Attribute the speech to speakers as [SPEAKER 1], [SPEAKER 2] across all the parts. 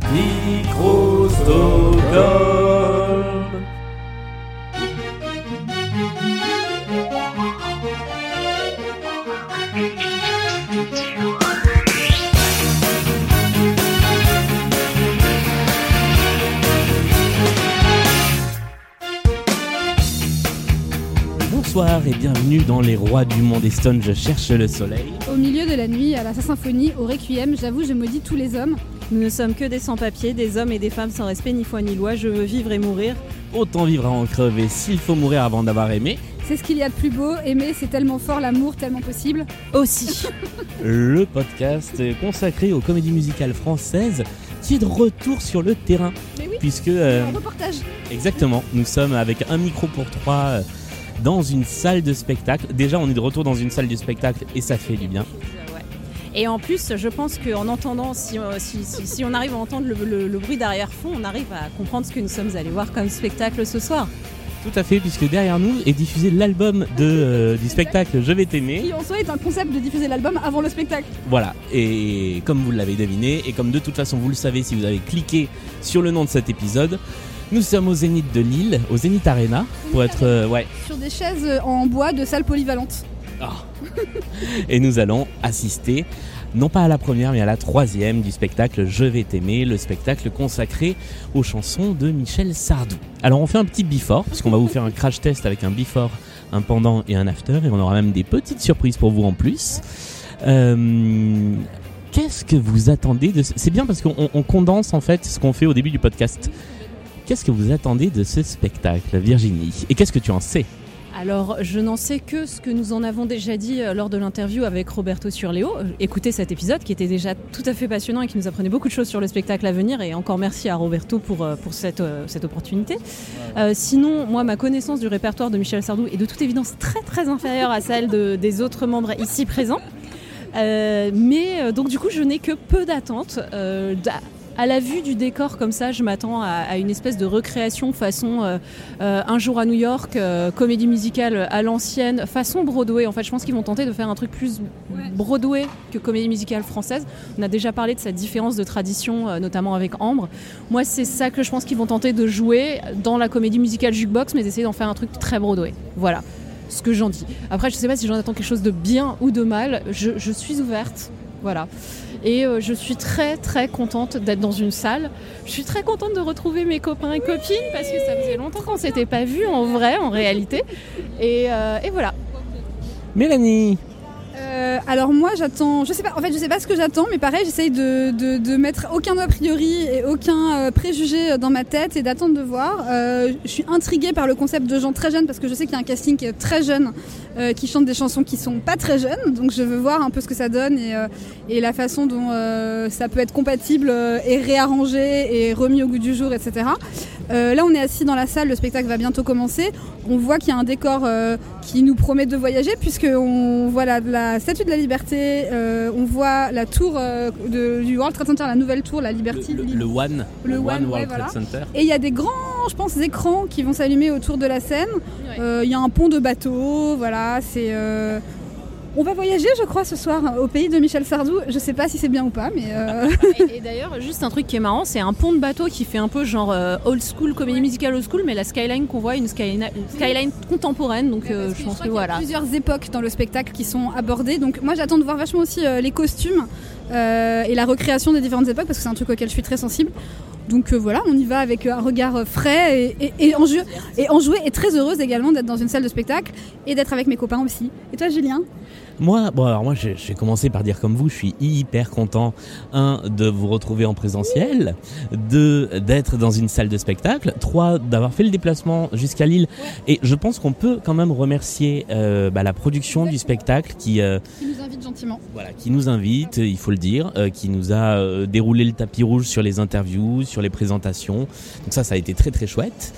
[SPEAKER 1] Microstockholm. Bonsoir et bienvenue dans Les Rois du Monde et Stone, je cherche le soleil.
[SPEAKER 2] Au milieu de la nuit, à la symphonie, au requiem, j'avoue, je maudis tous les hommes.
[SPEAKER 3] Nous ne sommes que des sans-papiers, des hommes et des femmes sans respect ni foi ni loi. Je veux vivre et mourir.
[SPEAKER 1] Autant vivre à en crever s'il faut mourir avant d'avoir aimé.
[SPEAKER 2] C'est ce qu'il y a de plus beau, aimer c'est tellement fort, l'amour tellement possible.
[SPEAKER 3] Aussi.
[SPEAKER 1] Le podcast consacré aux comédies musicales françaises qui est de retour sur le terrain.
[SPEAKER 2] Mais oui,
[SPEAKER 1] Puisque, euh,
[SPEAKER 2] un reportage.
[SPEAKER 1] exactement, nous sommes avec un micro pour trois euh, dans une salle de spectacle. Déjà, on est de retour dans une salle de spectacle et ça fait du bien.
[SPEAKER 3] Et en plus, je pense qu'en entendant, si, euh, si, si- si on arrive à entendre le, le- le bruit d'arrière-fond, on arrive à comprendre ce que nous sommes allés voir comme spectacle ce soir.
[SPEAKER 1] Tout à fait, puisque derrière nous est diffusé l'album de, euh, du spectacle Je vais t'aimer.
[SPEAKER 2] Qui en soi est un concept de diffuser l'album avant le spectacle.
[SPEAKER 1] Voilà, et comme vous l'avez deviné, et comme de toute façon vous le savez si vous avez cliqué sur le nom de cet épisode, nous sommes au Zénith de Lille, au Zénith Arena, pour être... euh, ouais.
[SPEAKER 2] Sur des chaises euh, en bois de salle polyvalente.
[SPEAKER 1] Ah. et nous allons assister, non pas à la première, mais à la troisième du spectacle Je vais t'aimer, le spectacle consacré aux chansons de Michel Sardou. Alors on fait un petit before, puisqu'on va vous faire un crash test avec un before, un pendant et un after, et on aura même des petites surprises pour vous en plus. Euh, Qu'est-ce que vous attendez de... ce- C'est bien parce qu'on on condense en fait ce qu'on fait au début du podcast. Qu'est-ce que vous attendez de ce spectacle, Virginie? Et qu'est-ce que tu en sais?
[SPEAKER 3] Alors, je n'en sais que ce que nous en avons déjà dit euh, lors de l'interview avec Roberto Surleo. Euh, Écoutez cet épisode qui était déjà tout à fait passionnant et qui nous apprenait beaucoup de choses sur le spectacle à venir. Et encore merci à Roberto pour, euh, pour cette, cette opportunité. Euh, sinon, moi, ma connaissance du répertoire de Michel Sardou est de toute évidence très très inférieure à celle de- des autres membres ici présents. Euh, mais donc du coup, je n'ai que peu d'attentes. Euh, d'a- à la vue du décor comme ça, je m'attends à, une espèce de recréation façon euh, euh, Un jour à New York, euh, comédie musicale à l'ancienne, façon Broadway. En fait, je pense qu'ils vont tenter de faire un truc plus Broadway que comédie musicale française. On a déjà parlé de cette différence de tradition, notamment avec Ambre. Moi, c'est ça que je pense qu'ils vont tenter de jouer dans la comédie musicale jukebox, mais d'essayer d'en faire un truc très Broadway. Voilà ce que j'en dis. Après, je sais pas si j'en attends quelque chose de bien ou de mal. Je suis ouverte. Voilà. Et euh, je suis très très contente d'être dans une salle. Je suis très contente de retrouver mes copains et copines parce que ça faisait longtemps qu'on s'était pas vus en vrai, en réalité. Et, euh, et voilà.
[SPEAKER 1] Mélanie
[SPEAKER 2] Euh, alors moi j'attends, je sais pas, en fait je sais pas ce que j'attends, mais pareil j'essaye de, de, mettre aucun a priori et aucun euh, préjugé dans ma tête et d'attendre de voir. Euh, je suis intriguée par le concept de gens très jeunes parce que je sais qu'il y a un casting très jeune euh, qui chante des chansons qui sont pas très jeunes, donc je veux voir un peu ce que ça donne et, euh, et la façon dont euh, ça peut être compatible euh, et réarrangé et remis au goût du jour, etc. Euh, là on est assis dans la salle, le spectacle va bientôt commencer. On voit qu'il y a un décor euh, qui nous promet de voyager puisque on voit la, la Statue de la Liberté, euh, on voit la tour euh, de- du World Trade Center, la nouvelle tour, la Liberty.
[SPEAKER 1] le, le- le One,
[SPEAKER 2] Le One,
[SPEAKER 1] World
[SPEAKER 2] voilà.
[SPEAKER 1] Trade Center.
[SPEAKER 2] Et il y a des grands, je pense, écrans qui vont s'allumer autour de la scène. Euh, Il y a un pont de bateau, voilà, c'est... On va voyager, je crois, ce soir au pays de Michel Sardou. Je sais pas si c'est bien ou pas, mais... euh,
[SPEAKER 3] Et, et d'ailleurs, juste un truc qui est marrant, c'est un pont de bateau qui fait un peu genre euh, old school, comédie musicale old school, mais la skyline qu'on voit, une skyline, une skyline contemporaine. Donc euh, je
[SPEAKER 2] que
[SPEAKER 3] pense que
[SPEAKER 2] qu'il y a
[SPEAKER 3] voilà.
[SPEAKER 2] plusieurs époques dans le spectacle qui sont abordées. Donc moi j'attends de voir vachement aussi les costumes et la recréation des différentes époques parce que c'est un truc auquel je suis très sensible. Donc euh, voilà, on y va avec un regard frais et, et, et, enjoué, et enjoué et très heureuse également d'être dans une salle de spectacle et d'être avec mes copains aussi. Et toi Julien?
[SPEAKER 1] Moi, bon alors moi j'ai commencé par dire comme vous, je suis hyper content un de vous retrouver en présentiel, deux d'être dans une salle de spectacle, trois d'avoir fait le déplacement jusqu'à Lille et je pense qu'on peut quand même remercier euh, bah, la production du spectacle qui euh,
[SPEAKER 2] Qui nous invite gentiment.
[SPEAKER 1] voilà qui nous invite, il faut le dire, euh, qui nous a déroulé le tapis rouge sur les interviews, sur les présentations. Donc ça ça a été très très chouette.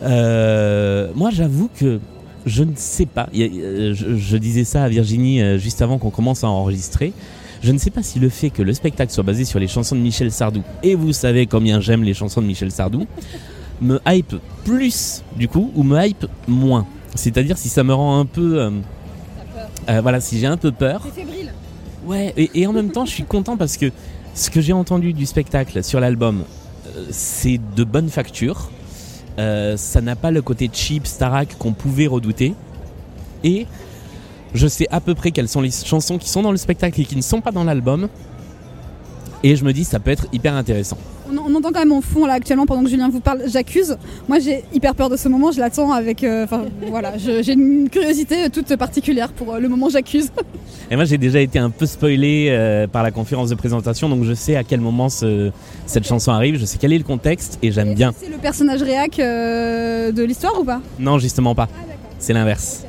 [SPEAKER 1] Moi j'avoue que je ne sais pas. Euh, Je, je disais ça à Virginie euh, juste avant qu'on commence à enregistrer. Je ne sais pas si le fait que le spectacle soit basé sur les chansons de Michel Sardou, et vous savez combien j'aime les chansons de Michel Sardou, me hype plus du coup ou me hype moins. C'est-à-dire si ça me rend un peu... euh, euh, voilà, si j'ai un peu peur.
[SPEAKER 2] Fébrile.
[SPEAKER 1] Ouais, et, et en même temps, je suis content parce que ce que j'ai entendu du spectacle sur l'album, euh, c'est de bonne facture. Euh, ça n'a pas le côté cheap, Starak qu'on pouvait redouter. Et je sais à peu près quelles sont les chansons qui sont dans le spectacle et qui ne sont pas dans l'album. Et je me dis, ça peut être hyper intéressant.
[SPEAKER 2] On, on entend quand même en fond là actuellement pendant que Julien vous parle, j'accuse. Moi j'ai hyper peur de ce moment, je l'attends avec. euh, Enfin voilà, j'ai une curiosité toute particulière pour euh, le moment j'accuse.
[SPEAKER 1] Et moi, j'ai déjà été un peu spoilé euh, par la conférence de présentation, donc je sais à quel moment ce- cette chanson arrive, je sais quel est le contexte et j'aime bien.
[SPEAKER 2] C'est le personnage réac euh, de l'histoire ou pas?
[SPEAKER 1] Non, justement pas. C'est l'inverse.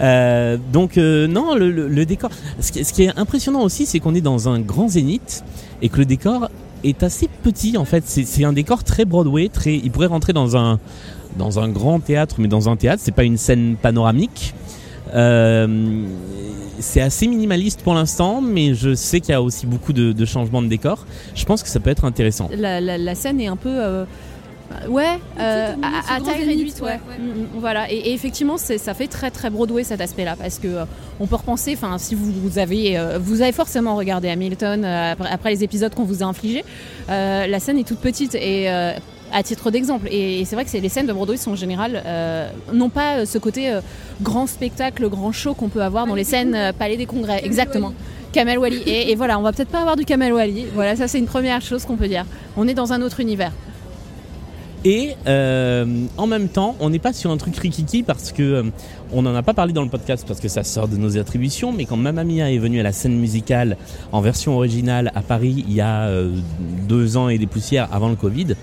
[SPEAKER 1] Euh, donc euh, non, le, le- le décor. Ce qui, ce qui est impressionnant aussi, c'est qu'on est dans un grand zénith et que le décor est assez petit en fait. C'est un décor très Broadway, très. Il pourrait rentrer dans un dans un grand théâtre, mais dans un théâtre, c'est pas une scène panoramique. Euh, c'est assez minimaliste pour l'instant, mais je sais qu'il y a aussi beaucoup de, changements de décor. Je pense que ça peut être intéressant.
[SPEAKER 3] La scène est un peu. euh, Ouais, euh,
[SPEAKER 2] Petite,
[SPEAKER 3] à, taille réduite, ouais. Mm, mm, Voilà, et, et effectivement, ça fait très très Broadway cet aspect-là, parce que euh, on peut repenser, enfin, si vous, vous avez, euh, vous avez forcément regardé Hamilton euh, après, après les épisodes qu'on vous a infligés, euh, la scène est toute petite et euh, à titre d'exemple, et, c'est vrai que les scènes de Broadway sont en général euh, n'ont pas euh, ce côté euh, grand spectacle, grand show qu'on peut avoir dans les scènes euh, Palais des Congrès, exactement. Kamel Wally. Et, et voilà, on va peut-être pas avoir du Kamel Wally. Voilà, ça c'est une première chose qu'on peut dire. On est dans un autre univers.
[SPEAKER 1] Et euh, en même temps, on n'est pas sur un truc rikiki parce que euh, on n'en a pas parlé dans le podcast parce que ça sort de nos attributions. Mais quand Mamma Mia est venue à la scène musicale en version originale à Paris il y a euh, deux ans et des poussières avant le Covid,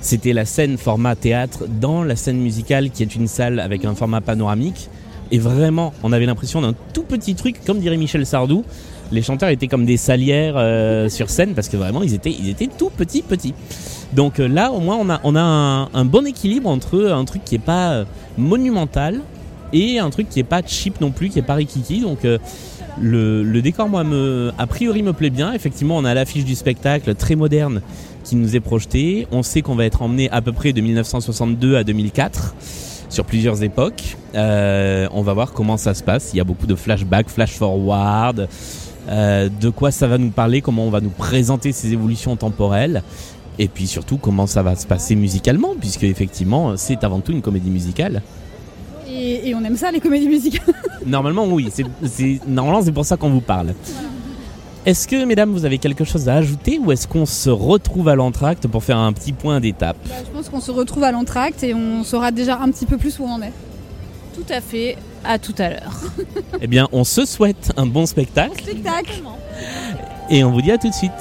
[SPEAKER 1] c'était la scène format théâtre dans la scène musicale qui est une salle avec un format panoramique. Et vraiment, on avait l'impression d'un tout petit truc, comme dirait Michel Sardou. Les chanteurs étaient comme des salières euh, sur scène parce que vraiment ils étaient, ils étaient tout petits, petits. Donc euh, là, au moins, on a, un, bon équilibre entre un truc qui est pas euh, monumental et un truc qui est pas cheap non plus, qui est pas rikiki. Donc le, décor, moi, a priori, me plaît bien. Effectivement, on a l'affiche du spectacle très moderne qui nous est projetée. On sait qu'on va être emmené à peu près de 1962 à 2004 sur plusieurs époques. On va voir comment ça se passe. Il y a beaucoup de flashbacks, flash forward. Euh, de quoi ça va nous parler, comment on va nous présenter ces évolutions temporelles. Et puis surtout comment ça va se passer musicalement, puisque effectivement c'est avant tout une comédie musicale.
[SPEAKER 2] et, et on aime ça les comédies musicales.
[SPEAKER 1] Normalement oui, c'est, normalement c'est pour ça qu'on vous parle. Est-ce que mesdames vous avez quelque chose à ajouter ou est-ce qu'on se retrouve à l'entracte pour faire un petit point d'étape?
[SPEAKER 2] Bah, je pense qu'on se retrouve à l'entracte et on saura déjà un petit peu plus où on en est.
[SPEAKER 3] Tout à fait. À tout à l'heure.
[SPEAKER 1] Eh bien on se souhaite un bon spectacle
[SPEAKER 2] Spectacle
[SPEAKER 1] et on vous dit à tout de suite.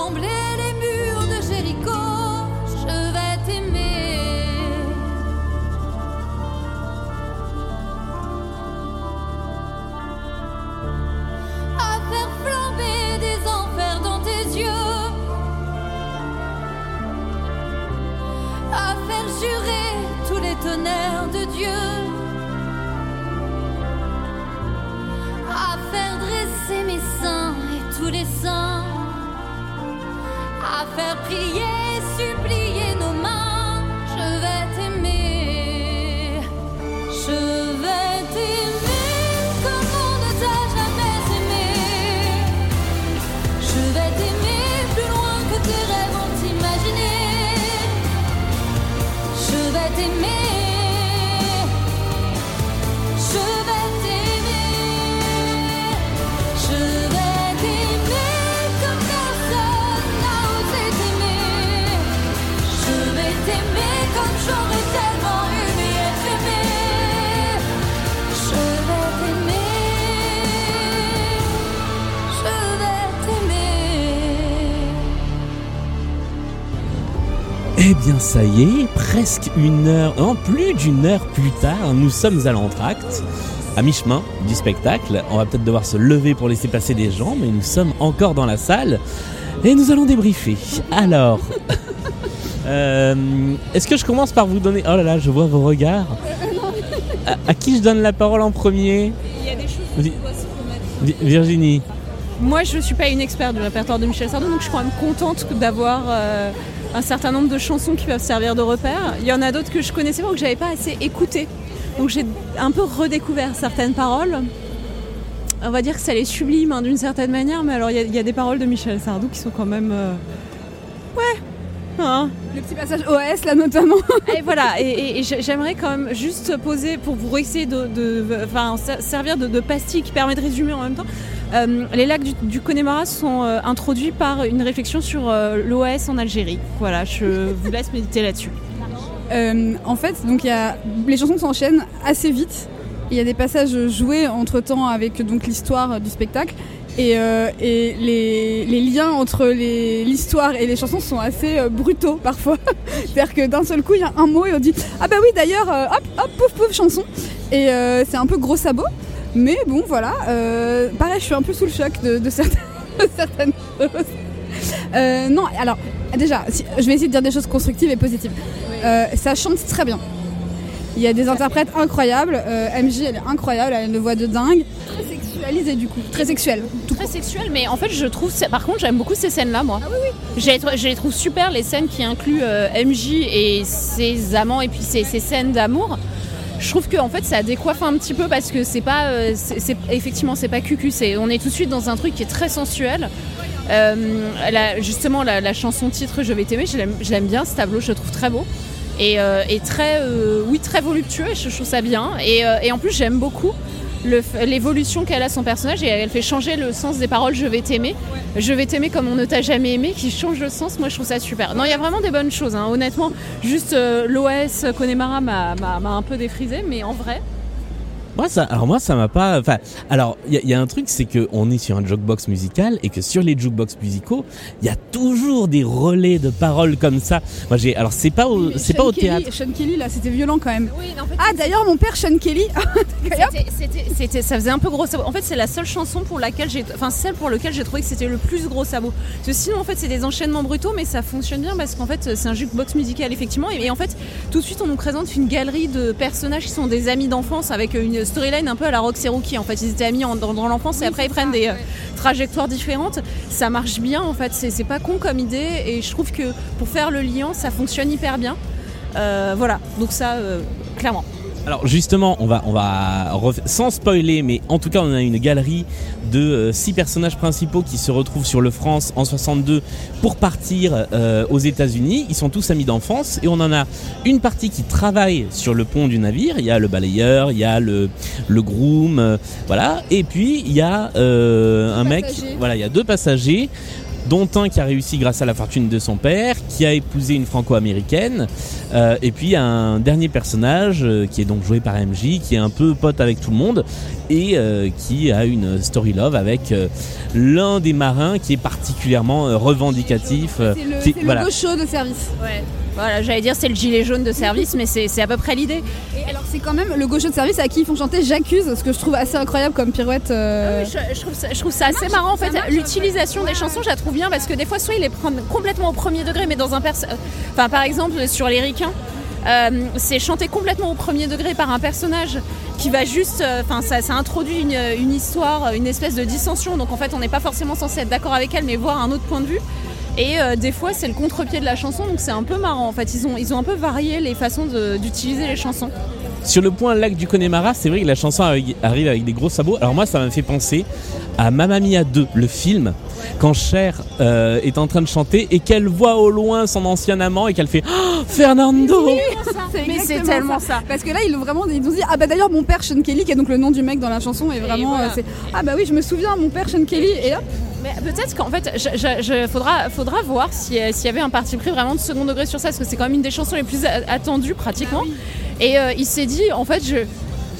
[SPEAKER 4] Trembler les murs de Jéricho. Je vais t'aimer. à faire flamber des enfers dans tes yeux, à faire jurer tous les tonnerres faire prier
[SPEAKER 1] bien ça y est, presque une heure, non plus d'une heure plus tard, nous sommes à l'entracte, à mi-chemin du spectacle. On va peut-être devoir se lever pour laisser passer des gens, mais nous sommes encore dans la salle et nous allons débriefer. Alors, euh, est-ce que je commence par vous donner... Oh là là, je vois vos regards. À, à qui je donne la parole en premier?
[SPEAKER 3] Il y a des choses
[SPEAKER 1] Vi- Vi- Virginie.
[SPEAKER 3] Moi, je suis pas une experte du répertoire de Michel Sardou, donc je suis quand même contente d'avoir euh, un certain nombre de chansons qui peuvent servir de repère. Il y en a d'autres que je connaissais pas ou que j'avais pas assez écouté. Donc j'ai un peu redécouvert certaines paroles. On va dire que ça les sublime hein, d'une certaine manière, mais alors il y a- il y, a des paroles de Michel Sardou qui sont quand même. euh, Ouais! Hein.
[SPEAKER 2] Le petit passage OS là notamment.
[SPEAKER 3] Et voilà, et, et- et j'ai- j'aimerais quand même juste poser pour vous essayer de, de- enfin, ser- servir de, de pastille qui permet de résumer en même temps. Euh, les lacs du, du Connemara sont euh, introduits par une réflexion sur euh, l'OAS en Algérie. Voilà, je vous laisse méditer là-dessus.
[SPEAKER 2] Euh, en fait, donc y a les chansons s'enchaînent assez vite. Il y a des passages joués entre temps avec l'histoire du spectacle et, les, les liens entre l'histoire et les chansons sont assez brutaux parfois. C'est-à-dire que d'un seul coup il y a un mot et on dit ah bah oui d'ailleurs hop hop pouf pouf chanson et c'est un peu gros sabot. Mais bon voilà, euh, pareil je suis un peu sous le choc de, de certaines, de certaines choses. Euh, non alors déjà si- je vais essayer de dire des choses constructives et positives. Euh, ça chante très bien. Il y a des interprètes incroyables. MJ, elle est incroyable, elle a une voix de dingue. Très sexualisée du coup, très sexuelle. Tout
[SPEAKER 3] Très sexuel, mais en fait, je trouve. Par contre, j'aime beaucoup ces scènes-là, moi. Ah oui, oui. Je les, trou- je les trouve super, les scènes qui incluent MJ et ses amants et puis ses, ses scènes d'amour. Je trouve que en fait ça décoiffe un petit peu parce que c'est pas euh, effectivement c'est pas cucu c'est on est tout de suite dans un truc qui est très sensuel. Euh, justement la, chanson titre je vais t'aimer je l'aime- bien ce tableau je le trouve très beau. Et, euh, très oui très voluptueux je, trouve ça bien. Et, en plus j'aime beaucoup l'évolution qu'elle a son personnage et elle fait changer le sens des paroles. Je vais t'aimer. Je vais t'aimer comme on ne t'a jamais aimé qui change le sens. Moi je trouve ça super. Non il y a vraiment des bonnes choses hein. honnêtement juste euh, l'OS Connemara m'a un peu défrisé mais en vrai
[SPEAKER 1] Moi, ça, alors moi, ça m'a pas. Enfin, alors, il y, a- il y a un truc, c'est que on est sur un jukebox musical et que sur les jukebox musicaux, il y a toujours des relais de paroles comme ça. Moi, j'ai. Alors, c'est pas au, c'est pas au
[SPEAKER 2] Kelly-
[SPEAKER 1] théâtre.
[SPEAKER 2] Sean Kelly, là, c'était violent quand même.
[SPEAKER 3] oui en fait
[SPEAKER 2] Ah, d'ailleurs, mon père, Sean Kelly.
[SPEAKER 3] C'était- ça faisait un peu gros sabot. En fait, c'est la seule chanson pour laquelle j'ai, enfin celle pour laquelle j'ai trouvé que c'était le plus gros sabot. Parce que sinon, en fait, c'est des enchaînements brutaux, mais ça fonctionne bien parce qu'en fait, c'est un jukebox musical effectivement. Et, et en fait, tout de suite, on nous présente une galerie de personnages qui sont des amis d'enfance avec une storyline un peu à la Roxy Rookie. En fait, ils étaient amis en- dans, dans l'enfance et après ils prennent des euh, trajectoires différentes. Ça marche bien. En fait, c'est c'est pas con comme idée et je trouve que pour faire le lien, ça fonctionne hyper bien. Euh, voilà. Donc ça, euh, clairement.
[SPEAKER 1] Alors justement, on va, on va sans spoiler, mais en tout cas, on a une galerie de euh, six personnages principaux qui se retrouvent sur le France en 62 pour partir euh, aux États-Unis. Ils sont tous amis d'enfance et on en a une partie qui travaille sur le pont du navire. Il y a le balayeur, il y a le le groom, euh, voilà. Et puis il y a euh, un mec, voilà, il y a deux passagers dont un qui a réussi grâce à la fortune de son père, qui a épousé une franco-américaine, euh, et puis un dernier personnage euh, qui est donc joué par MJ, qui est un peu pote avec tout le monde, et euh, qui a une story love avec euh, l'un des marins qui est particulièrement euh, revendicatif.
[SPEAKER 2] C'est le,
[SPEAKER 1] qui-
[SPEAKER 2] c'est le
[SPEAKER 1] voilà.
[SPEAKER 2] gaucho de service.
[SPEAKER 3] Ouais. Voilà, j'allais dire c'est le gilet jaune de service, mais c'est à peu près l'idée.
[SPEAKER 2] Et alors c'est quand même le gaucho de service à qui ils font chanter J'accuse, ce que je trouve assez incroyable comme pirouette. euh,
[SPEAKER 3] Ah Je, je trouve ça, je trouve ça assez marrant en fait. L'utilisation des chansons, je la trouve parce que des fois, soit ils les prennent complètement au premier degré, mais dans un par exemple, sur les euh, c'est chanté complètement au premier degré par un personnage qui va juste, euh, enfin ça, introduit une histoire, une espèce de dissension. Donc en fait, on n'est pas forcément censé être d'accord avec elle, mais voir un autre point de vue. Et euh, des fois, c'est le contre-pied de la chanson, donc c'est un peu marrant. En fait, ils ont, ils ont un peu varié les façons d'utiliser les chansons.
[SPEAKER 1] Sur le point lac du Connemara, c'est vrai que la chanson arri- arrive avec des gros sabots. Alors moi, ça m'a fait penser à Mamma Mia 2, le film, quand Cher euh, est en train de chanter et qu'elle voit au loin son ancien amant et qu'elle fait Ah, Fernando
[SPEAKER 2] C'est
[SPEAKER 3] Mais c'est tellement ça.
[SPEAKER 2] Parce que là, ils l'ont vraiment, ils ont dit ah bah d'ailleurs mon père Sean Kelly, qui est donc le nom du mec dans la chanson, est vraiment,
[SPEAKER 3] voilà.
[SPEAKER 2] euh, c'est ah bah oui, je me souviens mon père Sean Kelly et hop.
[SPEAKER 3] Mais peut-être qu'en fait, je, je- je- faudra, faudra voir si, euh, s'il y avait un parti pris vraiment de second degré sur ça, parce que c'est quand même une des chansons les plus attendues pratiquement. Et euh, il s'est dit, en fait, je,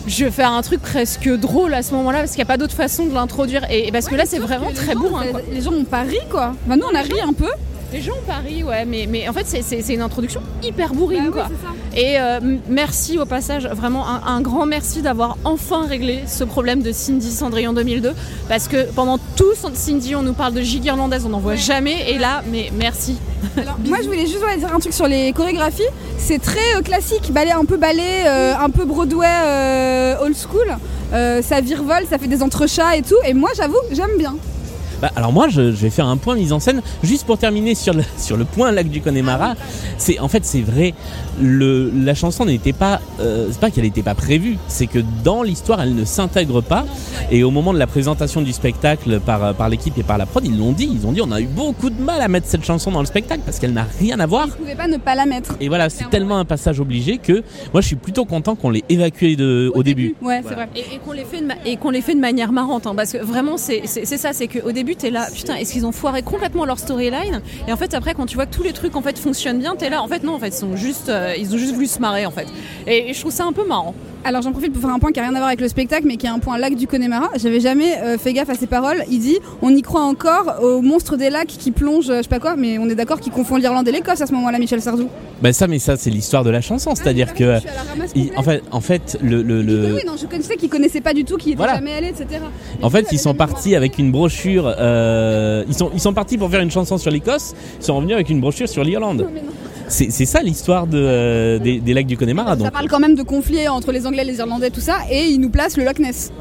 [SPEAKER 3] je vais faire un truc presque drôle à ce moment-là, parce qu'il n'y a pas d'autre façon de l'introduire. Et, et parce que là, c'est vraiment très bourrin. quoi.
[SPEAKER 2] Les gens ont pas ri quoi. Bah nous on a ri un peu.
[SPEAKER 3] Les gens Paris, ouais, mais, mais en fait, c'est, une introduction hyper bourrine,
[SPEAKER 2] Bah
[SPEAKER 3] quoi. Et euh, merci au passage, vraiment un, un grand merci d'avoir enfin réglé ce problème de Cindy Cendrillon 2002. Parce que pendant tout Cindy, on nous parle de gigue irlandaise, on n'en voit jamais. Et là, mais merci.
[SPEAKER 2] Alors, moi je voulais juste voilà, dire un truc sur les chorégraphies. C'est très euh, classique, ballet un peu ballet, euh, un peu Broadway old school. Ça virevole, ça fait des entrechats et tout. Et moi j'avoue, j'aime bien.
[SPEAKER 1] Bah, alors moi, je, je vais faire un point mise en scène juste pour terminer sur le, sur le point lac du Connemara. C'est en fait c'est vrai, le, la chanson n'était pas, euh, c'est pas qu'elle n'était pas prévue, c'est que dans l'histoire elle ne s'intègre pas. Et au moment de la présentation du spectacle par par l'équipe et par la prod, ils l'ont dit, ils ont dit on a eu beaucoup de mal à mettre cette chanson dans le spectacle parce qu'elle n'a rien à voir.
[SPEAKER 2] Je pouvais pas ne pas la mettre.
[SPEAKER 1] Et voilà, c'est tellement un passage obligé que moi je suis plutôt content qu'on l'ait évacué de, au, début.
[SPEAKER 2] Ouais,
[SPEAKER 1] Voilà.
[SPEAKER 2] c'est vrai.
[SPEAKER 3] Et, et qu'on les fait de et qu'on les fait de manière marrante, hein, parce que vraiment c'est c'est- c'est ça, c'est qu'au début t'es là, putain, est-ce qu'ils ont foiré complètement leur storyline Et en fait après quand tu vois que tous les trucs en fait fonctionnent bien, t'es là, en fait non, en fait ils sont juste, euh, ils ont juste voulu se marrer en fait. Et, et je trouve ça un peu marrant.
[SPEAKER 2] Alors j'en profite pour faire un point qui a rien à voir avec le spectacle, mais qui est un point lac du Connemara. J'avais jamais euh, fait gaffe à ses paroles. Il dit on y croit encore au monstre des lacs qui plonge, euh, je sais pas quoi, mais on est d'accord qu'il confond l'Irlande et l'Écosse à ce moment-là, Michel Sardou.
[SPEAKER 1] Bah ça, mais ça c'est l'histoire de la chanson, c'est-à-dire
[SPEAKER 2] Ah,
[SPEAKER 1] que
[SPEAKER 2] ramasse
[SPEAKER 1] il-
[SPEAKER 2] complète.
[SPEAKER 1] en fait, en fait le,
[SPEAKER 2] oui, oui, non, je connaissais qu'ils connaissaient pas du tout, qu'ils étaient
[SPEAKER 1] Voilà.
[SPEAKER 2] jamais allés, etc.
[SPEAKER 1] En fait, ils sont partis avec une brochure. euh, ils sont ils sont partis pour faire une chanson sur l'Écosse. Ils sont revenus avec une brochure sur l'Irlande. C'est c'est ça l'histoire de, euh, des, des lacs du Connemara.
[SPEAKER 2] Ça
[SPEAKER 1] Donc
[SPEAKER 2] parle quand même de conflits entre les Anglais et les Irlandais, tout ça, et il nous place le Loch Ness.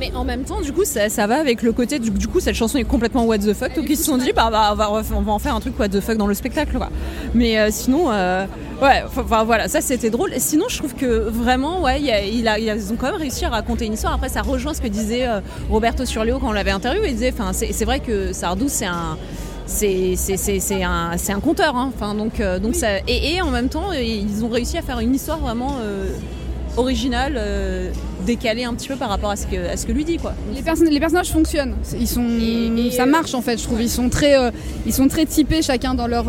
[SPEAKER 3] Mais en même temps, du coup, ça, ça va avec le côté. Du, du coup, cette chanson est complètement what the fuck. Donc ils se sont dit, bah, bah, on, va, on va en faire un truc what the fuck dans le spectacle, quoi. Mais euh, sinon, euh, ouais, enfin voilà, ça c'était drôle. Et sinon, je trouve que vraiment, ouais, il y a- il a- il a- ils ont quand même réussi à raconter une histoire. Après, ça rejoint ce que disait euh, Roberto Surleo quand on l'avait interviewé. Il disait, enfin, c'est c'est vrai que Sardou, c'est un. C'est un, un conteur, hein. enfin, donc, euh, donc ça, et, et en même temps, ils ont réussi à faire une histoire vraiment euh, originale, euh, décalée un petit peu par rapport à ce que, à ce que lui dit. Quoi.
[SPEAKER 2] Les, perso- les personnages fonctionnent, ils sont,
[SPEAKER 3] Et- et,
[SPEAKER 2] ça
[SPEAKER 3] euh,
[SPEAKER 2] marche en fait, je trouve. Ils sont très, euh, ils sont très typés chacun dans leur,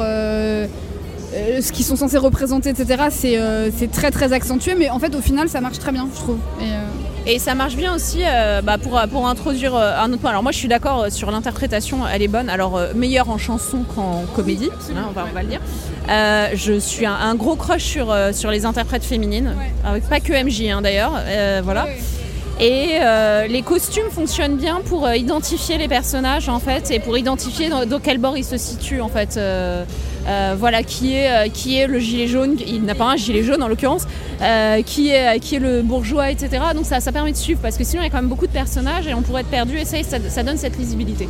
[SPEAKER 2] euh, ce qu'ils sont censés représenter, etc. C'est, euh, c'est très très accentué, mais en fait au final ça marche très bien, je trouve. Et, euh,
[SPEAKER 3] Et ça marche bien aussi bah, pour, pour introduire un autre point. Alors moi je suis d'accord sur l'interprétation, elle est bonne. Alors meilleure en chanson qu'en comédie, hein, on, va, on va le dire. Je suis un, un gros crush sur, sur les interprètes féminines, avec pas que MJ hein, d'ailleurs. voilà. Et euh, les costumes fonctionnent bien pour euh, identifier les personnages en fait et pour identifier dans, dans quel bord ils se situent en fait. Euh, euh, voilà qui est euh, qui est le gilet jaune. Il n'a pas un gilet jaune en l'occurrence. euh, qui est le bourgeois, etc. Donc ça permet de suivre parce que sinon il y a quand même beaucoup de personnages et on pourrait être perdu et ça, ça donne cette lisibilité.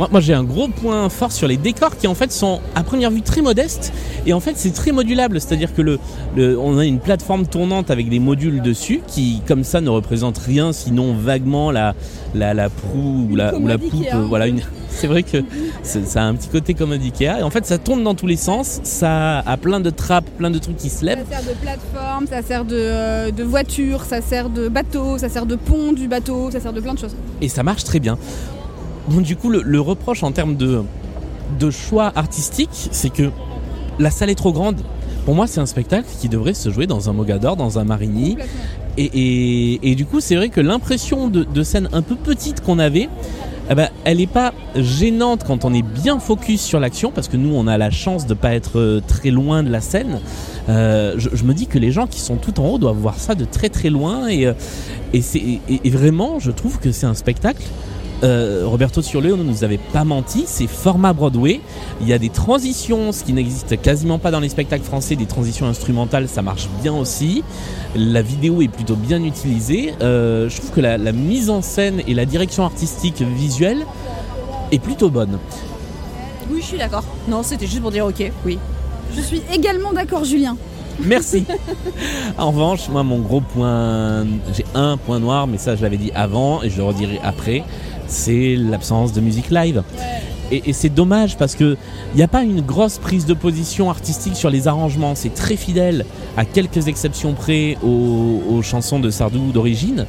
[SPEAKER 1] Moi, moi j'ai un gros point fort sur les décors qui en fait sont à première vue très modestes et en fait c'est très modulable, c'est-à-dire que le, le- on a une plateforme tournante avec des modules dessus qui comme ça ne représentent rien sinon vaguement la la, la proue ou la, ou la
[SPEAKER 2] commode
[SPEAKER 1] poupe. Euh, Voilà, une... c'est vrai que ça a un petit côté comme Ikea et en fait ça tourne dans tous les sens, ça a plein de trappes, plein de trucs qui se lèvent.
[SPEAKER 2] Ça sert de plateforme, ça sert de, euh, de voiture, ça sert de bateau, ça sert de pont du bateau, ça sert de plein de choses.
[SPEAKER 1] et ça marche très bien. Donc du coup, le, le reproche en termes de, de choix artistique, c'est que la salle est trop grande. Pour moi, c'est un spectacle qui devrait se jouer dans un Mogador, dans un Marigny. Et, et- et du coup, c'est vrai que l'impression de, de scène un peu petite qu'on avait, eh ben, elle n'est pas gênante quand on est bien focus sur l'action, parce que nous, on a la chance de pas être euh, très loin de la scène. Euh, je, je me dis que les gens qui sont tout en haut doivent voir ça de très très loin, et, euh, et- et vraiment, je trouve que c'est un spectacle. Euh, Roberto Surleo ne nous avait pas menti, c'est format Broadway. Il y a des transitions, ce qui n'existe quasiment pas dans les spectacles français, des transitions instrumentales, ça marche bien aussi. La vidéo est plutôt bien utilisée. Euh, je trouve que la, la mise en scène et la direction artistique visuelle est plutôt bonne.
[SPEAKER 3] Oui, je suis d'accord. Non, c'était juste pour dire ok, oui.
[SPEAKER 2] Je suis également d'accord, Julien.
[SPEAKER 1] Merci. en revanche, moi, mon gros point, j'ai un point noir, mais ça, je l'avais dit avant et je le redirai après, c'est l'absence de musique live. Et, c'est dommage parce que il n'y a pas une grosse prise de position artistique sur les arrangements. C'est très fidèle, à quelques exceptions près, aux chansons de Sardou d'origine.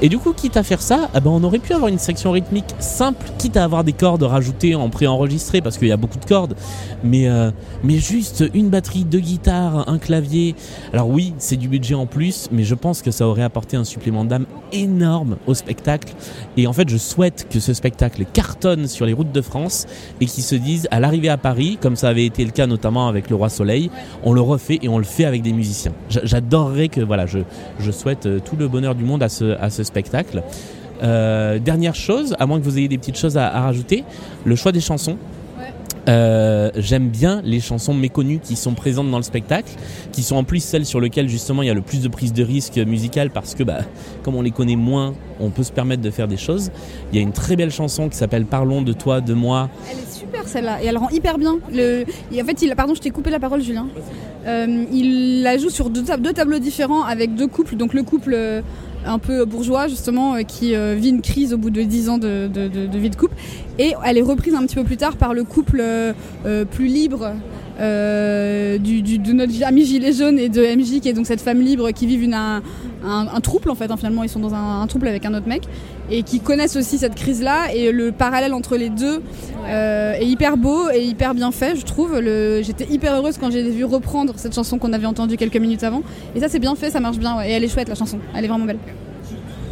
[SPEAKER 1] Et du coup, quitte à faire ça, eh ben, on aurait pu avoir une section rythmique simple, quitte à avoir des cordes rajoutées en préenregistré, parce qu'il y a beaucoup de cordes, mais, euh, mais juste une batterie, deux guitares, un clavier. Alors oui, c'est du budget en plus, mais je pense que ça aurait apporté un supplément d'âme énorme au spectacle. Et en fait, je souhaite que ce spectacle cartonne sur les routes de France et qu'ils se disent, à l'arrivée à Paris, comme ça avait été le cas notamment avec le Roi Soleil, on le refait et on le fait avec des musiciens. J'a- J'adorerais que, voilà, je, je souhaite euh, tout le bonheur du monde à ce, à ce spectacle. Euh, dernière chose, à moins que vous ayez des petites choses à, à rajouter, le choix des chansons. Euh, J'aime bien les chansons méconnues qui sont présentes dans le spectacle, qui sont en plus celles sur lesquelles justement il y a le plus de prise de risque musicale parce que bah, comme on les connaît moins, on peut se permettre de faire des choses. Il y a une très belle chanson qui s'appelle Parlons de toi, de moi.
[SPEAKER 2] Elle est super celle-là et elle rend hyper bien. Le... et en fait, il... pardon, je t'ai coupé la parole, Julien. Euh, il la joue sur deux, tab- deux tableaux différents avec deux couples. Donc le couple un peu bourgeois justement euh, qui euh, vit une crise au bout de 10 ans de, vie de couple. Et elle est reprise un petit peu plus tard par le couple euh, plus libre. du, de notre ami Gilet Jaune et de MJ qui est donc cette femme libre qui vivent une, un, un, un trouble en fait hein, finalement ils sont dans un, un trouble avec un autre mec et qui connaissent aussi cette crise là et le parallèle entre les deux euh, est hyper beau et hyper bien fait, je trouve. J'étais hyper heureuse quand j'ai vu reprendre cette chanson qu'on avait entendue quelques minutes avant. Et ça, c'est bien fait, ça marche bien. Et elle est chouette, la chanson. Elle est vraiment belle.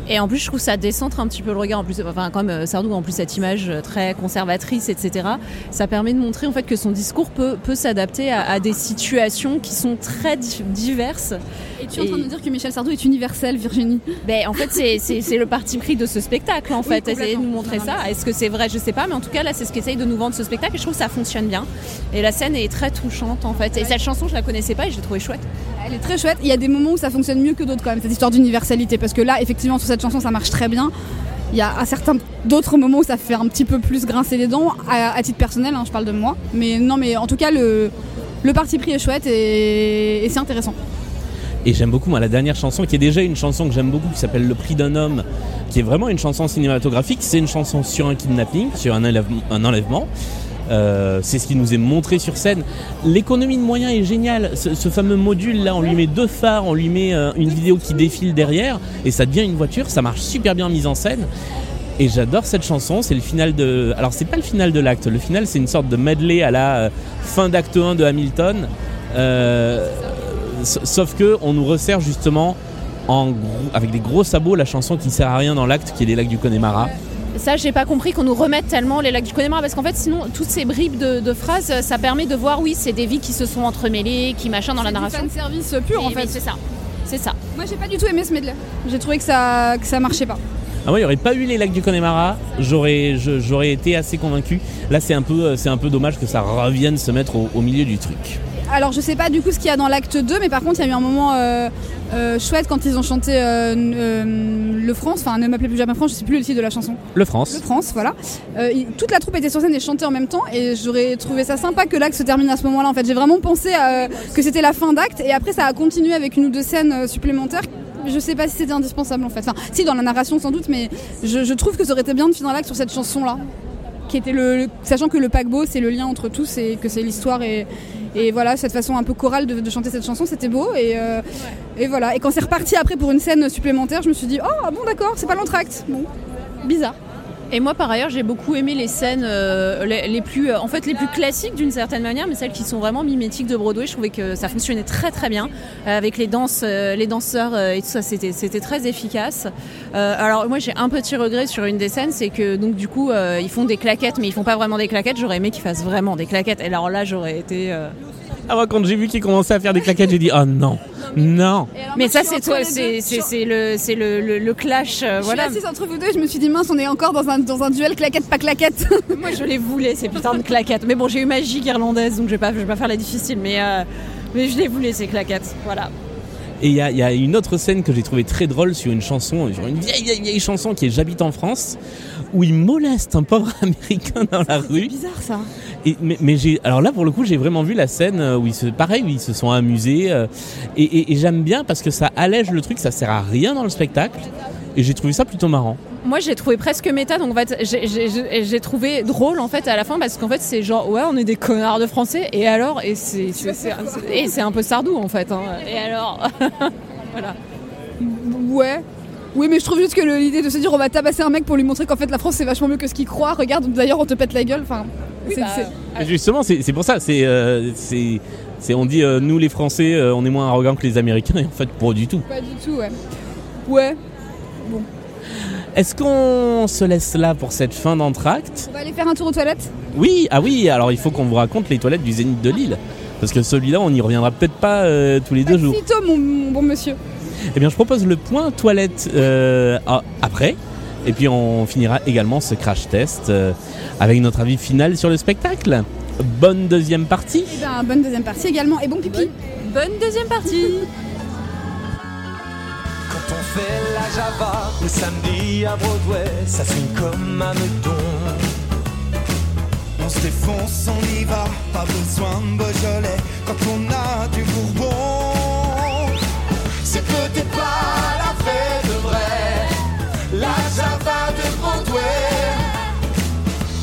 [SPEAKER 3] Et en plus, je trouve ça décentre un petit peu le regard. En plus, enfin, comme euh, Sardou, en plus cette image euh, très conservatrice, etc. Ça permet de montrer en fait que son discours peut, peut s'adapter à, à des situations qui sont très di- diverses.
[SPEAKER 2] Et tu es en train de dire que Michel Sardou est universel, Virginie?
[SPEAKER 3] Ben, en fait, c'est- le parti pris de ce spectacle, en
[SPEAKER 2] Oui,
[SPEAKER 3] fait.
[SPEAKER 2] complètement.
[SPEAKER 3] Essayer de nous montrer
[SPEAKER 2] Non,
[SPEAKER 3] ça. Est-ce que c'est vrai? Je sais pas, mais en tout cas, là, c'est ce qu'essaye de nous vendre ce spectacle et je trouve que ça fonctionne bien. Et la scène est très touchante, en fait. Et cette chanson, je la connaissais pas et je l'ai trouvée chouette.
[SPEAKER 2] Elle est très chouette. Il y a des moments où ça fonctionne mieux que d'autres quand même, cette histoire d'universalité. Parce que là, effectivement, sur cette chanson, ça marche très bien. Il y a à certains d'autres moments où ça fait un petit peu plus grincer les dents, à, titre personnel, hein, je parle de moi. Mais non, mais en tout cas, le, le parti pris est chouette et, c'est intéressant.
[SPEAKER 1] Et j'aime beaucoup moi la dernière chanson qui est déjà une chanson que j'aime beaucoup qui s'appelle Le prix d'un homme, qui est vraiment une chanson cinématographique. C'est une chanson sur un kidnapping, sur un, un enlèvement. Euh, c'est ce qui nous est montré sur scène. L'économie de moyens est géniale. Ce, fameux module là, on lui met deux phares, on lui met euh, une vidéo qui défile derrière et ça devient une voiture. Ça marche super bien mise en scène. Et j'adore cette chanson, c'est le final de... Alors c'est pas le final de l'acte, le final c'est une sorte de medley à la euh, fin d'acte 1 de Hamilton. Sauf que on nous resserre justement avec des gros sabots la chanson qui sert à rien dans l'acte qui est les lacs du Connemara.
[SPEAKER 3] Ça, j'ai pas compris qu'on nous remette tellement les lacs du Connemara parce qu'en fait, sinon, toutes ces bribes de, de phrases, ça permet de voir, oui, c'est des vies qui se sont entremêlées, qui machin dans la narration.
[SPEAKER 2] service pur en fait.
[SPEAKER 3] C'est ça. C'est ça.
[SPEAKER 2] Moi, j'ai pas du tout aimé ce medley. J'ai trouvé que ça, que ça marchait pas.
[SPEAKER 1] Ah moi il n'y aurait pas eu les lacs du Connemara, j'aurais je- j'aurais été assez convaincu. Là c'est un peu euh, c'est un peu dommage que ça revienne se mettre au, au milieu du truc.
[SPEAKER 2] Alors je sais pas du coup ce qu'il y a dans l'acte 2, mais par contre il y a eu un moment euh, euh, chouette quand ils ont chanté euh, Le France, enfin ne m'appelez plus jamais France, je sais plus le titre de la chanson.
[SPEAKER 1] Le
[SPEAKER 2] Le
[SPEAKER 1] France.
[SPEAKER 2] France, voilà. Il- toute la troupe était sur scène et chantait en même temps, et j'aurais trouvé ça sympa que l'acte se termine à ce moment-là. En fait, j'ai vraiment pensé que c'était la fin d'acte, et après ça a continué avec une ou deux scènes supplémentaires. Je sais pas si c'était indispensable en fait. Enfin, si dans la narration sans doute, mais je, je trouve que ça aurait été bien de finir l'acte sur cette chanson-là, qui était le, sachant que le paquebot c'est le lien entre tous et que c'est l'histoire et voilà cette façon un peu chorale de, de chanter cette chanson, c'était beau et euh, et voilà. Et quand c'est reparti après pour une scène supplémentaire, je me suis dit oh ah bon d'accord, c'est pas l'entracte. Bon, bizarre.
[SPEAKER 3] Et moi, par ailleurs, j'ai beaucoup aimé les scènes euh, les, plus, euh, en fait, les plus classiques d'une certaine manière, mais celles qui sont vraiment mimétiques de Broadway. Je trouvais que ça fonctionnait très très bien euh, avec les danses, euh, les danseurs euh, et tout ça. C'était c'était très efficace. Alors moi, j'ai un petit regret sur une des scènes, c'est que donc du coup, ils font des claquettes, mais ils font pas vraiment des claquettes. J'aurais aimé qu'ils fassent vraiment des claquettes. Et alors là, j'aurais été.
[SPEAKER 1] Ah, moi, quand j'ai vu qu'il commençait à faire des claquettes, j'ai dit oh non, non.
[SPEAKER 3] Mais ça, c'est toi, c'est le, c'est le, le, le clash. euh,
[SPEAKER 2] Voilà.
[SPEAKER 3] voilà.
[SPEAKER 2] Je suis assise entre vous deux et je me suis dit mince, on est encore dans un, dans un duel claquette pas claquette.
[SPEAKER 3] Moi, je les voulais, ces putains de claquettes. Mais bon, j'ai eu magique irlandaise, donc je vais pas, je vais pas faire la difficile. Mais, euh, mais je les voulais, ces claquettes. Voilà.
[SPEAKER 1] Et il y, a- il y a une autre scène que j'ai trouvé très drôle sur une chanson, sur une vieille, vieille, vieille chanson qui est J'habite en France, où il moleste un pauvre américain dans la rue.
[SPEAKER 2] bizarre ça.
[SPEAKER 1] Et, mais mais j'ai, alors là pour le coup j'ai vraiment vu la scène euh, où ils se, pareil, où ils se sont amusés. euh, et et- et j'aime bien parce que ça allège le truc, ça sert à rien dans le spectacle. Et j'ai trouvé ça plutôt marrant.
[SPEAKER 3] Moi, j'ai trouvé presque méta, donc en fait, j'ai- trouvé drôle en fait à la fin parce qu'en fait, c'est genre ouais, on est des connards de français. Et alors, et c'est c'est- et un peu Sardou en fait. hein. Et alors, voilà.
[SPEAKER 2] Ouais. Oui, mais je trouve juste que l'idée de se dire on va tabasser un mec pour lui montrer qu'en fait la France c'est vachement mieux que ce qu'il croit. Regarde, d'ailleurs on te pète la gueule. Enfin, c'est-
[SPEAKER 3] bah,
[SPEAKER 1] Et Justement, c'est pour ça. C'est, euh, on dit euh, nous les Français, euh, on est moins arrogants que les Américains. Et en fait, pas du tout.
[SPEAKER 2] pas du tout, ouais. Ouais.
[SPEAKER 1] Est-ce qu'on se laisse là pour cette fin d'entracte
[SPEAKER 2] On va aller faire un tour aux toilettes.
[SPEAKER 1] Oui, ah oui. Alors il faut qu'on vous raconte les toilettes du Zénith de Lille. Parce que celui-là, on n'y reviendra peut-être pas euh, tous les deux jours.
[SPEAKER 2] Sitôt, mon, mon bon monsieur.
[SPEAKER 1] Eh bien, je propose le point toilette euh, après. Et puis, on finira également ce crash test euh, avec notre avis final sur le spectacle. Bonne deuxième partie.
[SPEAKER 2] Et ben, bonne deuxième partie également. Et bon pipi.
[SPEAKER 3] Bonne deuxième partie.
[SPEAKER 5] La Java le samedi à Broadway, ça swing comme un meudon.
[SPEAKER 6] On se défonce, on y va, pas besoin de Beaujolais quand on a du Bourbon. C'est peut-être pas la vraie de vrai, la Java de Broadway.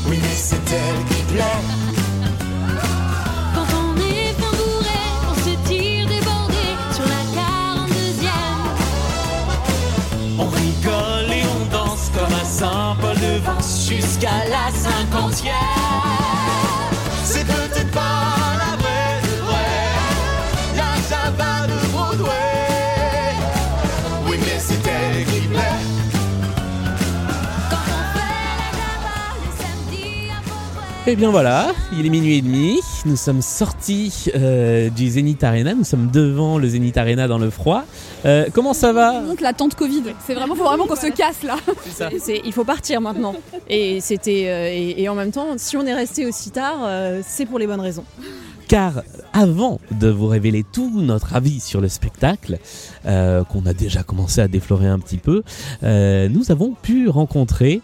[SPEAKER 6] Oui, mais c'est elle qui plaît.
[SPEAKER 5] Saint-Paul de Vence jusqu'à la cinquantième.
[SPEAKER 1] Et bien voilà, il est minuit et demi. Nous sommes sortis euh, du Zénith Arena. Nous sommes devant le Zénith Arena dans le froid. Euh, comment ça va?
[SPEAKER 2] Donc la tente Covid. C'est vraiment, faut vraiment qu'on se casse là.
[SPEAKER 3] C'est- il faut partir maintenant. Et c'était euh, et, et en même temps, si on est resté aussi tard, euh, c'est pour les bonnes raisons.
[SPEAKER 1] Car avant de vous révéler tout notre avis sur le spectacle, euh, qu'on a déjà commencé à déflorer un petit peu, euh, nous avons pu rencontrer...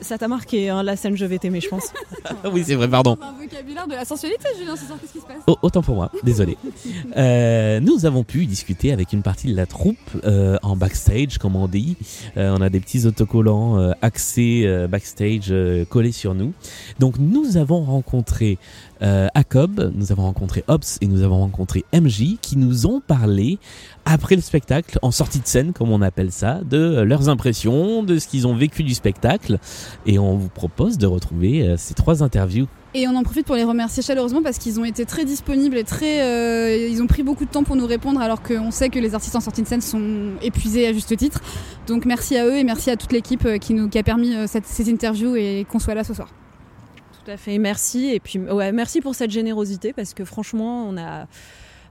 [SPEAKER 3] Ça t'a marqué hein, la scène Je vais t'aimer, je pense.
[SPEAKER 1] Ah oui, c'est vrai, pardon.
[SPEAKER 2] Un vocabulaire de la sensualité, Julien, ce soir, qu'est-ce qui se passe?
[SPEAKER 1] Oh, autant pour moi, désolé. Euh, nous avons pu discuter avec une partie de la troupe euh, en backstage, comme on dit. Euh, on a des petits autocollants euh, axés euh, backstage euh, collés sur nous. Donc nous avons rencontré euh, Jacob, nous avons rencontré Ops et nous avons rencontré MJ qui nous ont parlé après le spectacle, en sortie de scène comme on appelle ça, de euh, leurs impressions, de ce qu'ils ont vécu du spectacle. Et on vous propose de retrouver euh, ces trois interviews.
[SPEAKER 2] Et on en profite pour les remercier chaleureusement parce qu'ils ont été très disponibles et très. euh, ils ont pris beaucoup de temps pour nous répondre alors qu'on sait que les artistes en sortie de scène sont épuisés à juste titre. Donc merci à eux et merci à toute l'équipe qui nous qui a permis cette, ces interviews et qu'on soit là ce soir.
[SPEAKER 3] Tout à fait, merci. Et puis, merci pour cette générosité parce que franchement, on a.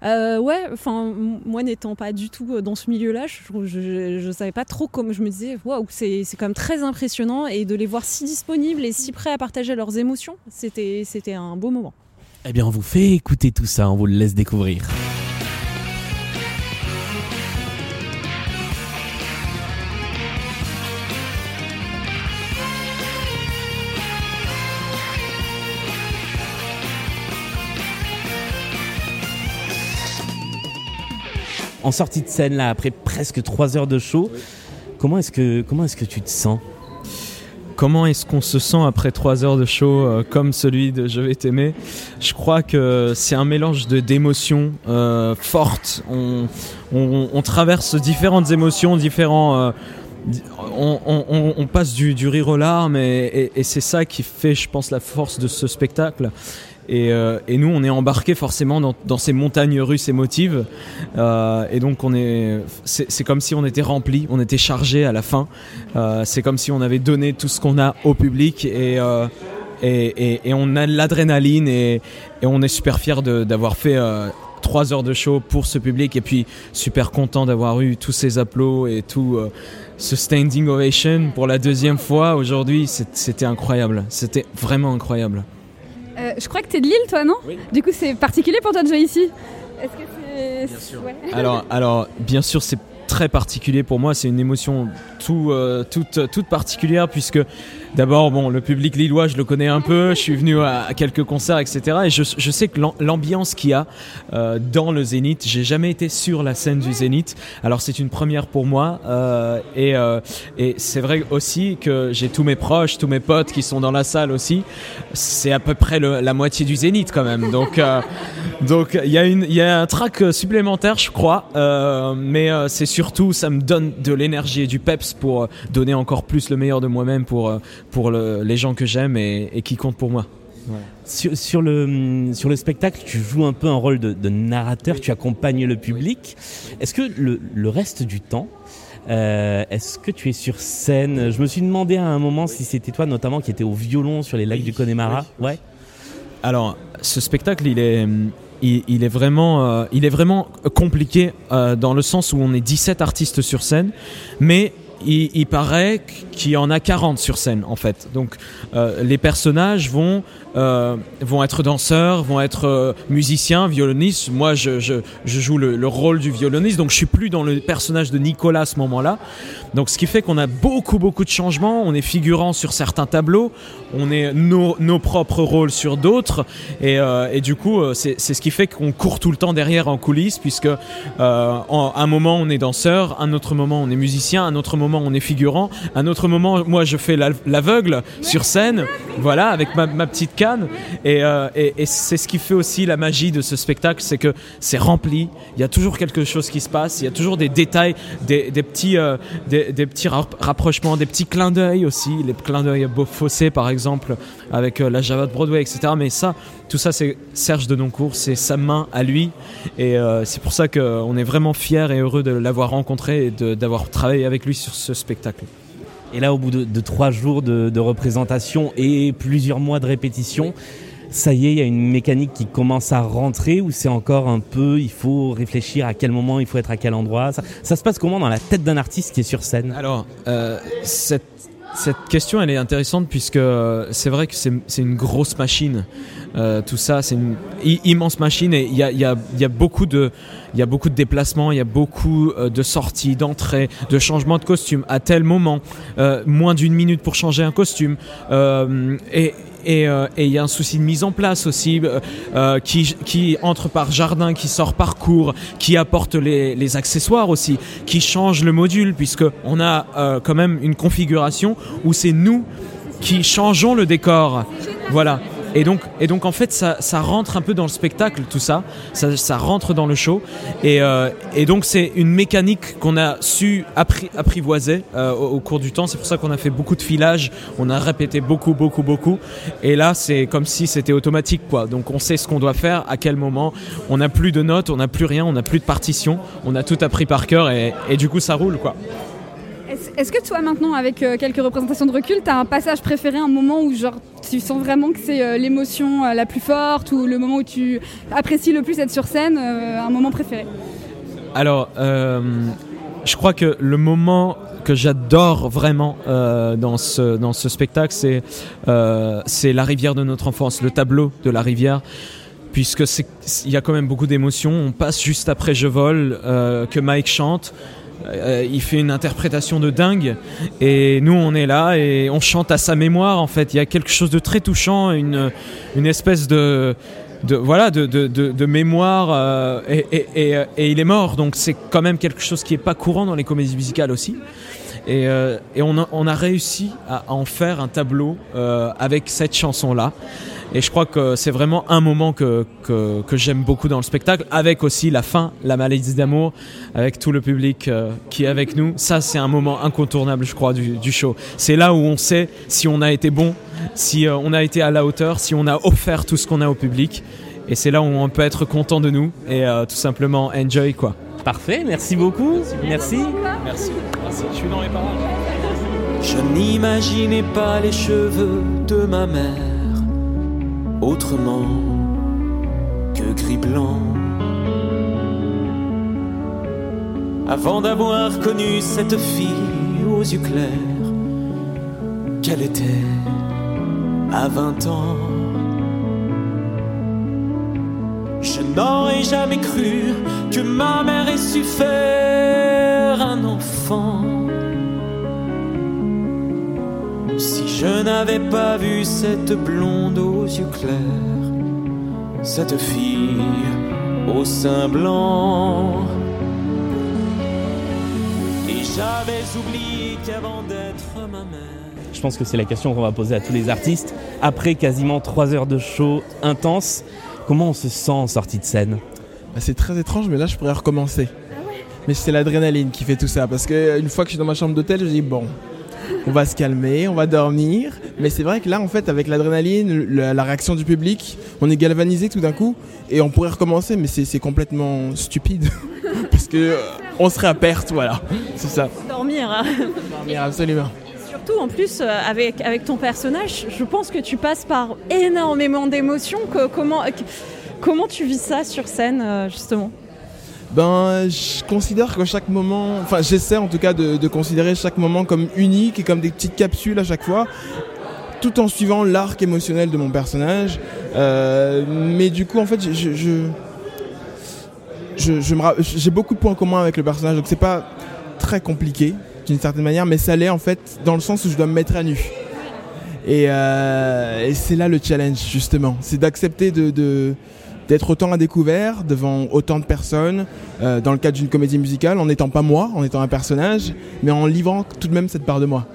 [SPEAKER 3] Euh, ouais, enfin, moi n'étant pas du tout dans ce milieu-là, je, je savais pas trop comment. Je me disais, waouh, c'est c'est quand même très impressionnant et de les voir si disponibles et si prêts à partager leurs émotions, c'était c'était un beau moment.
[SPEAKER 1] Eh bien, on vous fait écouter tout ça, on vous le laisse découvrir. En sortie de scène, là, après presque trois heures de show, comment est-ce que, comment est-ce que tu te sens?
[SPEAKER 7] Comment est-ce qu'on se sent après trois heures de show euh, comme celui de Je vais t'aimer? Je crois que c'est un mélange de d'émotions euh, fortes. On, on- on traverse différentes émotions, différents. euh, on, on- on passe du, du rire aux larmes et, et- et c'est ça qui fait, je pense, la force de ce spectacle. Et, euh, et nous, on est embarqués forcément dans, ces montagnes russes émotives. Euh, et donc, on est, c'est comme si on était rempli, on était chargé à la fin. Euh, c'est comme si on avait donné tout ce qu'on a au public et, on a de l'adrénaline et, on est super fiers de- d'avoir fait trois heures de show pour ce public et puis super content d'avoir eu tous ces applaudissements et tout euh, ce standing ovation pour la deuxième fois aujourd'hui. C'était incroyable, c'était vraiment incroyable.
[SPEAKER 2] Euh, je crois que t'es de Lille, toi, non Du coup, c'est particulier pour toi de jouer ici. Est-ce que c'est. Bien sûr.
[SPEAKER 7] Alors, alors, bien sûr, c'est très particulier pour moi. C'est une émotion tout, euh, toute, toute particulière puisque d'abord, bon, le public lillois, je le connais un peu. Je suis venu à, à quelques concerts, etc. Et je, je sais que l'am- l'ambiance qu'il y a euh, dans le Zénith, j'ai jamais été sur la scène du Zénith. Alors, c'est une première pour moi. euh, et euh, et c'est vrai aussi que j'ai tous mes proches, tous mes potes qui sont dans la salle aussi. C'est à peu près le- la moitié du Zénith quand même. Donc, euh, donc il y, a une- il y a un track supplémentaire, je crois, euh, mais euh, c'est surtout, ça me donne de l'énergie et du peps pour euh, donner encore plus le meilleur de moi-même pour, euh, pour le- les gens que j'aime et, et qui comptent pour moi.
[SPEAKER 1] Sur, sur le, sur le spectacle, tu joues un peu un rôle de, de narrateur, tu accompagnes le public. Est-ce que le, le reste du temps, euh, est-ce que tu es sur scène? Je me suis demandé à un moment si c'était toi notamment qui était au violon sur les lacs du Connemara. Ouais.
[SPEAKER 7] Alors, ce spectacle, il est, il, il est, vraiment, euh, il est vraiment compliqué euh, dans le sens où on est 17 artistes sur scène, mais il, il paraît qu'il y en a 40 sur scène en fait. Donc, euh, les personnages vont, euh, vont être danseurs, vont être euh, musiciens, violonistes. Moi, je, je, je joue le, le rôle du violoniste, donc je suis plus dans le personnage de Nicolas à ce moment-là. Donc, ce qui fait qu'on a beaucoup, beaucoup de changements. On est figurant sur certains tableaux, on est nos, nos propres rôles sur d'autres, et, euh, et du coup, c'est ce qui fait qu'on court tout le temps derrière en coulisses, puisque en- un moment on est danseur, un autre moment on est musicien, un autre moment on est figurant, un autre moment, moi je fais l'aveugle sur scène, voilà, avec ma, ma petite euh, et, c'est ce qui fait aussi la magie de ce spectacle, c'est que c'est rempli, il y a toujours quelque chose qui se passe, il y a toujours des détails, des, petits, euh, des, petits rap- rapprochements, des petits clins d'œil aussi, les clins d'œil à Beau Fossé par exemple, avec euh, la Java de Broadway, etc. Mais ça, tout ça, c'est Serge Denoncourt, c'est sa main à lui, et euh, c'est pour ça qu'on est vraiment fiers et heureux de l'avoir rencontré et d'avoir travaillé avec lui sur ce spectacle.
[SPEAKER 1] Et là, au bout de, trois jours de, représentation et plusieurs mois de répétition, ça y est, il y a une mécanique qui commence à rentrer ou c'est encore un peu, il faut réfléchir à quel moment il faut être à quel endroit? Ça, se passe comment dans la tête d'un artiste qui est sur scène?
[SPEAKER 7] Alors, euh, cette, question, elle est intéressante puisque euh, c'est vrai que c'est une grosse machine. Euh, tout ça, c'est une immense machine et il y a, il y, a, y a beaucoup de il y a beaucoup de déplacements, il y a beaucoup euh, de sorties, d'entrées, de changements de costume à tel moment, euh, moins d'une minute pour changer un costume Euh, et et euh, et il y a un souci de mise en place aussi euh, euh, qui, qui entre par jardin, qui sort par cours, qui apporte les, les accessoires aussi, qui change le module puisque on a euh, quand même une configuration où c'est nous qui changeons le décor. Voilà. Et donc, et donc en fait, ça, rentre un peu dans le spectacle, tout ça. Ça, rentre dans le show. Et, euh, et donc, c'est une mécanique qu'on a su appri- apprivoiser euh, au, cours du temps. C'est pour ça qu'on a fait beaucoup de filage. On a répété beaucoup, beaucoup, beaucoup. Et là, c'est comme si c'était automatique, quoi. Donc, on sait ce qu'on doit faire, à quel moment. On n'a plus de notes, on n'a plus rien, on n'a plus de partition. On a tout appris par cœur et, et du coup, ça roule, quoi.
[SPEAKER 2] Est-ce que toi maintenant, avec euh, quelques représentations de recul, t'as un passage préféré, un moment où genre tu sens vraiment que c'est euh, l'émotion euh, la plus forte ou le moment où tu apprécies le plus être sur scène, un moment préféré?
[SPEAKER 7] Alors, je crois que le moment que j'adore vraiment dans, ce, dans ce spectacle, c'est la rivière de notre enfance, le tableau de la rivière. puisque il y a quand même beaucoup d'émotions. On passe juste après Je vole, que Mike chante. Euh, il fait une interprétation de dingue. Et nous on est là et on chante à sa mémoire en fait. Il y a quelque chose de très touchant une, une espèce de, voilà de, mémoire euh, et, il est mort. Donc c'est quand même quelque chose qui est pas courant dans les comédies musicales aussi. Et, euh, on, a, réussi à, en faire un tableau avec cette chanson là et je crois que c'est vraiment un moment que, que, que j'aime beaucoup dans le spectacle, avec aussi la fin, la maladie d'amour, avec tout le public euh, qui est avec nous. Ça, c'est un moment incontournable, je crois, du, du show. C'est là où on sait si on a été bon, si euh, on a été à la hauteur, si on a offert tout ce qu'on a au public. Et c'est là où on peut être content de nous et euh, tout simplement enjoy, quoi.
[SPEAKER 1] Parfait, merci beaucoup. Merci.
[SPEAKER 7] Merci. Merci. Je suis dans les paroles.
[SPEAKER 5] Je n'imaginais pas les cheveux de ma mère autrement que gris-blanc. Avant d'avoir connu cette fille aux yeux clairs, qu'elle était à 20 ans. Je n'aurais jamais cru que ma mère ait su faire un enfant. Si je n'avais pas vu cette blonde aux yeux clairs, cette fille au sein blanc. Et j'avais oublié qu'avant d'être ma mère.
[SPEAKER 1] Je pense que c'est la question qu'on va poser à tous les artistes. Après quasiment trois heures de show intense, comment on se sent en sortie de scène?
[SPEAKER 8] Bah, c'est très étrange, mais là je pourrais recommencer. Mais c'est l'adrénaline qui fait tout ça. Parce que une fois que je suis dans ma chambre d'hôtel, je dis bon, on va se calmer, on va dormir. Mais c'est vrai que là, en fait, avec l'adrénaline, la réaction du public, on est galvanisé tout d'un coup. Et on pourrait recommencer, mais c'est complètement stupide. parce que euh, on serait à perte, voilà. C'est ça.
[SPEAKER 3] Dormir. hein.
[SPEAKER 8] Mais absolument.
[SPEAKER 3] Surtout en plus euh, avec, avec ton personnage, je pense que tu passes par énormément d'émotions. Comment, que- comment tu vis ça sur scène euh, justement?
[SPEAKER 8] Ben, je considère que chaque moment, enfin, j'essaie en tout cas de, considérer chaque moment comme unique et comme des petites capsules à chaque fois, tout en suivant l'arc émotionnel de mon personnage. Euh, mais du coup, en fait, je, je, j'ai beaucoup de points communs avec le personnage, donc c'est pas très compliqué d'une certaine manière, mais ça l'est en fait dans le sens où je dois me mettre à nu. Et, euh, c'est là le challenge justement, c'est d'accepter de- d'être autant à découvert devant autant de personnes euh, dans le cadre d'une comédie musicale, en n'étant pas moi, en étant un personnage, mais en livrant tout de même cette part de moi.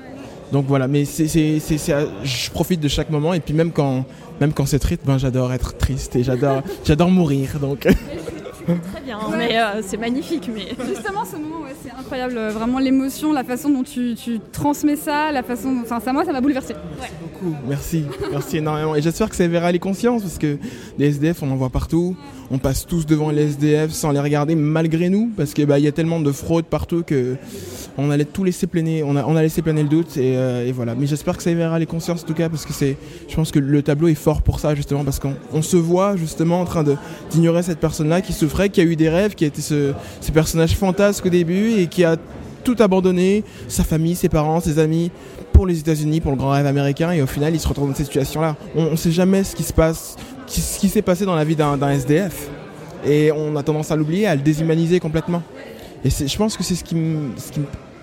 [SPEAKER 8] Donc voilà, mais c'est, je profite de chaque moment et puis même quand, même quand c'est triste, ben j'adore être triste et j'adore, j'adore mourir. Donc
[SPEAKER 3] Très bien, mais euh, c'est magnifique. Mais
[SPEAKER 2] Justement, ce moment, ouais, c'est incroyable. euh, Vraiment, l'émotion, la façon dont tu, tu transmets ça, la façon. dont- Enfin, ça, moi, ça m'a bouleversé.
[SPEAKER 8] beaucoup, merci, merci énormément. Et j'espère que ça éveillera les consciences parce que les SDF, on en voit partout. On passe tous devant les SDF sans les regarder malgré nous parce que bah y a tellement de fraude partout que on allait tout laisser planer, on a, on laissé planer le doute et, euh, et voilà. Mais j'espère que ça éveillera les consciences en tout cas parce que c'est, je pense que le tableau est fort pour ça justement parce qu'on on se voit justement en train d'ignorer cette personne-là qui souffrait, qui a eu des rêves, qui a été ce, ce personnage fantasque au début et qui a tout abandonné, sa famille, ses parents, ses amis, pour les États-Unis, pour le grand rêve américain, et au final, il se retrouve dans cette situation-là. On ne sait jamais ce qui se passe, ce qui s'est passé dans la vie d'un SDF, et on a tendance à l'oublier, à le déshumaniser complètement. Et je pense que c'est ce qui, me- ce qui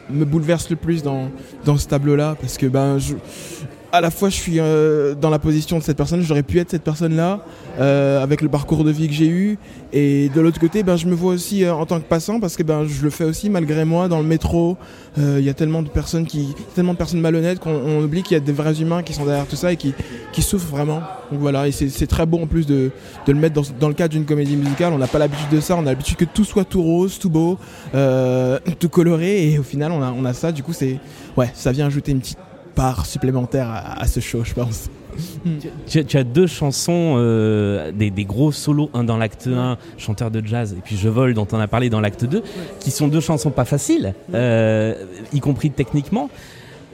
[SPEAKER 8] me bouleverse le plus dans, dans ce tableau-là, parce que ben, je, à la fois, je suis euh, dans la position de cette personne, j'aurais pu être cette personne-là, euh, avec le parcours de vie que j'ai eu, et de l'autre côté, ben, je me vois aussi euh, en tant que passant, parce que ben, je le fais aussi malgré moi dans le métro. Euh, Il y a tellement de personnes qui, tellement de personnes malhonnêtes qu'on on oublie qu'il y a des vrais humains qui sont derrière tout ça et qui, qui souffrent vraiment. Donc voilà, et c'est c'est très beau en plus de, de le mettre dans, dans le cadre d'une comédie musicale. On n'a pas l'habitude de ça, on a l'habitude que tout soit tout rose, tout beau, euh, tout coloré, et au final, on a, on a ça. Du coup, c'est ouais, ça vient ajouter une petite part supplémentaire à, à ce show, je pense.
[SPEAKER 1] Tu, as- tu as deux chansons, euh, des, des gros solos, un dans l'acte 1, chanteur de jazz, et puis Je vole, dont on a parlé dans l'acte 2, qui sont deux chansons pas faciles, euh, y compris techniquement.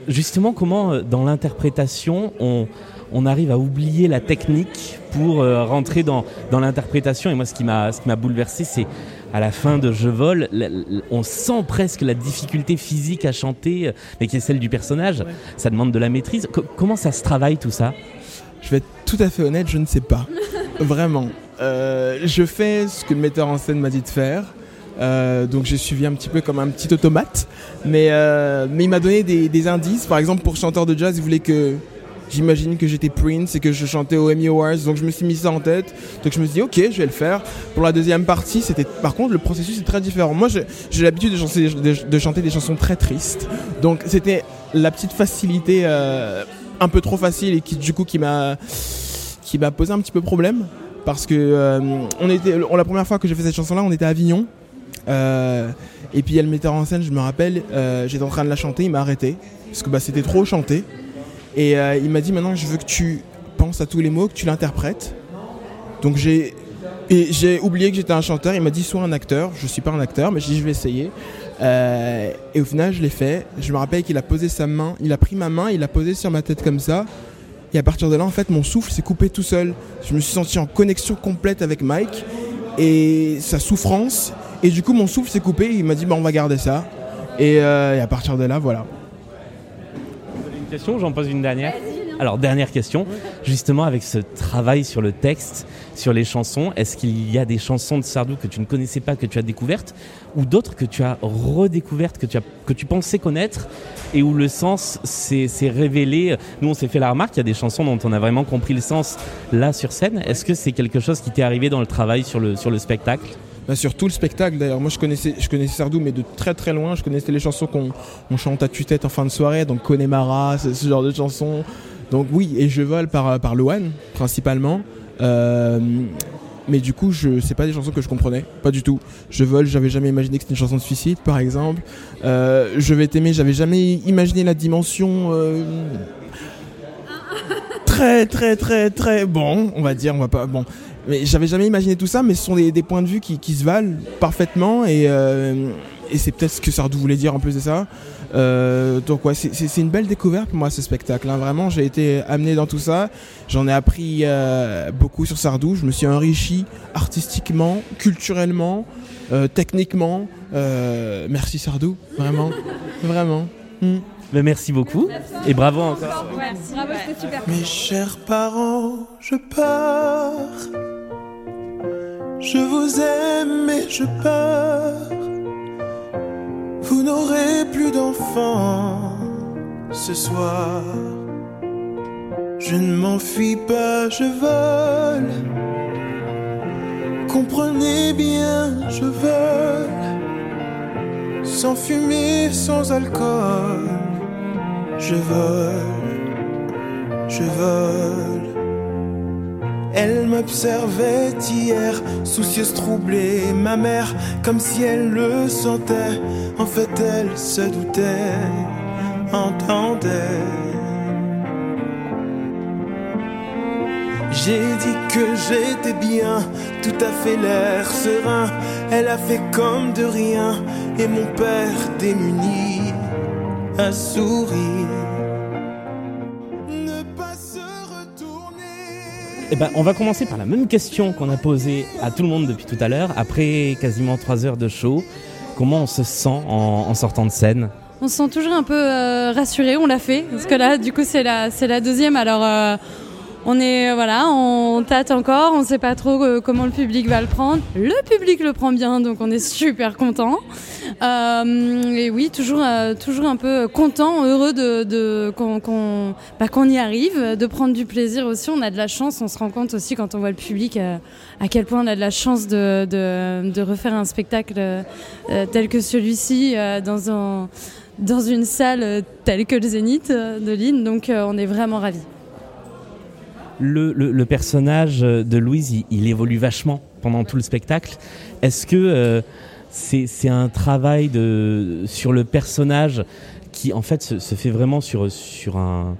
[SPEAKER 1] Justement, comment euh, dans l'interprétation, on, on arrive à oublier la technique pour euh, rentrer dans, dans l'interprétation? Et moi, ce qui m'a bouleversé, c'est à la fin de Je vole, on sent presque la difficulté physique à chanter, euh, mais qui est celle du personnage. Ça demande de la maîtrise. Co- comment ça se travaille tout ça?
[SPEAKER 8] Je vais être tout à fait honnête, je ne sais pas. Vraiment. Euh, je fais ce que le metteur en scène m'a dit de faire. Euh, donc j'ai suivi un petit peu comme un petit automate. Mais, euh, mais il m'a donné des, des indices. Par exemple, pour chanteur de jazz, il voulait que j'imagine que j'étais Prince et que je chantais au Emmy Awards. Donc je me suis mis ça en tête. Donc je me suis dit, ok, je vais le faire. Pour la deuxième partie, c'était par contre, le processus est très différent. Moi, j'ai l'habitude de chanter, de, de chanter des chansons très tristes. Donc c'était la petite facilité euh, un peu trop facile et qui du coup qui m'a qui m'a posé un petit peu problème parce que euh, on était la première fois que j'ai fait cette chanson là on était à Avignon Euh, et puis il y a le metteur en scène je me rappelle j'étais en train de la chanter il m'a arrêté parce que bah, c'était trop chanté et euh, il m'a dit maintenant je veux que tu penses à tous les mots que tu l'interprètes donc j'ai et j'ai oublié que j'étais un chanteur il m'a dit sois un acteur je suis pas un acteur mais j'ai dit je vais essayer Euh, et au final je l'ai fait je me rappelle qu'il a posé sa main il a pris ma main il l'a posé sur ma tête comme ça et à partir de là, en fait, mon souffle s'est coupé tout seul. Je me suis senti en connexion complète avec Mike et sa souffrance. Et du coup, mon souffle s'est coupé. Il m'a dit, bah, on va garder ça. Et, euh, et à partir de là, voilà.
[SPEAKER 1] J'en pose une dernière. Alors, dernière question. Justement, avec ce travail sur le texte, sur les chansons, est-ce qu'il y a des chansons de Sardou que tu ne connaissais pas, que tu as découvertes, ou d'autres que tu as redécouvertes, que tu, que tu pensais connaître, et où le sens s'est s'est révélé? Nous, on s'est fait la remarque, il y a des chansons dont on a vraiment compris le sens là sur scène. Est-ce que c'est quelque chose qui t'est arrivé dans le travail sur le, sur le spectacle?
[SPEAKER 8] Bah, sur tout le spectacle d'ailleurs. Moi je connaissais, je connaissais Sardou mais de très très loin. Je connaissais les chansons qu'on on chante à tue-tête en fin de soirée, donc Connemara, ce, ce genre de chansons. Donc oui, et je vole par, par Loane principalement. Euh, mais du coup, je c'est pas des chansons que je comprenais, pas du tout. Je vole, j'avais jamais imaginé que c'était une chanson de suicide, par exemple. Euh, je vais t'aimer, j'avais jamais imaginé la dimension euh, très très très très bon, on va dire, on va pas bon. Mais j'avais jamais imaginé tout ça, mais ce sont des, points de vue qui, se valent parfaitement et, euh, et c'est peut-être ce que Sardou voulait dire en plus de ça. Euh, donc c'est- une belle découverte pour moi ce spectacle. hein. Vraiment, j'ai été amené dans tout ça. J'en ai appris euh, beaucoup sur Sardou. Je me suis enrichi artistiquement, culturellement, techniquement. Merci Sardou, vraiment, vraiment. Hmm.
[SPEAKER 1] Ben, Merci beaucoup, et bravo encore.
[SPEAKER 2] Bravo, c'était super.
[SPEAKER 6] Mes chers parents, je pars. Je vous aime et je pars. Vous n'aurez plus d'enfants ce soir. Je ne m'enfuis pas, je vole. Comprenez bien, je vole. Sans fumée, sans alcool. Je vole je vole. Elle m'observait hier, soucieuse, troublée, ma mère, comme si elle le sentait. En fait, elle se doutait, entendait. J'ai dit que j'étais bien, tout à fait l'air serein. Elle a fait comme de rien, et mon père démuni a souri. Ne pas se retourner.
[SPEAKER 1] Eh ben, on va commencer par la même question qu'on a posée à tout le monde depuis tout à l'heure. Après quasiment trois heures de show, comment on se sent en, en sortant de scène?
[SPEAKER 3] On se sent toujours un peu euh, rassuré, on l'a fait, parce que là, du coup, c'est la, c'est la deuxième. Alors, euh, on est, voilà, on tâte encore, on sait pas trop euh, comment le public va le prendre. Le public le prend bien, donc on est super content. Euh, et oui, toujours, euh, toujours un peu content, heureux de, de qu'on, bah, y arrive, de prendre du plaisir aussi. On a de la chance, on se rend compte aussi quand on voit le public euh, à quel point on a de la chance de, de, de refaire un spectacle euh, tel que celui-ci euh, dans un dans une salle euh, telle que le Zénith euh, de Lille, donc euh, on est vraiment ravis.
[SPEAKER 1] Le, personnage de Louise, il, évolue vachement pendant tout le spectacle. Est-ce que euh, c'est un travail sur le personnage qui en fait se, fait vraiment sur, un,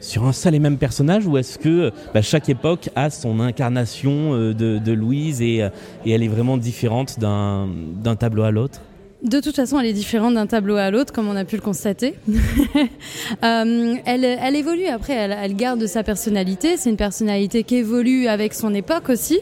[SPEAKER 1] sur un seul et même personnage ou est-ce que bah, chaque époque a son incarnation euh, de, Louise et, elle est vraiment différente d'un tableau à l'autre?
[SPEAKER 9] De toute façon, elle est différente d'un tableau à l'autre, comme on a pu le constater. Euh, elle, elle évolue après, elle, elle garde sa personnalité. C'est une personnalité qui évolue avec son époque aussi.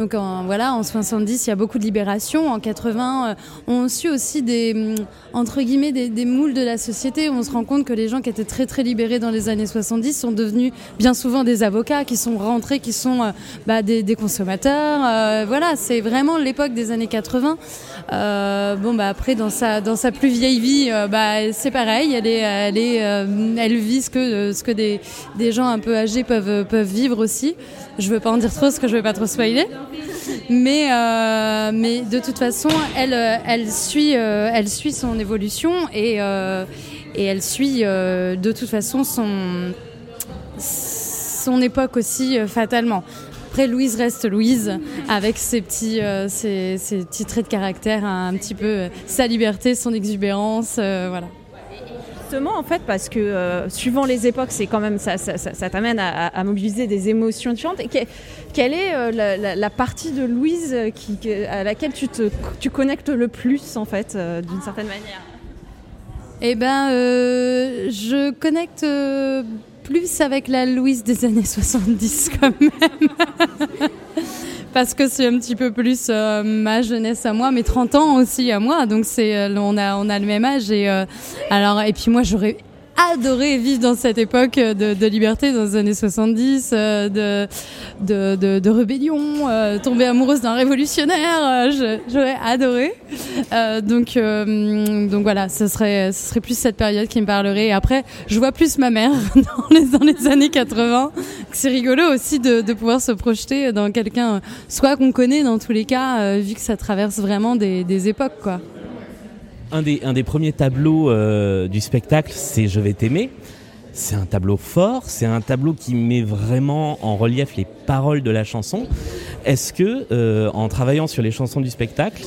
[SPEAKER 9] Donc en, voilà, en 70, il y a beaucoup de libération. En 80, euh, on suit aussi des hum, entre guillemets des, moules de la société. On se rend compte que les gens qui étaient très très libérés dans les années 70 sont devenus bien souvent des avocats, qui sont rentrés, qui sont euh, bah, des, des consommateurs. Euh, voilà, c'est vraiment l'époque des années 80. Euh, bon bah après dans sa dans sa plus vieille vie, euh, bah c'est pareil. Elle est elle est elle vit ce que ce que des des gens un peu âgés peuvent peuvent vivre aussi. Je veux pas en dire trop parce que je veux pas trop spoiler. Mais euh, mais de toute façon, elle euh, elle suit euh, elle suit son évolution et et elle suit de toute façon son son époque aussi fatalement. Après, Louise reste Louise, avec ses petits, ses, ses traits de caractère, un petit peu sa liberté, son exubérance, voilà.
[SPEAKER 3] Justement, en fait, parce que euh, suivant les époques, c'est quand même ça, ça, t'amène à, mobiliser des émotions différentes. Que- quelle est euh, la, partie de Louise euh, à laquelle tu te connectes le plus, en fait, d'une certaine manière?
[SPEAKER 9] Eh ben, je connecte plus avec la Louise des années 70 quand même. Parce que c'est un petit peu plus euh, ma jeunesse à moi, mes 30 ans aussi à moi. Donc c'est euh, on a on a le même âge et euh, alors et puis moi j'aurais adoré vivre dans cette époque de, de liberté dans les années 70, euh, de, de, de, rébellion, euh, tomber amoureuse d'un révolutionnaire, euh, j'aurais adoré. Euh, donc, euh, donc voilà, ce serait, ce serait plus cette période qui me parlerait. Et après, je vois plus ma mère dans les, dans les années 80. C'est rigolo aussi de, de pouvoir se projeter dans quelqu'un, euh, soit qu'on connaît dans tous les cas, euh, vu que ça traverse vraiment des, des époques, quoi.
[SPEAKER 1] Un des, premiers tableaux euh, du spectacle, c'est Je vais t'aimer. C'est un tableau fort, c'est un tableau qui met vraiment en relief les paroles de la chanson. Est-ce que, euh, en travaillant sur les chansons du spectacle,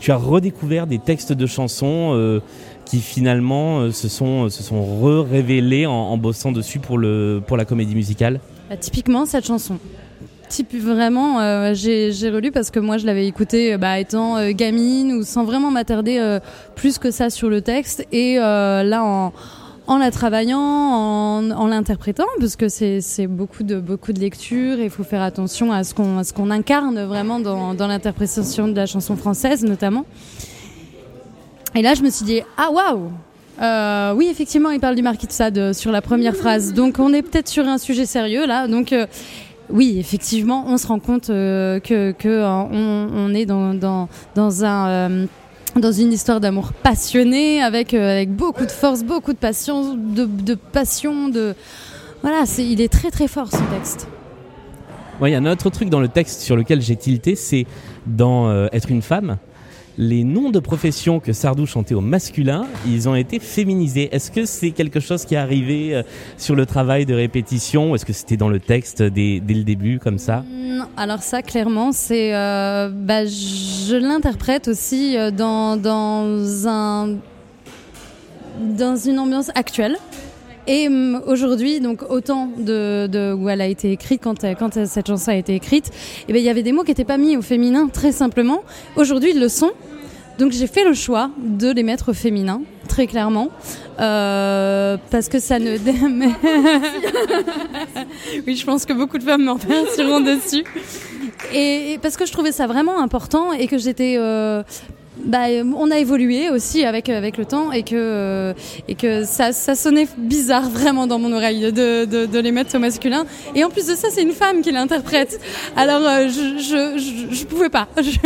[SPEAKER 1] tu as redécouvert des textes de chansons euh, qui finalement se sont, se sont re-révélés en, bossant dessus pour la comédie musicale?
[SPEAKER 9] Bah, typiquement cette chanson. Type vraiment, euh, j'ai relu parce que moi je l'avais écouté euh, bah, étant euh, gamine ou sans vraiment m'attarder plus que ça sur le texte. Et là, en, la travaillant, en, l'interprétant, parce que c'est beaucoup de beaucoup de lecture et il faut faire attention à ce qu'on incarne vraiment dans, l'interprétation de la chanson française notamment. Et là, je me suis dit ah waouh. Oui, effectivement, il parle du marquis de Sade sur la première phrase. Donc, on est peut-être sur un sujet sérieux là. Donc, oui, effectivement, on se rend compte euh, que, euh, on, est dans, dans, dans un euh, dans une histoire d'amour passionné avec euh, avec beaucoup de force, beaucoup de passion, de, de passion, de voilà, c'est il est très très fort ce texte.
[SPEAKER 1] Il y a un autre truc dans le texte sur lequel j'ai tilté, c'est dans Être une femme. Les noms de professions que Sardou chantait au masculin, ils ont été féminisés. Est-ce que c'est quelque chose qui est arrivé euh, sur le travail de répétition est-ce que c'était dans le texte dès, le début comme ça?
[SPEAKER 9] Alors ça, clairement, c'est, euh, bah, je l'interprète aussi euh, dans, dans un, dans une ambiance actuelle. Et hum, aujourd'hui, donc autant de, de où elle a été écrite, quand, quand cette chanson a été écrite, eh ben, il y avait des mots qui n'étaient pas mis au féminin, très simplement. Aujourd'hui, ils le sont. Donc j'ai fait le choix de les mettre au féminin, très clairement, euh, parce que ça ne... oui, je pense que beaucoup de femmes m'en remercieront dessus. Et, et parce que je trouvais ça vraiment important et que j'étais... euh, bah, on a évolué aussi avec avec le temps et que euh, et que ça, ça sonnait bizarre vraiment dans mon oreille de, de, de les mettre au masculin. Et en plus de ça c'est une femme qui l'interprète. Alors euh, je, je, je je pouvais pas. Je-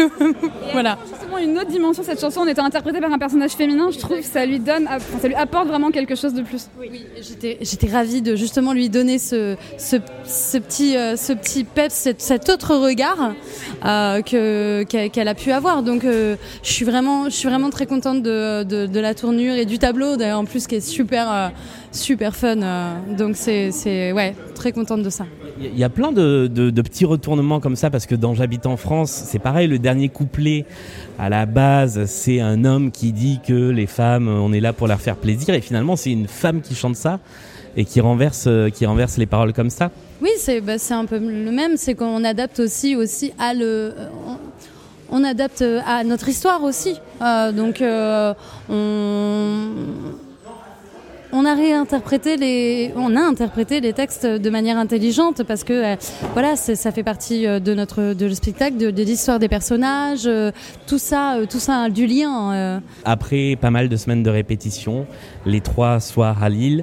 [SPEAKER 9] voilà.
[SPEAKER 2] Justement, une autre dimension cette chanson en étant interprétée par un personnage féminin, je trouve que ça lui donne, enfin, ça lui apporte vraiment quelque chose de plus.
[SPEAKER 9] J'étais, j'étais ravie de justement lui donner ce, ce, ce petit, euh, ce petit peps, cet, cet autre regard euh, que, qu'elle, a pu avoir. Donc, euh, je suis vraiment, je suis vraiment très contente de, de, de la tournure et du tableau, d'ailleurs, en plus, qui est super, euh, super fun. euh, donc, c'est, c'est, ouais, très contente de ça.
[SPEAKER 1] Il y a plein de, de- de petits retournements comme ça parce que dans J'habite en France, c'est pareil, le dernier couplet à la base, c'est un homme qui dit que les femmes, on est là pour leur faire plaisir et finalement c'est une femme qui chante ça et qui renverse, euh, qui renverse les paroles comme ça.
[SPEAKER 9] Oui, c'est bah, c'est un peu le même, c'est qu'on adapte aussi aussi à le. on adapte à notre histoire aussi. Euh, donc euh, on on a réinterprété les, on a interprété les textes de manière intelligente parce que euh, voilà, ça fait partie euh, de notre de le spectacle, de, l'histoire des personnages, euh, tout ça, euh, tout ça a du lien. euh.
[SPEAKER 1] Après pas mal de semaines de répétition, les trois soirs à Lille,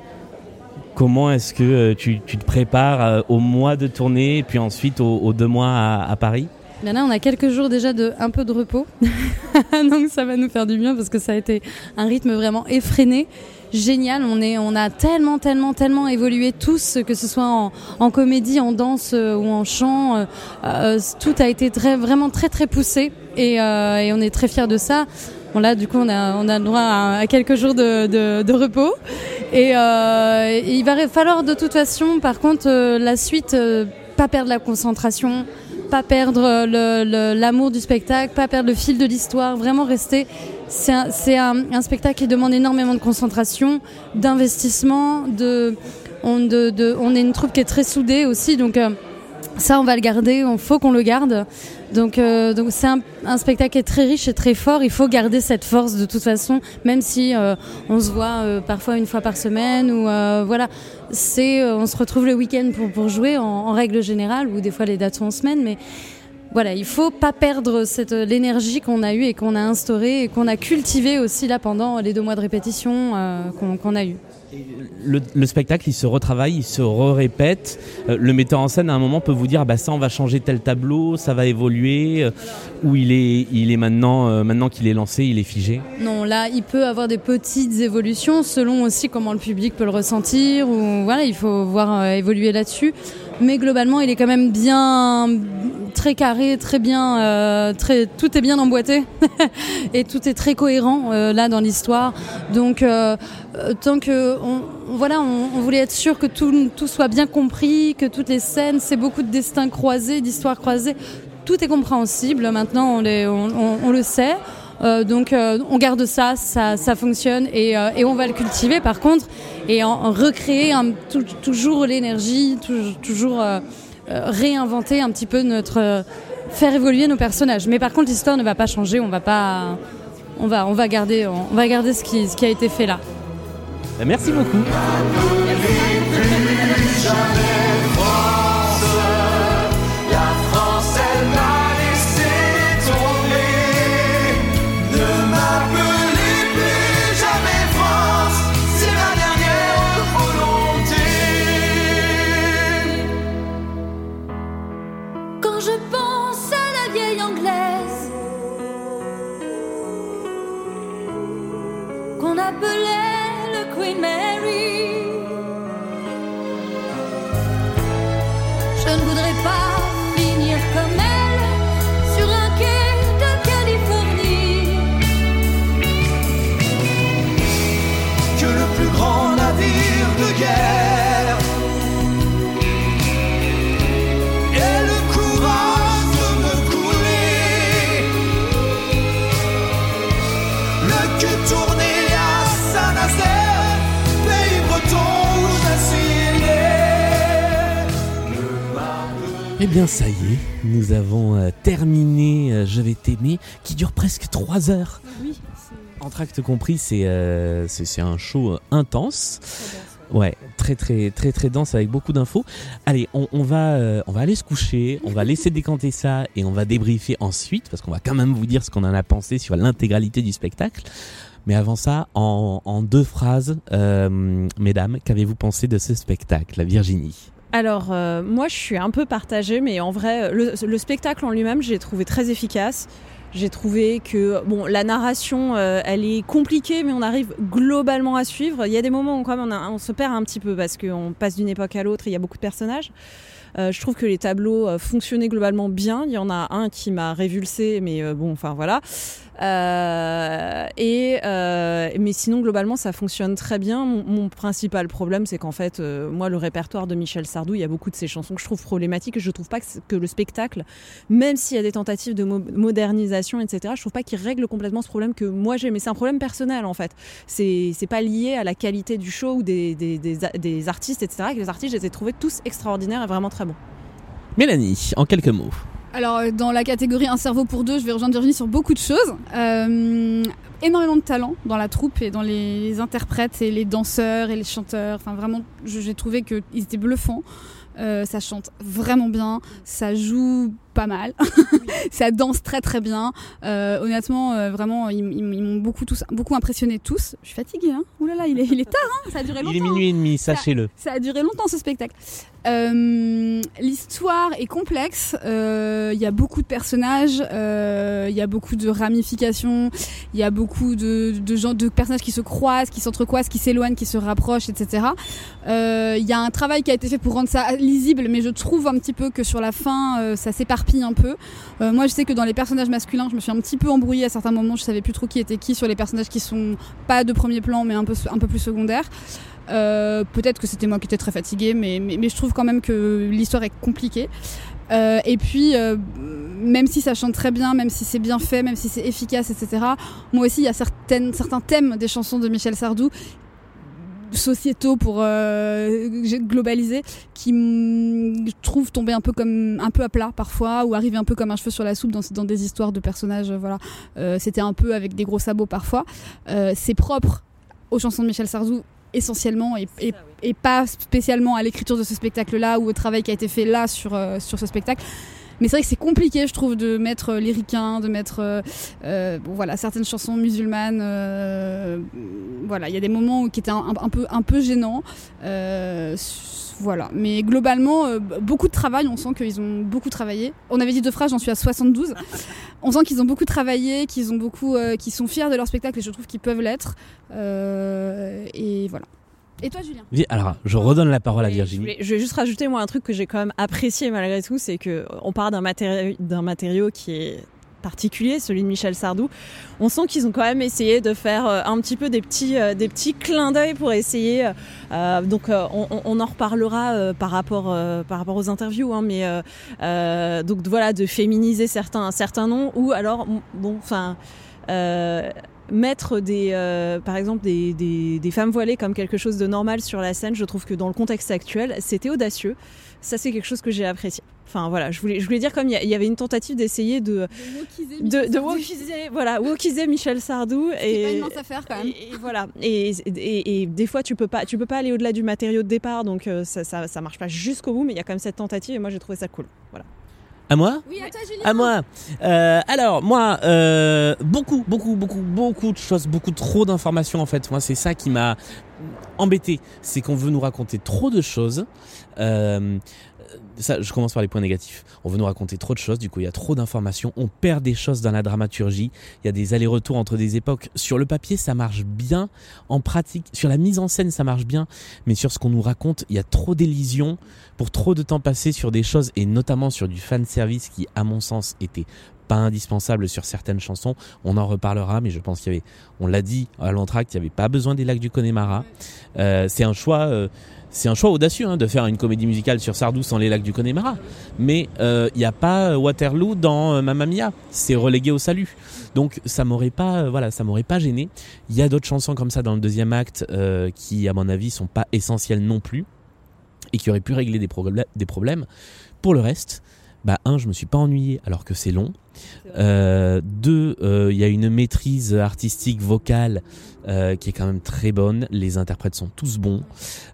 [SPEAKER 1] comment est-ce que euh, tu, tu te prépares euh, au mois de tournée puis ensuite aux, deux mois à Paris?
[SPEAKER 9] Là, on a quelques jours déjà de un peu de repos, donc ça va nous faire du bien parce que ça a été un rythme vraiment effréné. Génial, on, est, on a tellement, tellement, tellement évolué tous, que ce soit en, comédie, en danse euh, ou en chant. euh, euh, tout a été très, vraiment très, très poussé et, on est très fiers de ça. Bon là, du coup, on a, on a le droit à, quelques jours de, de, de repos. Et, il va falloir de toute façon, par contre, la suite, pas perdre la concentration, pas perdre l'amour du spectacle, pas perdre le fil de l'histoire, vraiment rester. C'est un, spectacle qui demande énormément de concentration, d'investissement, de, on, de, de- on est une troupe qui est très soudée aussi, donc euh, ça on va le garder, il faut qu'on le garde. Donc euh, donc c'est un, spectacle qui est très riche et très fort. Il faut garder cette force de toute façon, même si euh, on se voit euh, parfois une fois par semaine ou voilà. C'est on se retrouve le week-end pour pour jouer en, règle générale ou des fois les dates sont en semaine, mais voilà, il faut pas perdre cette l'énergie qu'on a eue et qu'on a instaurée et qu'on a cultivée aussi là pendant les deux mois de répétition qu'on qu'on a eu.
[SPEAKER 1] Le, le spectacle, il se retravaille, il se répète. le metteur en scène, à un moment, peut vous dire ah bah ça, on va changer tel tableau, ça va évoluer. euh, ou il est, il est maintenant, euh, maintenant qu'il est lancé, il est figé.
[SPEAKER 9] Non, là, il peut avoir des petites évolutions selon aussi comment le public peut le ressentir. Ou voilà, il faut voir euh, évoluer là-dessus. Mais globalement, il est quand même bien, très carré, très bien, euh, très, tout est bien emboîté et tout est très cohérent euh, là dans l'histoire. Donc, euh, euh, tant que, on, voilà, on, on voulait être sûr que tout, tout soit bien compris, que toutes les scènes, c'est beaucoup de destins croisés, d'histoires croisées. Tout est compréhensible. Maintenant, on, les, on, on- on le sait. Euh, donc euh, on garde ça, ça, ça fonctionne et, euh, et on va le cultiver par contre et en, en recréer un- toujours l'énergie, tou- toujours euh, euh, réinventer un petit peu notre euh, faire évoluer nos personnages. Mais par contre l'histoire ne va pas changer, on va pas, on va, on va garder, on va garder ce qui, ce qui a été fait là.
[SPEAKER 1] Merci beaucoup. Eh bien, ça y est, nous avons euh, terminé euh, Je vais t'aimer, qui dure presque 3 heures.
[SPEAKER 3] Oui,
[SPEAKER 1] Entracte compris, c'est euh, c'est c'est un show euh, intense. Ouais, très très très très dense avec beaucoup d'infos. Allez, on, on va euh, on va aller se coucher, on va laisser décanter ça et on va débriefer ensuite parce qu'on va quand même vous dire ce qu'on en a pensé sur l'intégralité du spectacle. Mais avant ça, en, en deux phrases, euh, mesdames, qu'avez-vous pensé de ce spectacle, la Virginie?
[SPEAKER 3] Alors, euh, moi, je suis un peu partagée, mais en vrai, le, le spectacle en lui-même, j'ai trouvé très efficace. J'ai trouvé que bon, la narration, euh, elle est compliquée, mais on arrive globalement à suivre. Il y a des moments où on, se perd un petit peu parce qu'on passe d'une époque à l'autre. Il y a beaucoup de personnages. Euh, je trouve que les tableaux fonctionnaient globalement bien. Il y en a un qui m'a révulsé, mais bon, enfin voilà. Euh, et euh, mais sinon globalement ça fonctionne très bien. Mon, principal problème c'est qu'en fait euh, moi le répertoire de Michel Sardou, il y a beaucoup de ses chansons que je trouve problématiques. Je trouve pas que, le spectacle, même s'il y a des tentatives de mo- modernisation etc, je trouve pas qu'il règle complètement ce problème que moi j'ai. Mais c'est un problème personnel en fait. C'est pas lié à la qualité du show ou des, des, des artistes etc. Que les artistes je les ai trouvés tous extraordinaires et vraiment très bons.
[SPEAKER 1] Mélanie, en quelques mots.
[SPEAKER 2] Alors, euh, dans la catégorie Un cerveau pour deux, je vais rejoindre Virginie sur beaucoup de choses. Euh, énormément de talent dans la troupe et dans les interprètes et les danseurs et les chanteurs. Enfin, vraiment, j'ai trouvé qu'ils étaient bluffants. Euh, ça chante vraiment bien, ça joue pas mal, ça danse très très bien. Euh, honnêtement, euh, vraiment, ils, ils- ils m'ont beaucoup tous, beaucoup impressionné tous. Je suis fatiguée, hein. Ouh là là, il est, il est tard, hein. Ça a duré longtemps.
[SPEAKER 1] Il est minuit et demi, sachez-le.
[SPEAKER 2] Ça a duré longtemps ce spectacle. Euh, L'histoire est complexe. euh, Il y a beaucoup de personnages. euh, Il y a beaucoup de ramifications. Il y a beaucoup de, de gens, de personnages qui se croisent, qui s'entrecroisent, qui s'éloignent, qui se rapprochent, etc. Euh, Il y a un travail qui a été fait pour rendre ça lisible, mais je trouve un petit peu que sur la fin, euh, ça s'éparpille un peu. Euh, moi, je sais que dans les personnages masculins, je me suis un petit peu embrouillée à certains moments. Je savais plus trop qui était qui sur les personnages qui sont pas de premier plan, mais un peu plus secondaires. Euh, Peut-être que c'était moi qui étais très fatiguée, mais, je trouve quand même que l'histoire est compliquée. Euh, et puis, même si ça chante très bien, même si c'est bien fait, même si c'est efficace, etc., moi aussi, il y a certaines, certains thèmes des chansons de Michel Sardou sociétaux pour euh, globaliser qui mm, je trouve tomber un peu comme un peu à plat parfois ou arriver un peu comme un cheveu sur la soupe dans, dans des histoires de personnages euh, voilà. Euh, c'était un peu avec des gros sabots parfois. Euh, c'est propre aux chansons de Michel Sardou essentiellement et, et, et pas spécialement à l'écriture de ce spectacle là ou au travail qui a été fait là sur, euh, sur ce spectacle mais c'est vrai que c'est compliqué, je trouve, de mettre euh, les de mettre euh, euh, voilà, certaines chansons musulmanes. voilà, il y a des moments qui étaient un, peu, un peu gênants. Voilà. Mais globalement, beaucoup de travail. On sent qu'ils ont beaucoup travaillé. On avait dit deux phrases, j'en suis à 72. On sent qu'ils ont beaucoup travaillé, qu'ils ont beaucoup, qu'ils sont fiers de leur spectacle et je trouve qu'ils peuvent l'être. Et voilà. Et toi, Julien
[SPEAKER 1] Alors, je redonne la parole à
[SPEAKER 3] Je
[SPEAKER 1] Virginie.
[SPEAKER 3] voulais- je vais juste rajouter moi un truc que j'ai quand même apprécié malgré tout, c'est que on part d'un matériau, d'un matériau qui est particulier, celui de Michel Sardou. On sent qu'ils ont quand même essayé de faire euh, un petit peu des petits, euh, des petits clins d'œil pour essayer. euh, donc on, en reparlera par rapport, par rapport aux interviews, hein, mais donc voilà de féminiser certains, certains noms ou alors bon, enfin. Mettre des, euh, par exemple des, des, des femmes voilées comme quelque chose de normal sur la scène, je trouve que dans le contexte actuel, c'était audacieux. Ça, c'est quelque chose que j'ai apprécié. Enfin voilà, je voulais, je voulais dire comme il y avait une tentative d'essayer de de, de wokiser, voilà, wokiser Michel Sardou
[SPEAKER 2] C'est pas
[SPEAKER 3] et,
[SPEAKER 2] une mince affaire quand même.
[SPEAKER 3] et, et voilà. Et, et, et des fois, tu peux pas, tu peux pas aller au-delà du matériau de départ, donc euh, ça, ça, ça marche pas jusqu'au bout, mais il y a quand même cette tentative et moi j'ai trouvé ça cool. Voilà.
[SPEAKER 1] À moi
[SPEAKER 2] Oui, à toi, Julien.
[SPEAKER 1] À moi. Euh, alors moi, euh, beaucoup, beaucoup, beaucoup, beaucoup de choses, beaucoup trop d'informations en fait. Moi, c'est ça qui m'a embêté, c'est qu'on veut nous raconter trop de choses. Euh, ça, je commence par les points négatifs. On veut nous raconter trop de choses, du coup il y a trop d'informations, on perd des choses dans la dramaturgie, il y a des allers-retours entre des époques. Sur le papier ça marche bien, en pratique, sur la mise en scène ça marche bien, mais sur ce qu'on nous raconte, il y a trop d'élisions pour trop de temps passé sur des choses, et notamment sur du fan service qui à mon sens était pas indispensable sur certaines chansons. On en reparlera, mais je pense qu'il y avait, on l'a dit à l'entracte, il n'y avait pas besoin des lacs du Connemara. Euh, c'est un choix, euh, c'est un choix audacieux hein, de faire une comédie musicale sur Sardou sans les lacs du Connemara. Mais euh, il n'y a pas euh, Waterloo dans euh, Mamma Mia. C'est relégué au salut. Donc ça m'aurait pas, euh, voilà, ça m'aurait pas gêné. Il y a d'autres chansons comme ça dans le deuxième acte euh, qui, à mon avis, sont pas essentielles non plus et qui auraient pu régler des, problè- des problèmes. Pour le reste, bah un, je me suis pas ennuyé alors que c'est long. Euh, deux, euh, il y a une maîtrise artistique vocale euh, qui est quand même très bonne. Les interprètes sont tous bons.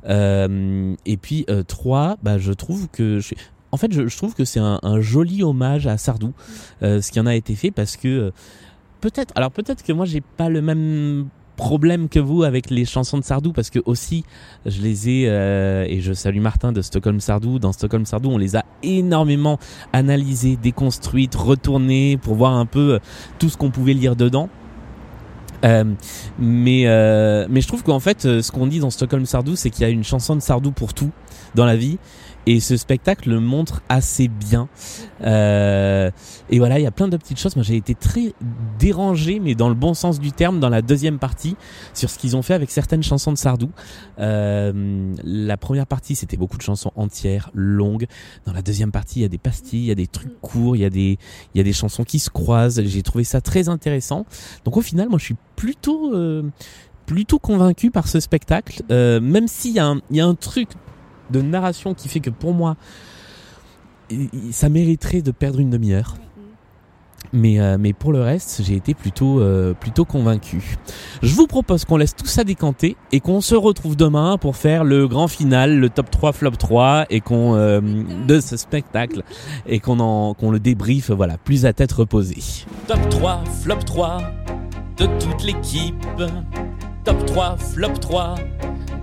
[SPEAKER 1] Euh, et puis euh, trois, bah je trouve que je- en fait, je, je trouve que c'est un, un joli hommage à Sardou, euh, ce qui en a été fait parce que euh, peut-être, alors peut-être que moi j'ai pas le même problème que vous avec les chansons de Sardou parce que aussi je les ai euh, et je salue Martin de Stockholm Sardou dans Stockholm Sardou on les a énormément analysées déconstruites retournées pour voir un peu euh, tout ce qu'on pouvait lire dedans euh, mais euh, mais je trouve qu'en fait euh, ce qu'on dit dans Stockholm Sardou c'est qu'il y a une chanson de Sardou pour tout dans la vie et ce spectacle le montre assez bien. Euh, et voilà il y a plein de petites choses. Moi j'ai été très dérangé mais dans le bon sens du terme dans la deuxième partie sur ce qu'ils ont fait avec certaines chansons de Sardou. Euh, la première partie c'était beaucoup de chansons entières longues. Dans la deuxième partie il y a des pastilles il y a des trucs courts il y a des il y a des chansons qui se croisent. J'ai trouvé ça très intéressant. Donc au final moi je suis plutôt euh, plutôt convaincu par ce spectacle. Euh, même s'il y a un y a un truc de narration qui fait que pour moi ça mériterait de perdre une demi-heure. Mais, euh, pour le reste, j'ai été plutôt, euh, plutôt convaincu. Je vous propose qu'on laisse tout ça décanter et qu'on se retrouve demain pour faire le grand final, le top 3, flop 3 et qu'on, euh, de ce spectacle et qu'on qu'on le débriefe, voilà, plus à tête reposée. Top 3, flop 3 de toute l'équipe. Top 3, flop 3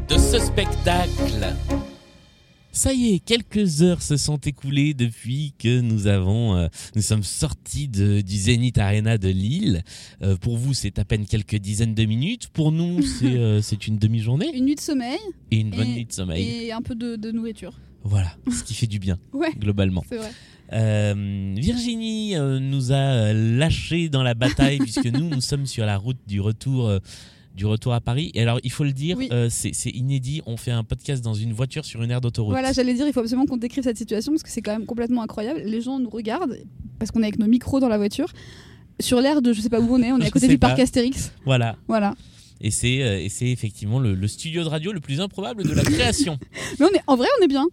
[SPEAKER 1] de ce spectacle. Ça y est, quelques heures se sont écoulées depuis que nous avons, euh, nous sommes sortis de, du Zénith Arena de Lille. Euh, pour vous, c'est à peine quelques dizaines de minutes. Pour nous, c'est euh, c'est une demi-journée
[SPEAKER 2] Une nuit de sommeil
[SPEAKER 1] et une bonne
[SPEAKER 2] et-
[SPEAKER 1] nuit de sommeil.
[SPEAKER 2] et un peu de, de nourriture.
[SPEAKER 1] Voilà, ce qui fait du bien,
[SPEAKER 2] Ouais,
[SPEAKER 1] globalement.
[SPEAKER 2] c'est vrai.
[SPEAKER 1] Euh, Virginie euh, nous a lâchés dans la bataille puisque nous, nous sommes sur la route du retour. Du retour à Paris. Et alors, il faut le dire,
[SPEAKER 2] Oui.
[SPEAKER 1] euh, c'est inédit. On fait un podcast dans une voiture sur une aire d'autoroute.
[SPEAKER 2] Voilà, j'allais dire, il faut absolument qu'on décrive cette situation parce que c'est quand même complètement incroyable. Les gens nous regardent parce qu'on est avec nos micros dans la voiture. Sur l'air de je sais pas où on est, on est à côté du parc. Astérix.
[SPEAKER 1] Voilà.
[SPEAKER 2] Voilà.
[SPEAKER 1] Et c'est euh, et c'est effectivement le, le studio de radio le plus improbable de la création.
[SPEAKER 2] Mais on est, en vrai, on est bien.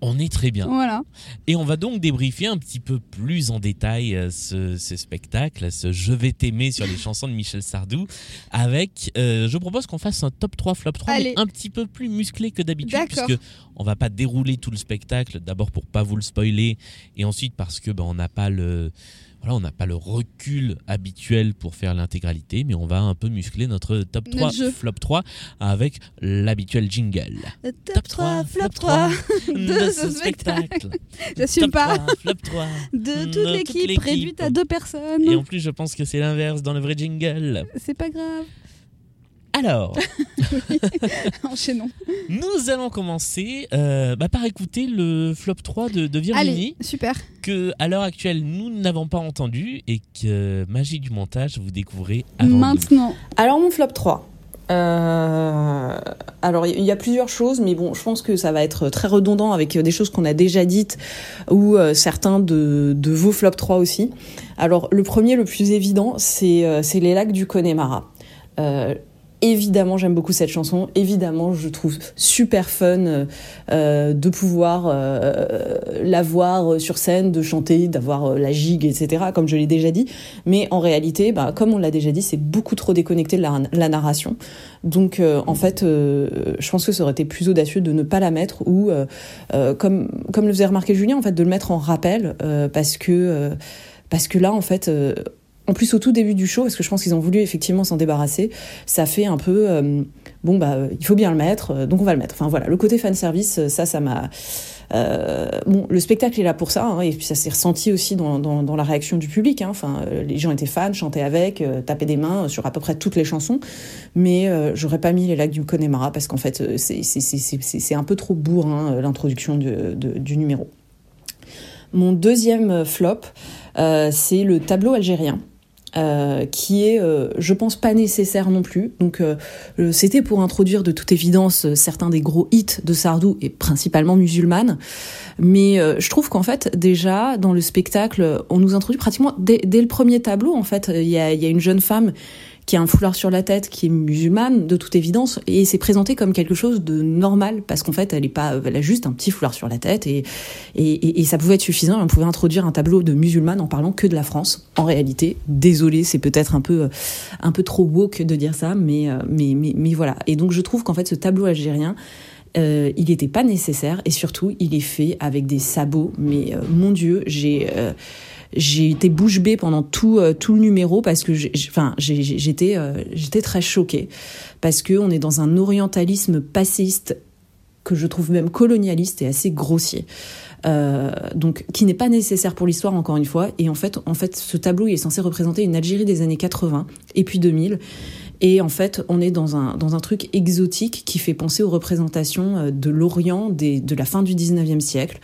[SPEAKER 1] On est très bien.
[SPEAKER 2] Voilà.
[SPEAKER 1] Et on va donc débriefer un petit peu plus en détail euh, ce, ce spectacle, ce Je vais t'aimer sur les chansons de Michel Sardou, avec, euh, je propose qu'on fasse un top 3, flop 3,
[SPEAKER 2] Allez.
[SPEAKER 1] mais un petit peu plus musclé que d'habitude, puisque on va pas dérouler tout le spectacle, d'abord pour pas vous le spoiler, et ensuite parce que ben, on n'a pas le... Voilà, on n'a pas le recul habituel pour faire l'intégralité, mais on va un peu muscler notre top
[SPEAKER 2] Notre
[SPEAKER 1] 3,
[SPEAKER 2] jeu.
[SPEAKER 1] flop 3 avec l'habituel jingle.
[SPEAKER 2] Top 3, flop 3 de ce spectacle. J'assume
[SPEAKER 1] Top
[SPEAKER 2] pas.
[SPEAKER 1] 3, flop 3
[SPEAKER 2] De toute
[SPEAKER 1] de
[SPEAKER 2] l'équipe réduite à deux personnes.
[SPEAKER 1] Et en plus, je pense que c'est l'inverse dans le vrai jingle.
[SPEAKER 2] C'est pas grave.
[SPEAKER 1] Alors,
[SPEAKER 2] Enchaînons.
[SPEAKER 1] nous allons commencer euh, bah, par écouter le flop 3 de, de Virginie,
[SPEAKER 2] Allez, super.
[SPEAKER 1] que à l'heure actuelle, nous n'avons pas entendu et que magie du montage, vous découvrez avant nous.
[SPEAKER 2] Maintenant.
[SPEAKER 3] Alors mon flop 3. Euh, alors il y a plusieurs choses, mais bon, je pense que ça va être très redondant avec euh, des choses qu'on a déjà dites ou euh, certains de, de vos flop 3 aussi. Alors le premier, le plus évident, c'est euh, c'est les lacs du Connemara. Euh, Évidemment, j'aime beaucoup cette chanson. Évidemment, je trouve super fun euh, euh, de pouvoir euh, la voir sur scène, de chanter, d'avoir euh, la gigue, etc. Comme je l'ai déjà dit. Mais en réalité, bah, comme on l'a déjà dit, c'est beaucoup trop déconnecté de la, narration. Donc, euh, en fait, euh, je pense que ça aurait été plus audacieux de ne pas la mettre ou, euh, euh, comme comme le faisait remarquer Julien, en fait, de le mettre en rappel euh, parce que euh, parce que là, en fait. euh, en plus, au tout début du show, parce que je pense qu'ils ont voulu effectivement s'en débarrasser, ça fait un peu euh, bon bah il faut bien le mettre, euh, donc on va le mettre. Enfin voilà, le côté fan service, euh, ça, ça m'a bon, le spectacle est là pour ça, hein, et puis ça s'est ressenti aussi dans, la réaction du public. Hein. Enfin, les gens étaient fans, chantaient avec, tapaient des mains sur à peu près toutes les chansons. Mais j'aurais pas mis les lacs du Connemara parce qu'en fait, c'est un peu trop bourrin l'introduction du numéro. Mon deuxième flop, c'est le tableau algérien. Euh, qui est, euh, je pense, pas nécessaire non plus. Donc, euh, c'était pour introduire de toute évidence euh, certains des gros hits de Sardou et principalement musulmane. Mais euh, je trouve qu'en fait, déjà dans le spectacle, on nous introduit pratiquement dès, le premier tableau. En fait, il y a, il y a une jeune femme qui a un foulard sur la tête, qui est musulmane de toute évidence, et c'est présenté comme quelque chose de normal parce qu'en fait, elle est pas, elle a juste un petit foulard sur la tête et et, et, ça pouvait être suffisant. On pouvait introduire un tableau de musulmane en parlant que de la France. En réalité, désolé, c'est peut-être un peu, euh, un peu trop woke de dire ça, mais, euh, mais, mais, mais voilà. Et donc, je trouve qu'en fait, ce tableau algérien, euh, il n'était pas nécessaire et surtout, il est fait avec des sabots. Mais euh, mon Dieu, j'ai. euh, j'ai été bouche bée pendant tout euh, tout le numéro parce que enfin j'étais euh, j'étais très choquée. Parce que on est dans un orientalisme passéiste que je trouve même colonialiste et assez grossier. Euh, donc qui n'est pas nécessaire pour l'histoire encore une fois. Et en fait en fait ce tableau il est censé représenter une Algérie des années 80 et puis 2000 et en fait on est dans un dans un truc exotique qui fait penser aux représentations de l'Orient des de la fin du 19e siècle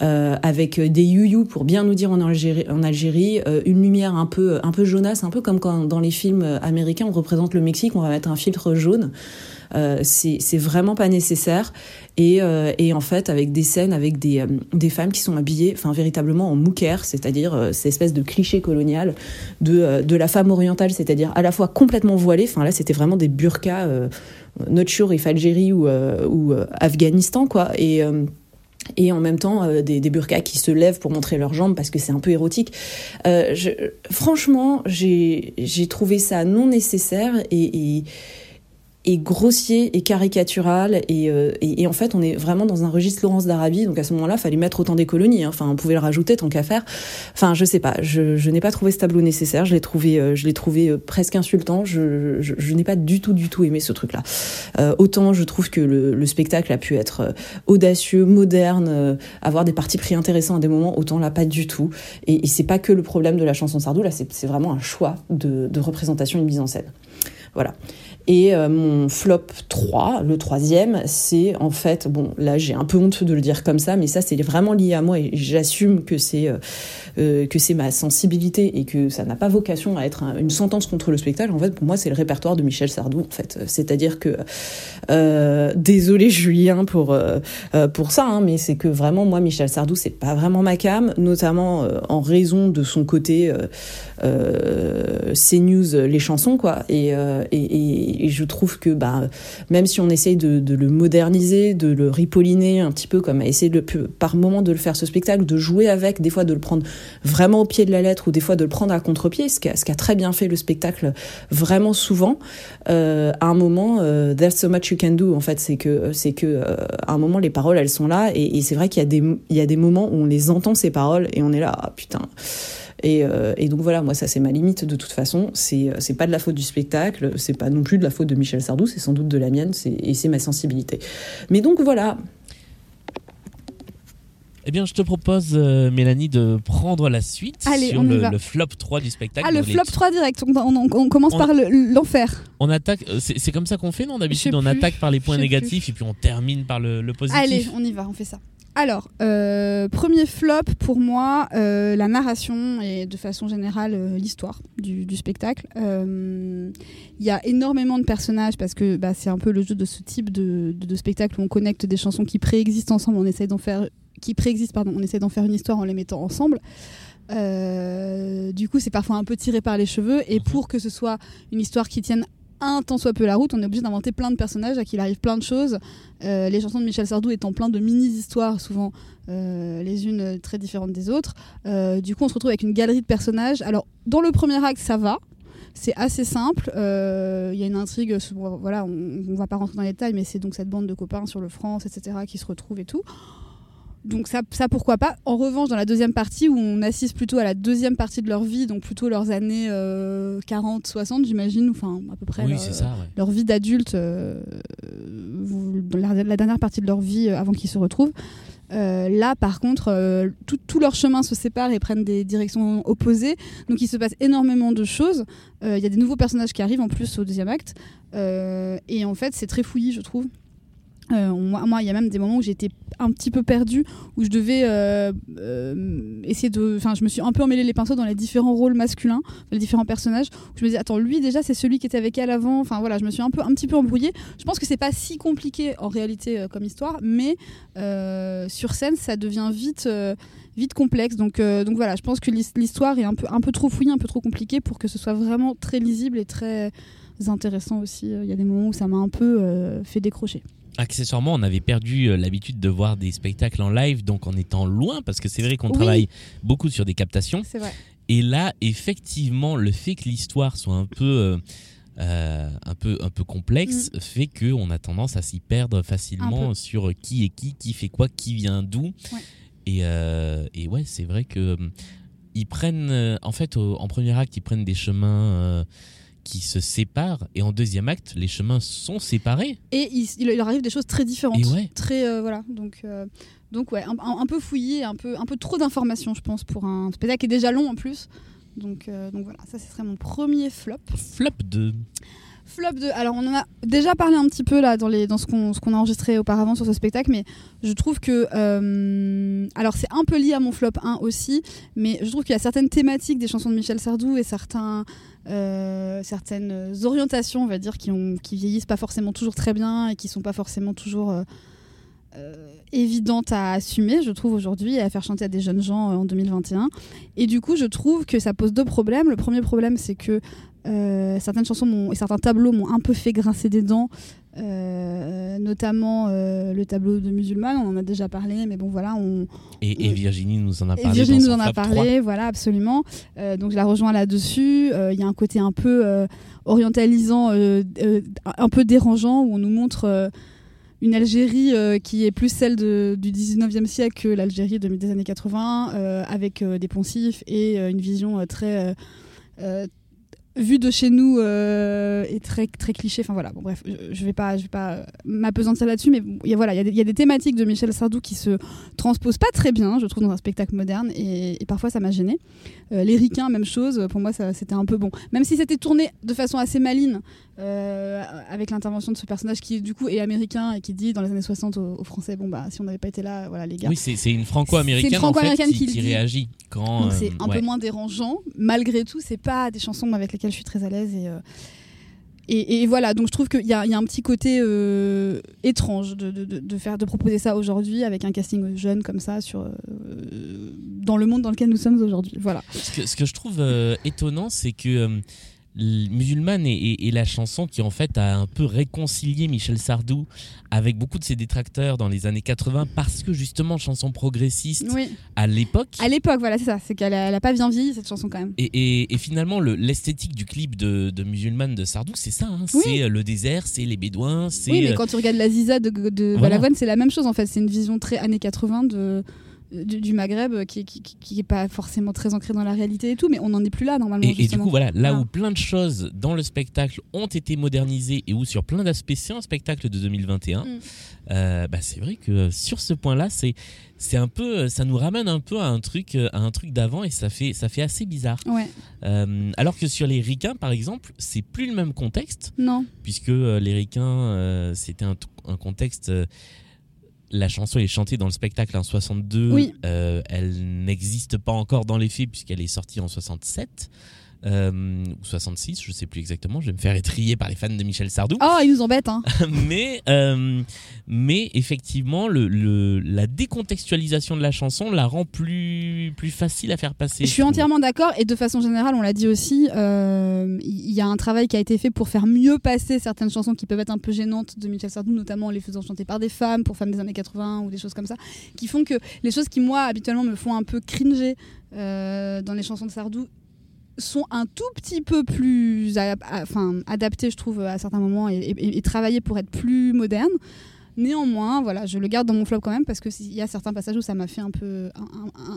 [SPEAKER 3] avec des youyou pour bien nous dire en Algérie, en Algérie euh, une lumière un peu un peu jaunasse, un peu comme quand dans les films américains on représente le Mexique, on va mettre un filtre jaune. Euh, c'est vraiment pas nécessaire et, euh, et en fait avec des scènes avec des, euh, femmes qui sont habillées enfin véritablement en mouker c'est-à-dire euh, cette espèce de cliché colonial de, euh, de la femme orientale c'est-à-dire à la fois complètement voilée enfin là c'était vraiment des burkas euh, not sure if Algérie ou, euh, ou euh, Afghanistan quoi et euh, et en même temps euh, des, burkas qui se lèvent pour montrer leurs jambes parce que c'est un peu érotique. Euh, franchement, j'ai trouvé ça non nécessaire et et grossier et caricatural et, euh, et, et en fait on est vraiment dans un registre Laurence d'Arabie donc à ce moment-là fallait mettre autant des colonies hein. enfin on pouvait le rajouter tant qu'à faire enfin je sais pas je, je n'ai pas trouvé ce tableau nécessaire je l'ai trouvé euh, je l'ai trouvé euh, presque insultant je, je, je n'ai pas du tout du tout aimé ce truc là euh, autant je trouve que le, le spectacle a pu être euh, audacieux moderne euh, avoir des parties pris intéressants à des moments autant là pas du tout et, et c'est pas que le problème de la chanson Sardou là c'est vraiment un choix de, de représentation de mise en scène voilà. Et euh, mon flop 3, le troisième, c'est en fait, bon, là j'ai un peu honte de le dire comme ça, mais ça c'est vraiment lié à moi et j'assume que c'est euh, euh, que c'est ma sensibilité et que ça n'a pas vocation à être un- une sentence contre le spectacle. En fait, pour moi, c'est le répertoire de Michel Sardou. En fait, c'est-à-dire que euh, désolé Julien pour euh, euh, pour ça, hein, mais c'est que vraiment moi Michel Sardou c'est pas vraiment ma cam, notamment euh, en raison de son côté euh, euh, CNews euh, les chansons quoi. Et, euh, et, je trouve que bah même si on essaye de, le moderniser, de le ripolliner un petit peu comme de, le- par moment de le faire ce spectacle, de jouer avec, des fois de le prendre vraiment au pied de la lettre ou des fois de le prendre à contre-pied, ce qu'a qu'a très bien fait le spectacle vraiment souvent. Euh, à un moment, euh, there's so much you can do. En fait, c'est que c'est que euh, à un moment les paroles elles sont là et, c'est vrai qu'il y a des y a des moments où on les entend ces paroles et on est là ah, putain. Et, euh, et donc voilà, moi ça c'est ma limite de toute façon. C'est pas de la faute du spectacle, c'est pas non plus de la faute de Michel Sardou, c'est sans doute de la mienne, et c'est ma sensibilité. Mais donc voilà,
[SPEAKER 1] Eh bien, je te propose, euh, Mélanie, de prendre la suite
[SPEAKER 2] Allez,
[SPEAKER 1] sur
[SPEAKER 2] on y
[SPEAKER 1] le,
[SPEAKER 2] va.
[SPEAKER 1] le flop 3 du spectacle.
[SPEAKER 2] Ah, le
[SPEAKER 1] Donc, les-
[SPEAKER 2] flop 3 direct. On, on- on commence
[SPEAKER 1] On-
[SPEAKER 2] par le- l'enfer.
[SPEAKER 1] On attaque. euh, C'est c'est comme ça qu'on fait, non D'habitude, on
[SPEAKER 2] plus,
[SPEAKER 1] attaque par les points
[SPEAKER 2] je sais
[SPEAKER 1] négatifs et puis on termine par le, le positif.
[SPEAKER 2] Allez, on y va, on fait ça. Alors, euh, premier flop pour moi, euh, la narration et de façon générale euh, l'histoire du, du spectacle. Euh, Il y a énormément de personnages parce que bah, c'est un peu le jeu de ce type de, de- de spectacle où on connecte des chansons qui préexistent ensemble, on essaie d'en faire qui préexistent, pardon, on essaie d'en faire une histoire en les mettant ensemble. Euh, du coup, c'est parfois un peu tiré par les cheveux et pour que ce soit une histoire qui tienne un tant soit peu la route, on est obligé d'inventer plein de personnages à qui il arrive plein de choses. Euh, les chansons de Michel Sardou étant plein de mini-histoires, souvent euh, les unes très différentes des autres. Du coup, on se retrouve avec une galerie de personnages. Alors, dans le premier acte, ça va. C'est assez simple. Il y a une intrigue. Voilà, on, on va pas rentrer dans les détails, mais c'est donc cette bande de copains sur le France, etc., qui se retrouvent et tout. Donc ça, ça pourquoi pas. En revanche, dans la deuxième partie, où on assiste plutôt à la deuxième partie de leur vie, donc plutôt leurs années euh, 40, 60, j'imagine, enfin à peu près
[SPEAKER 1] Oui,
[SPEAKER 2] leur,
[SPEAKER 1] c'est ça, ouais.
[SPEAKER 2] leur vie d'adulte, euh, euh, la, la dernière partie de leur vie euh, avant qu'ils se retrouvent. Euh, là, par contre, euh, tout, tout leur chemin se sépare et prennent des directions opposées. Donc, il se passe énormément de choses. Euh, Il y a des nouveaux personnages qui arrivent en plus au deuxième acte. Euh, et en fait, c'est très fouillis, je trouve. Euh, moi, il y a même des moments où j'étais un petit peu perdue, où je devais euh, euh, essayer de. Enfin, je me suis un peu emmêlé les pinceaux dans les différents rôles masculins, dans les différents personnages. Où je me disais, attends, lui déjà, c'est celui qui était avec elle avant. Enfin, voilà, je me suis un peu, un petit peu embrouillée. Je pense que c'est pas si compliqué en réalité comme histoire, mais sur scène, ça devient vite. vite complexe donc donc voilà je pense que l'his- l'histoire est un peu un peu trop fouillée un peu trop compliquée pour que ce soit vraiment très lisible et très intéressant aussi il y a des moments où ça m'a un peu fait décrocher
[SPEAKER 1] Accessoirement, on avait perdu euh, l'habitude de voir des spectacles en live, donc en étant loin, parce que c'est vrai qu'on
[SPEAKER 2] Oui.
[SPEAKER 1] travaille beaucoup sur des captations.
[SPEAKER 2] c'est vrai
[SPEAKER 1] Et là, effectivement, le fait que l'histoire soit un peu, euh, euh, un peu, un peu complexe fait que on a tendance à s'y perdre
[SPEAKER 2] Mm.
[SPEAKER 1] Facilement sur qui est qui, qui fait quoi, qui vient d'où.
[SPEAKER 2] Ouais.
[SPEAKER 1] Et, euh, et ouais, c'est vrai que ils prennent, en fait, au- en premier acte, ils prennent des chemins euh, qui se séparent, et en deuxième acte, les chemins sont séparés.
[SPEAKER 2] et il, il arrive des choses très différentes
[SPEAKER 1] ouais.
[SPEAKER 2] très euh, voilà donc euh, donc ouais un, peu fouillé un peu un peu trop d'informations je pense pour un spectacle qui est déjà long en plus donc euh, donc voilà ça ce serait mon premier flop
[SPEAKER 1] Flop de
[SPEAKER 2] Flop 2. Alors, on en a déjà parlé un petit peu là dans, les, dans ce qu'on ce qu'on a enregistré auparavant sur ce spectacle, mais je trouve que. euh, alors, c'est un peu lié à mon flop 1 aussi, mais je trouve qu'il y a certaines thématiques des chansons de Michel Sardou et certains, euh, certaines orientations, on va dire, qui, vieillissent pas forcément toujours très bien et qui sont pas forcément toujours. euh, euh, évidentes à assumer, je trouve, aujourd'hui, et à faire chanter à des jeunes gens en 2021. Et du coup, je trouve que ça pose deux problèmes. Le premier problème, c'est que certaines chansons et certains tableaux m'ont un peu fait grincer des dents euh, notamment euh, le tableau de musulman, on en a déjà parlé, mais bon voilà, on,
[SPEAKER 1] Et, et Virginie nous en a parlé.
[SPEAKER 2] Virginie nous en a
[SPEAKER 1] flop 3.
[SPEAKER 2] parlé, voilà, absolument. Euh, donc je la rejoins là-dessus. Il y a un côté un peu orientalisant, un peu dérangeant, où on nous montre une Algérie euh, qui est plus celle de- du 19e siècle que l'Algérie de- des années 80, euh, avec euh, des poncifs et une vision très... vue de chez nous euh, est très très cliché. Enfin voilà. Bon bref je, je vais pas je vais pas euh, m'apesantir là-dessus mais il y a voilà il y y, a des thématiques de Michel Sardou qui se transposent pas très bien je trouve dans un spectacle moderne et, parfois ça m'a gêné euh, les ricains même chose pour moi c'était un peu bon. Même si c'était tourné de façon assez maligne euh, avec l'intervention de ce personnage qui du coup est américain et qui dit dans les années 60 aux, aux français bon bah si on n'avait pas été là voilà les gars
[SPEAKER 1] Oui, c'est c'est une
[SPEAKER 2] C'est
[SPEAKER 1] franco-américaine
[SPEAKER 2] une
[SPEAKER 1] en fait,
[SPEAKER 2] franco-américaine
[SPEAKER 1] qui, réagit quand.
[SPEAKER 2] donc
[SPEAKER 1] euh,
[SPEAKER 2] c'est un
[SPEAKER 1] ouais.
[SPEAKER 2] peu moins dérangeant. Malgré tout, c'est pas des chansons avec lesquelles je suis très à l'aise et, euh, et, et voilà. Donc je trouve qu'il y y a un petit côté étrange de, de- de- de faire de proposer ça aujourd'hui avec un casting jeune comme ça sur dans le monde dans lequel nous sommes aujourd'hui. Voilà.
[SPEAKER 1] Ce que, ce que je trouve étonnant, c'est que euh, l- Musulman est, est- est la chanson qui en fait a un peu réconcilié Michel Sardou avec beaucoup de ses détracteurs dans les années 80 parce que justement chanson progressiste
[SPEAKER 2] Oui.
[SPEAKER 1] à l'époque.
[SPEAKER 2] À l'époque, voilà, c'est ça. C'est qu'elle a, a pas bien vieilli cette chanson quand même.
[SPEAKER 1] Et, et- et finalement, le- l'esthétique du clip de, de Musulman de Sardou, c'est ça. hein. C'est euh, le désert, c'est les bédouins, c'est.
[SPEAKER 2] Oui, mais
[SPEAKER 1] euh,
[SPEAKER 2] quand tu regardes la Ziza de, de
[SPEAKER 1] Voilà.
[SPEAKER 2] Balavoine, c'est la même chose en fait. C'est une vision très années 80 de, du, du Maghreb euh, qui, qui, qui- est pas forcément très ancrée dans la réalité et tout, mais on n'en est plus là normalement.
[SPEAKER 1] Et, et du coup, voilà, là où plein de choses dans le spectacle ont été modernisées et où sur plein d'aspects, c'est un spectacle de 2021,
[SPEAKER 2] Mm.
[SPEAKER 1] euh, bah, c'est vrai que euh, sur ce point-là, c'est c'est un peu, ça nous ramène un peu à un truc, à un truc d'avant et ça fait, ça fait assez bizarre.
[SPEAKER 2] Ouais.
[SPEAKER 1] Euh, alors que sur les ricains, par exemple, c'est plus le même contexte
[SPEAKER 2] Non.
[SPEAKER 1] puisque les ricains, euh, c'était un, un contexte. La chanson est chantée dans le spectacle en 62.
[SPEAKER 2] Oui.
[SPEAKER 1] Euh, elle n'existe pas encore dans les faits puisqu'elle est sortie en 67. Euh, ou 66, je sais plus exactement. Je vais me faire étrier par les fans de Michel Sardou.
[SPEAKER 2] Oh, ils nous embêtent, hein.
[SPEAKER 1] mais, euh, mais effectivement, le, le- la décontextualisation de la chanson la rend plus, plus facile à faire passer.
[SPEAKER 2] Je suis entièrement d'accord et de façon générale, on l'a dit aussi, euh, il y a un travail qui a été fait pour faire mieux passer certaines chansons qui peuvent être un peu gênantes de Michel Sardou, notamment en les faisant chanter par des femmes, pour femmes des années 80 ou des choses comme ça, qui font que les choses qui moi habituellement me font un peu cringer euh, dans les chansons de Sardou sont un tout petit peu plus enfin, adaptées, je trouve, à certains moments et, travaillées pour être plus modernes. Néanmoins, voilà, je le garde dans mon flop quand même parce que il y a certains passages où ça m'a fait un peu,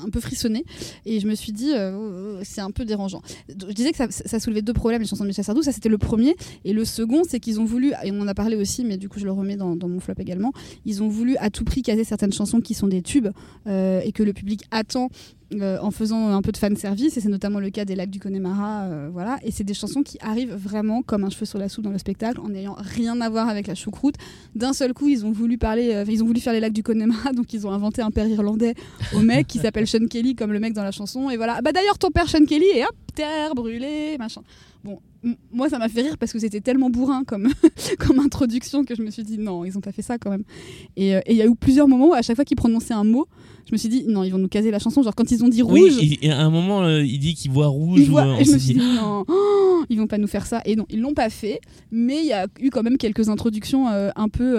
[SPEAKER 2] un, peu frissonner et je me suis dit euh, oh, oh, c'est un peu dérangeant. Je disais que ça, ça soulevait deux problèmes les chansons de Michel Sardou, ça c'était le premier et le second c'est qu'ils ont voulu et on en a parlé aussi mais du coup je le remets dans, dans mon flop également. Ils ont voulu à tout prix caser certaines chansons qui sont des tubes euh, et que le public attend euh, en faisant un peu de fan service et c'est notamment le cas des lacs du Connemara euh, voilà. Et c'est des chansons qui arrivent vraiment comme un cheveu sur la soupe dans le spectacle en n'ayant rien à voir avec la choucroute. D'un seul coup ils ont voulu parler euh, ils ont voulu faire les lacs du Connemara donc ils ont inventé un père irlandais au mec qui s'appelle Sean Kelly comme le mec dans la chanson. Et voilà. Bah d'ailleurs ton père Sean Kelly et hop terre brûlée machin moi ça m'a fait rire parce que c'était tellement bourrin comme comme introduction que je me suis dit non ils ont pas fait ça quand même et euh, et il y a eu plusieurs moments où à chaque fois qu'ils prononçaient un mot je me suis dit non ils vont nous caser la chanson genre quand ils ont dit rouge
[SPEAKER 1] Oui, et- à un moment, euh, il dit qu'il voit rouge. ou, euh,
[SPEAKER 2] et je me suis
[SPEAKER 1] dit,
[SPEAKER 2] dit non, oh, ils vont pas nous faire ça. Et non, ils l'ont pas fait. Mais il y a eu quand même quelques introductions euh, un peu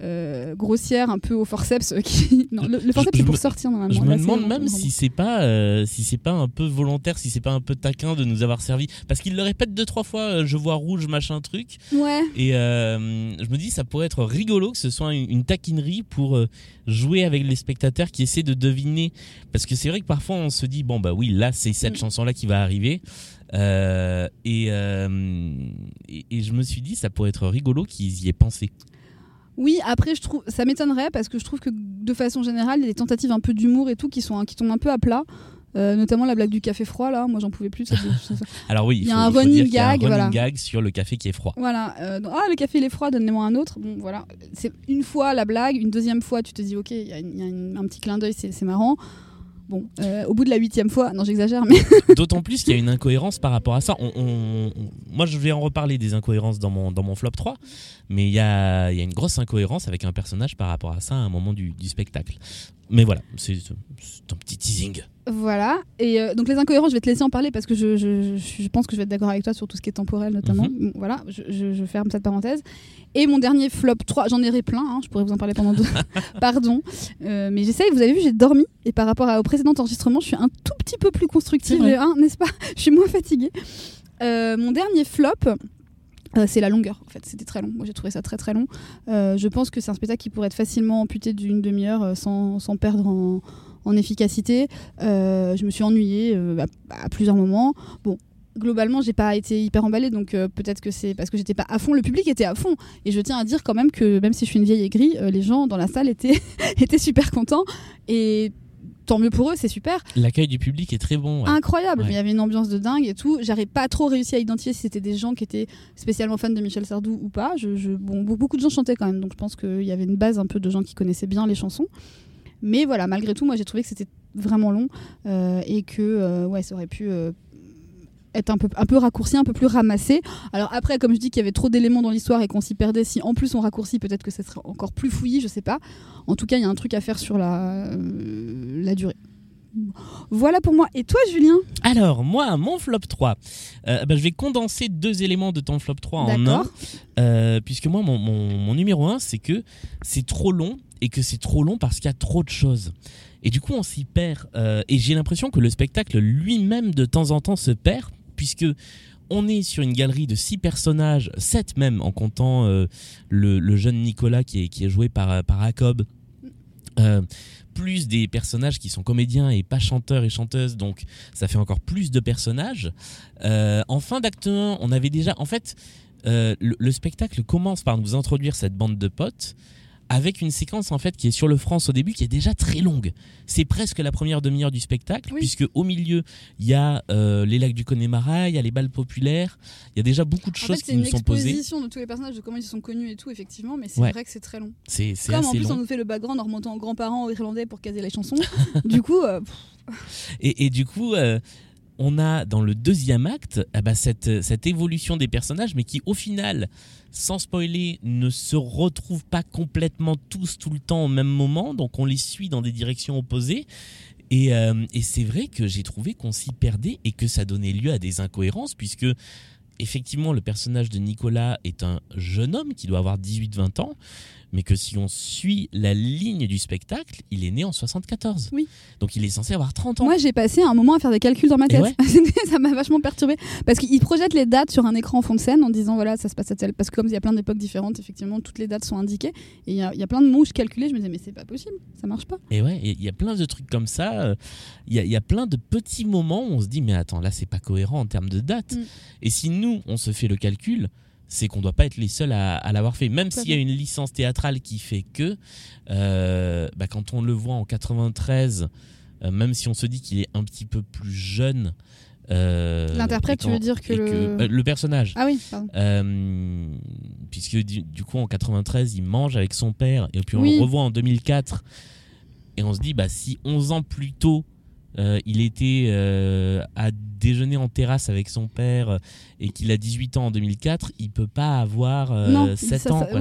[SPEAKER 2] euh, grossières, un peu au forceps. euh, Qui... Non, le, le forceps c'est pour
[SPEAKER 1] me-
[SPEAKER 2] sortir normalement.
[SPEAKER 1] Je me demande
[SPEAKER 2] vraiment-
[SPEAKER 1] même si c'est pas euh, si c'est pas un peu volontaire, si c'est pas un peu taquin de nous avoir servi, parce qu'il le répète deux trois fois. euh, je vois rouge, machin truc.
[SPEAKER 2] Ouais.
[SPEAKER 1] Et je me dis ça pourrait être rigolo que ce soit une, une taquinerie pour jouer avec les spectateurs qui essaient de deviner, parce que c'est vrai que parfois on se dit bon bah oui là c'est cette
[SPEAKER 2] Mm.
[SPEAKER 1] chanson là qui va arriver. Euh, et, euh, et, et je me suis dit ça pourrait être rigolo qu'ils y aient pensé.
[SPEAKER 2] Oui, après, je trouve, ça m'étonnerait parce que je trouve que de façon générale, il y a des tentatives un peu d'humour et tout qui, sont, qui tombent un peu à plat. Euh, notamment la blague du café froid, là. Moi, j'en pouvais plus. ça- ça- ça-
[SPEAKER 1] Alors oui,
[SPEAKER 2] Il y a un running
[SPEAKER 1] a un
[SPEAKER 2] gag,
[SPEAKER 1] running
[SPEAKER 2] voilà.
[SPEAKER 1] gag sur le café qui est froid.
[SPEAKER 2] Voilà. euh, donc, ah, le café, il est froid, donne-moi un autre. Bon, voilà. C'est une fois la blague, une deuxième fois, tu te dis, ok, il y a, une- il y a une- un petit clin d'œil, c'est marrant. Bon, euh, au bout de la huitième fois, non, j'exagère, mais.
[SPEAKER 1] D'autant plus qu'il y a une incohérence par rapport à ça. Moi, je vais en reparler des incohérences dans mon, dans mon flop 3, mais il y a, une grosse incohérence avec un personnage par rapport à ça à un moment du spectacle. Mais voilà, c'est un petit teasing.
[SPEAKER 2] Voilà. Et euh, donc les incohérents, je vais te laisser en parler parce que je, je- pense que je vais être d'accord avec toi sur tout ce qui est temporel notamment.
[SPEAKER 1] Mhm.
[SPEAKER 2] Voilà, je, ferme cette parenthèse. Et mon dernier flop 3, j'en ai plein, hein, je pourrais vous en parler pendant deux. Pardon. Euh, mais j'essaye, vous avez vu, j'ai dormi. Et par rapport à- au précédent enregistrement, je suis un tout petit peu plus constructive, hein, n'est-ce pas? Je suis moins fatiguée. Euh, mon dernier flop, euh, c'est la longueur, en fait. C'était très long. Moi, j'ai trouvé ça très très long. Euh, je pense que c'est un spectacle qui pourrait être facilement amputé d'une demi-heure euh, sans, sans perdre en, efficacité. Je me suis ennuyée à, plusieurs moments. Bon. Globalement, j'ai pas été hyper emballée, donc peut-être que c'est parce que j'étais pas à fond. Le public était à fond, et je tiens à dire quand même que même si je suis une vieille aigrie, les gens dans la salle étaient étaient super contents, et tant mieux pour eux, c'est super.
[SPEAKER 1] L'accueil du public est très bon. ouais.
[SPEAKER 2] Incroyable,
[SPEAKER 1] Ouais.
[SPEAKER 2] mais il y avait une ambiance de dingue et tout. J'avais pas trop réussi à identifier si c'était des gens qui étaient spécialement fans de Michel Sardou ou pas. Je, je- bon, be- beaucoup de gens chantaient quand même, donc je pense qu'il y avait une base un peu de gens qui connaissaient bien les chansons. Mais voilà, malgré tout, moi j'ai trouvé que c'était vraiment long euh, et que euh, ouais, ça aurait pu euh, être un peu, un peu raccourci, un peu plus ramassé. Alors après, comme je dis qu'il y avait trop d'éléments dans l'histoire et qu'on s'y perdait, si en plus on raccourcit, peut-être que ça serait encore plus fouillis, je sais pas. En tout cas, il y a un truc à faire sur la, euh, la durée. Voilà pour moi. Et toi, Julien?
[SPEAKER 1] Alors, moi, mon flop 3, euh, bah, je vais condenser deux éléments de ton flop 3 en un. Euh, puisque moi, mon, mon- mon numéro 1, c'est que c'est trop long et que c'est trop long parce qu'il y a trop de choses. Et du coup, on s'y perd. Euh, et j'ai l'impression que le spectacle lui-même, de temps en temps, se perd, puisque on est sur une galerie de six personnages, sept même, en comptant euh, le, jeune Nicolas qui est, joué par, par Jacob. Euh, plus des personnages qui sont comédiens et pas chanteurs et chanteuses, donc ça fait encore plus de personnages. Euh, en fin d'acte 1, on avait déjà, en fait, le spectacle commence par nous introduire cette bande de potes avec une séquence en fait qui est sur le France au début qui est déjà très longue. C'est presque la première demi-heure du spectacle puisque au milieu il y a euh, les lacs du Connemara, il y a les balles populaires, il y a déjà beaucoup de
[SPEAKER 2] En
[SPEAKER 1] choses
[SPEAKER 2] fait, c'est
[SPEAKER 1] qui
[SPEAKER 2] une
[SPEAKER 1] nous sont posées.
[SPEAKER 2] exposition de tous les personnages, de comment ils se sont connus et tout, effectivement, mais c'est
[SPEAKER 1] Ouais.
[SPEAKER 2] vrai que c'est très long.
[SPEAKER 1] C'est c'est
[SPEAKER 2] Comme en plus,
[SPEAKER 1] long.
[SPEAKER 2] on nous fait le background en remontant en grands-parents irlandais pour caser les chansons. du coup, euh,
[SPEAKER 1] et du coup, euh, on a dans le deuxième acte eh ben, cette, évolution des personnages, mais qui au final, sans spoiler, ne se retrouvent pas complètement tous tout le temps au même moment. Donc on les suit dans des directions opposées. Et, euh, et c'est vrai que j'ai trouvé qu'on s'y perdait et que ça donnait lieu à des incohérences, puisque effectivement le personnage de Nicolas est un jeune homme qui doit avoir 18-20 ans, mais que si on suit la ligne du spectacle, il est né en 74.
[SPEAKER 2] Oui.
[SPEAKER 1] Donc il est censé avoir 30 ans.
[SPEAKER 2] moi j'ai passé un moment à faire des calculs dans ma tête.
[SPEAKER 1] ouais.
[SPEAKER 2] ça m'a vachement perturbé parce qu'ils projettent les dates sur un écran en fond de scène en disant voilà ça se passe à tel parce que comme il y a plein d'époques différentes effectivement toutes les dates sont indiquées et il y, a- il y a plein de mots où je calculais je me disais mais c'est pas possible ça marche pas.
[SPEAKER 1] Et ouais, il y a plein de trucs comme ça. euh, Il y, a, il y a plein de petits moments où on se dit, mais attends, là, c'est pas cohérent en termes de date.
[SPEAKER 2] Mm.
[SPEAKER 1] Et si nous, on se fait le calcul, c'est qu'on doit pas être les seuls à, à l'avoir fait. Même s'il y a une licence théâtrale qui fait que, euh, bah, quand on le voit en 93, euh, même si on se dit qu'il est un petit peu plus jeune. euh,
[SPEAKER 2] L'interprète, tu veux dire que le-
[SPEAKER 1] le personnage.
[SPEAKER 2] Ah oui. pardon.
[SPEAKER 1] Puisque du, du coup en 93 il mange avec son père et puis on
[SPEAKER 2] Oui.
[SPEAKER 1] le revoit en 2004 et on se dit bah si 11 ans plus tôt euh, il était euh, à déjeuner en terrasse avec son père euh, et qu'il a 18 ans en 2004 il peut pas avoir euh,
[SPEAKER 2] non
[SPEAKER 1] 7
[SPEAKER 2] ça-
[SPEAKER 1] ans
[SPEAKER 2] oui,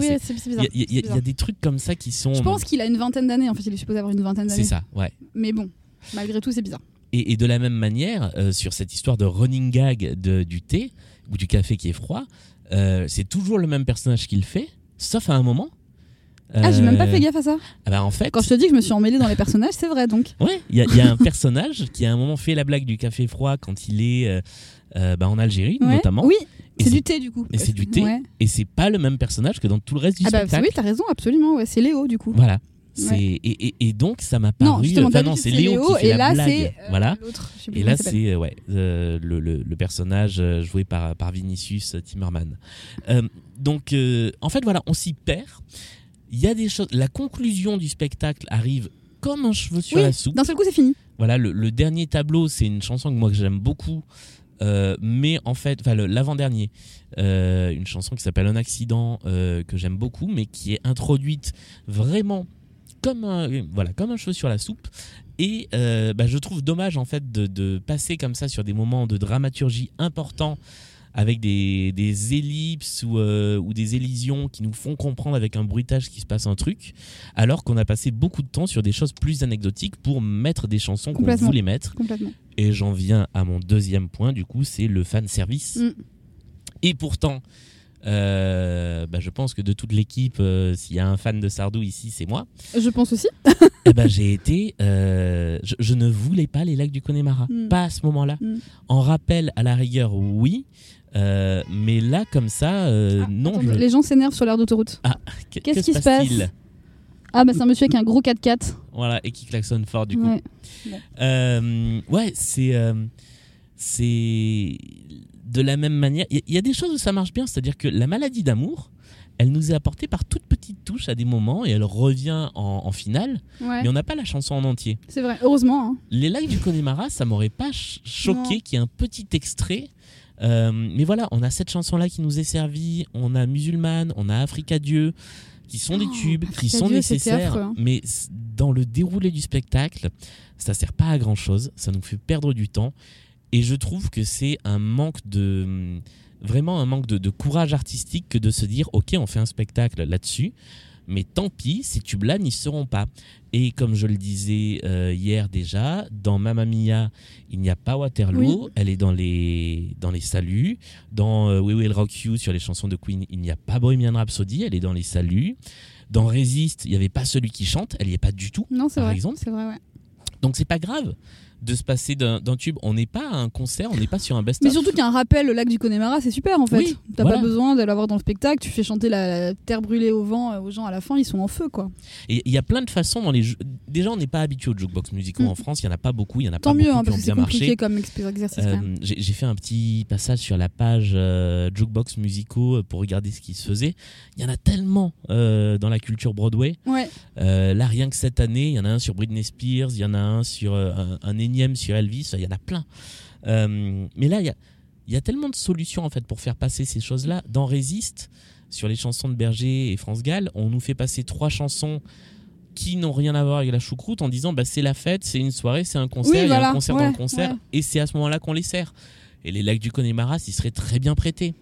[SPEAKER 1] il y, y a- y des trucs comme ça qui sont
[SPEAKER 2] Je pense qu'il a une vingtaine d'années en fait il est supposé avoir une vingtaine d'années.
[SPEAKER 1] c'est ça ouais
[SPEAKER 2] Mais bon malgré tout c'est bizarre.
[SPEAKER 1] Et, et de la même manière, sur cette histoire de running gag de, du thé ou du café qui est froid, c'est toujours le même personnage qui le fait, sauf à un moment.
[SPEAKER 2] Ah j'ai même pas
[SPEAKER 1] Euh,
[SPEAKER 2] fait gaffe à ça.
[SPEAKER 1] ah bah en fait,
[SPEAKER 2] Quand je te dis que je me suis emmêlée dans les personnages c'est vrai donc.
[SPEAKER 1] ouais, il y, a- il y a un personnage qui à un moment fait la blague du café froid quand il est euh, euh, bah, en Algérie
[SPEAKER 2] Ouais.
[SPEAKER 1] notamment.
[SPEAKER 2] Oui c'est du thé du coup.
[SPEAKER 1] Et c'est du thé.
[SPEAKER 2] Ouais.
[SPEAKER 1] Et c'est pas le même personnage que dans tout le reste du
[SPEAKER 2] Ah bah
[SPEAKER 1] spectacle.
[SPEAKER 2] oui t'as raison absolument ouais c'est Léo du coup.
[SPEAKER 1] Voilà.
[SPEAKER 2] Ouais.
[SPEAKER 1] et, et- et donc ça m'a
[SPEAKER 2] Non
[SPEAKER 1] paru.
[SPEAKER 2] justement
[SPEAKER 1] enfin, non,
[SPEAKER 2] d'habitude,
[SPEAKER 1] c'est Léo, qui fait
[SPEAKER 2] et
[SPEAKER 1] la
[SPEAKER 2] là
[SPEAKER 1] blague.
[SPEAKER 2] c'est euh,
[SPEAKER 1] voilà. Et là, c'est euh, ouais, euh, le, le- le personnage euh, joué par, par Vinicius Timmerman. Euh, donc, euh, en fait, voilà, on s'y perd. Il y a des choses. La conclusion du spectacle arrive comme un cheveu sur
[SPEAKER 2] Oui,
[SPEAKER 1] la soupe.
[SPEAKER 2] d'un seul coup c'est fini.
[SPEAKER 1] Voilà, le, le dernier tableau, c'est une chanson que moi que j'aime beaucoup. Euh, mais en fait, enfin l'avant-dernier, euh, une chanson qui s'appelle Un accident euh, que j'aime beaucoup, mais qui est introduite vraiment comme un, voilà, comme un cheveu sur la soupe. Et bah, je trouve dommage en fait de, de passer comme ça sur des moments de dramaturgie importants avec des, des ellipses ou, euh, ou des élisions qui nous font comprendre avec un bruitage qu'il se passe un truc, alors qu'on a passé beaucoup de temps sur des choses plus anecdotiques pour mettre des chansons qu'on voulait mettre. Et j'en viens à mon deuxième point, du coup, c'est le fan service.
[SPEAKER 2] Mm.
[SPEAKER 1] Et pourtant, euh, bah, je pense que de toute l'équipe, euh, s'il y a un fan de Sardou ici, c'est moi.
[SPEAKER 2] Je pense aussi.
[SPEAKER 1] Eh ben, j'ai été. euh, je, je ne voulais pas les lacs du Connemara.
[SPEAKER 2] Mm.
[SPEAKER 1] Pas à ce moment-là.
[SPEAKER 2] Mm.
[SPEAKER 1] En rappel, à la rigueur, oui. Euh, mais là, comme ça, euh, non.
[SPEAKER 2] Attends,
[SPEAKER 1] je-
[SPEAKER 2] Les gens s'énervent sur l'air d'autoroute.
[SPEAKER 1] Ah, que-
[SPEAKER 2] Qu'est-ce
[SPEAKER 1] que
[SPEAKER 2] qui se passe Ah bah c'est un monsieur avec un gros 4x4.
[SPEAKER 1] Voilà, et qui klaxonne fort du coup.
[SPEAKER 2] Ouais.
[SPEAKER 1] Euh, ouais, c'est c'est de la même manière. Il y, a des choses où ça marche bien, c'est-à-dire que la maladie d'amour, elle nous est apportée par toutes petites touches à des moments et elle revient en, en finale,
[SPEAKER 2] Ouais.
[SPEAKER 1] mais on n'a pas la chanson en entier.
[SPEAKER 2] C'est vrai, heureusement. hein.
[SPEAKER 1] Les lives du Connemara, ça m'aurait pas ch- choqué
[SPEAKER 2] Non.
[SPEAKER 1] qu'il y ait un petit extrait. Euh, mais voilà, on a cette chanson-là qui nous est servie, on a Musulmane, on a Africa Dieu, qui sont des
[SPEAKER 2] Oh,
[SPEAKER 1] tubes, qui sont
[SPEAKER 2] Dieu,
[SPEAKER 1] nécessaires,
[SPEAKER 2] affreux, hein.
[SPEAKER 1] mais dans le déroulé du spectacle, ça sert pas à grand-chose, ça nous fait perdre du temps, et je trouve que c'est un manque de... Vraiment un manque de, de courage artistique que de se dire, ok, on fait un spectacle là-dessus, mais tant pis, ces tubes-là n'y seront pas. Et comme je le disais euh, hier déjà, dans Mamma Mia, il n'y a pas Waterloo,
[SPEAKER 2] Oui.
[SPEAKER 1] elle est dans les, dans les saluts. Dans euh, We Will Rock You, sur les chansons de Queen, il n'y a pas Bohemian Rhapsody, elle est dans les saluts. Dans Resist, il n'y avait pas celui qui chante, elle n'y est pas du tout,
[SPEAKER 2] Non, c'est
[SPEAKER 1] par
[SPEAKER 2] vrai.
[SPEAKER 1] exemple.
[SPEAKER 2] C'est vrai, ouais.
[SPEAKER 1] Donc c'est pas grave de se passer d'un tube. On n'est pas à un concert, on n'est pas sur un best-of.
[SPEAKER 2] Mais surtout qu'il y a un rappel, le lac du Connemara, c'est super en fait.
[SPEAKER 1] Oui,
[SPEAKER 2] T'as
[SPEAKER 1] voilà.
[SPEAKER 2] pas besoin de l'avoir dans le spectacle, tu fais chanter la, la terre brûlée au vent euh, aux gens à la fin, ils sont en feu quoi.
[SPEAKER 1] Et il y a plein de façons dans les jeux. Déjà, on n'est pas habitué aux jukebox musicaux
[SPEAKER 2] Mm.
[SPEAKER 1] en France. Il y en a pas beaucoup. Il y en a
[SPEAKER 2] Tant
[SPEAKER 1] pas
[SPEAKER 2] mieux,
[SPEAKER 1] beaucoup
[SPEAKER 2] hein,
[SPEAKER 1] qui
[SPEAKER 2] parce
[SPEAKER 1] ont
[SPEAKER 2] que c'est
[SPEAKER 1] bien marché.
[SPEAKER 2] comme exercice
[SPEAKER 1] Euh. J'ai fait un petit passage sur la page euh, jukebox musicaux euh, pour regarder ce qui se faisait. Il y en a tellement dans la culture Broadway.
[SPEAKER 2] Ouais.
[SPEAKER 1] Là, rien que cette année, il y en a un sur Britney Spears, il y en a un sur un, un énième sur Elvis. Il y en a plein. Euh, mais là, il y a, il y a tellement de solutions en fait pour faire passer ces choses-là. Dans Résiste, sur les chansons de Berger et France Gall, on nous fait passer trois chansons qui n'ont rien à voir avec la choucroute en disant bah, c'est la fête, c'est une soirée, c'est un concert,
[SPEAKER 2] Oui,
[SPEAKER 1] il y a un concert dans le concert,
[SPEAKER 2] ouais.
[SPEAKER 1] et c'est à ce moment-là qu'on les sert. Et les lacs du Connemara, s'y seraient très bien prêtés.